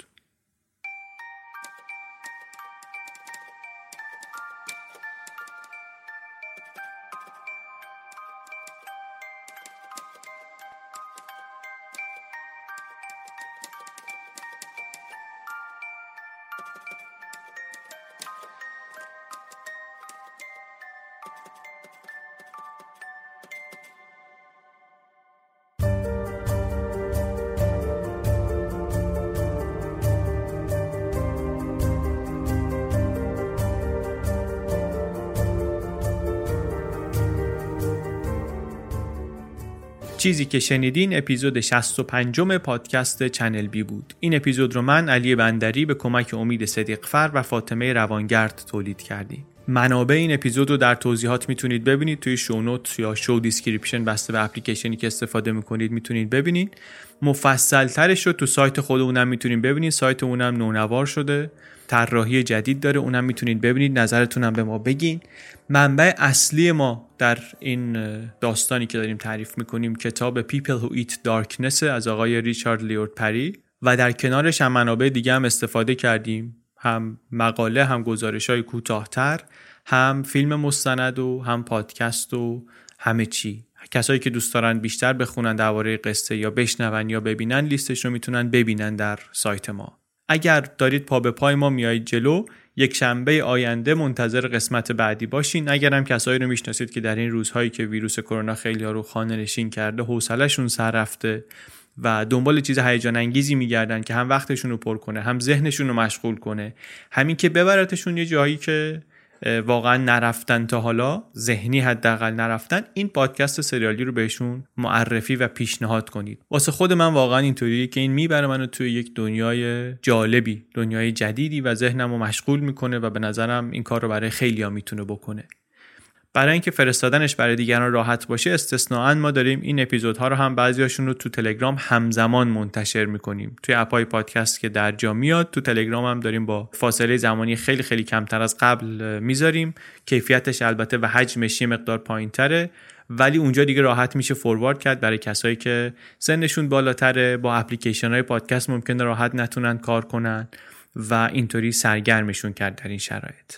که شنیدین اپیزود 65 پادکست چنل بی بود. این اپیزود رو من علی بندری به کمک امید صدیقفر و فاطمه روانگرد تولید کردیم. منابع این اپیزود رو در توضیحات می‌تونید ببینید. توی show note یا show description بسته به اپلیکیشنی که استفاده می‌کنید می‌تونید ببینید. مفصل ترش رو تو سایت خودمونم می‌تونید ببینید. سایتمونم نونوار شده. طراحی جدید داره اونم می‌تونید ببینید نظرتونم به ما بگین. منبع اصلی ما در این داستانی که داریم تعریف می‌کنیم کتاب People Who Eat Darkness از آقای ریچارد لیورد پری و در کنارش هم منابع دیگه هم استفاده کردیم. هم مقاله هم گزارش های کوتاهتر هم فیلم مستند و هم پادکست و همه چی. کسایی که دوست دارن بیشتر بخونن درباره قصه یا بشنون یا ببینن لیستش رو می‌تونن ببینن در سایت ما. اگر دارید پا به پای ما میایید جلو یک شنبه آینده منتظر قسمت بعدی باشین. اگر کسایی رو می‌شناسید که در این روزهایی که ویروس کرونا خیلی ها رو خانه نشین کرده حوصلهشون سر رفته و دنبال چیز هیجان انگیزی میگردن که هم وقتشون رو پر کنه هم ذهنشون رو مشغول کنه. همین که ببرتشون یه جایی که واقعا نرفتن تا حالا ذهنی حداقل نرفتن این پادکست سریالی رو بهشون معرفی و پیشنهاد کنید. واسه خود من واقعا اینطوریه که این می‌بره منو توی یک دنیای جالبی دنیای جدیدی و ذهنم رو مشغول می‌کنه و به نظرم این کار رو برای خیلی ها می‌تونه بکنه. برای اینکه فرستادنش برای دیگران راحت باشه استثناا ما داریم این اپیزودها رو هم بعضیاشون رو تو تلگرام همزمان منتشر می‌کنیم. توی اپای پادکست که در جا میاد تو تلگرام هم داریم با فاصله زمانی خیلی خیلی کمتر از قبل می‌ذاریم. کیفیتش البته و حجمش یه مقدار پایینتره. ولی اونجا دیگه راحت میشه فوروارد کرد برای کسایی که سنشون بالاتره با اپلیکیشن های پادکست ممکنه راحت نتونن کار کنن و اینطوری سرگرمشون کرد در این شرایط.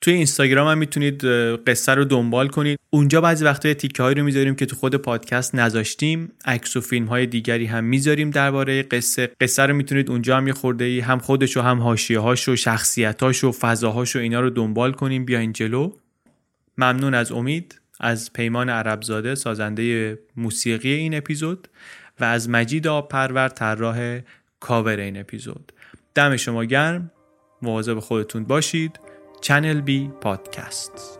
توی اینستاگرام هم می‌تونید قصه رو دنبال کنید. اونجا بعضی وقتا تیکه هایی رو می‌ذاریم که تو خود پادکست نذاشتیم. عکس و فیلم های دیگری هم می‌ذاریم درباره قصه. قصه رو می‌تونید اونجا هم یه خورده ای هم خودش و هم حاشیه هاش و شخصیتاش و فضاهاش و اینا رو دنبال کنیم. بیاین جلو. ممنون از امید از پیمان عربزاده سازنده موسیقی این اپیزود و از مجید آب پرور طراح کاور این اپیزود. دم شما گرم. مواظب خودتون باشید. Channel B Podcasts.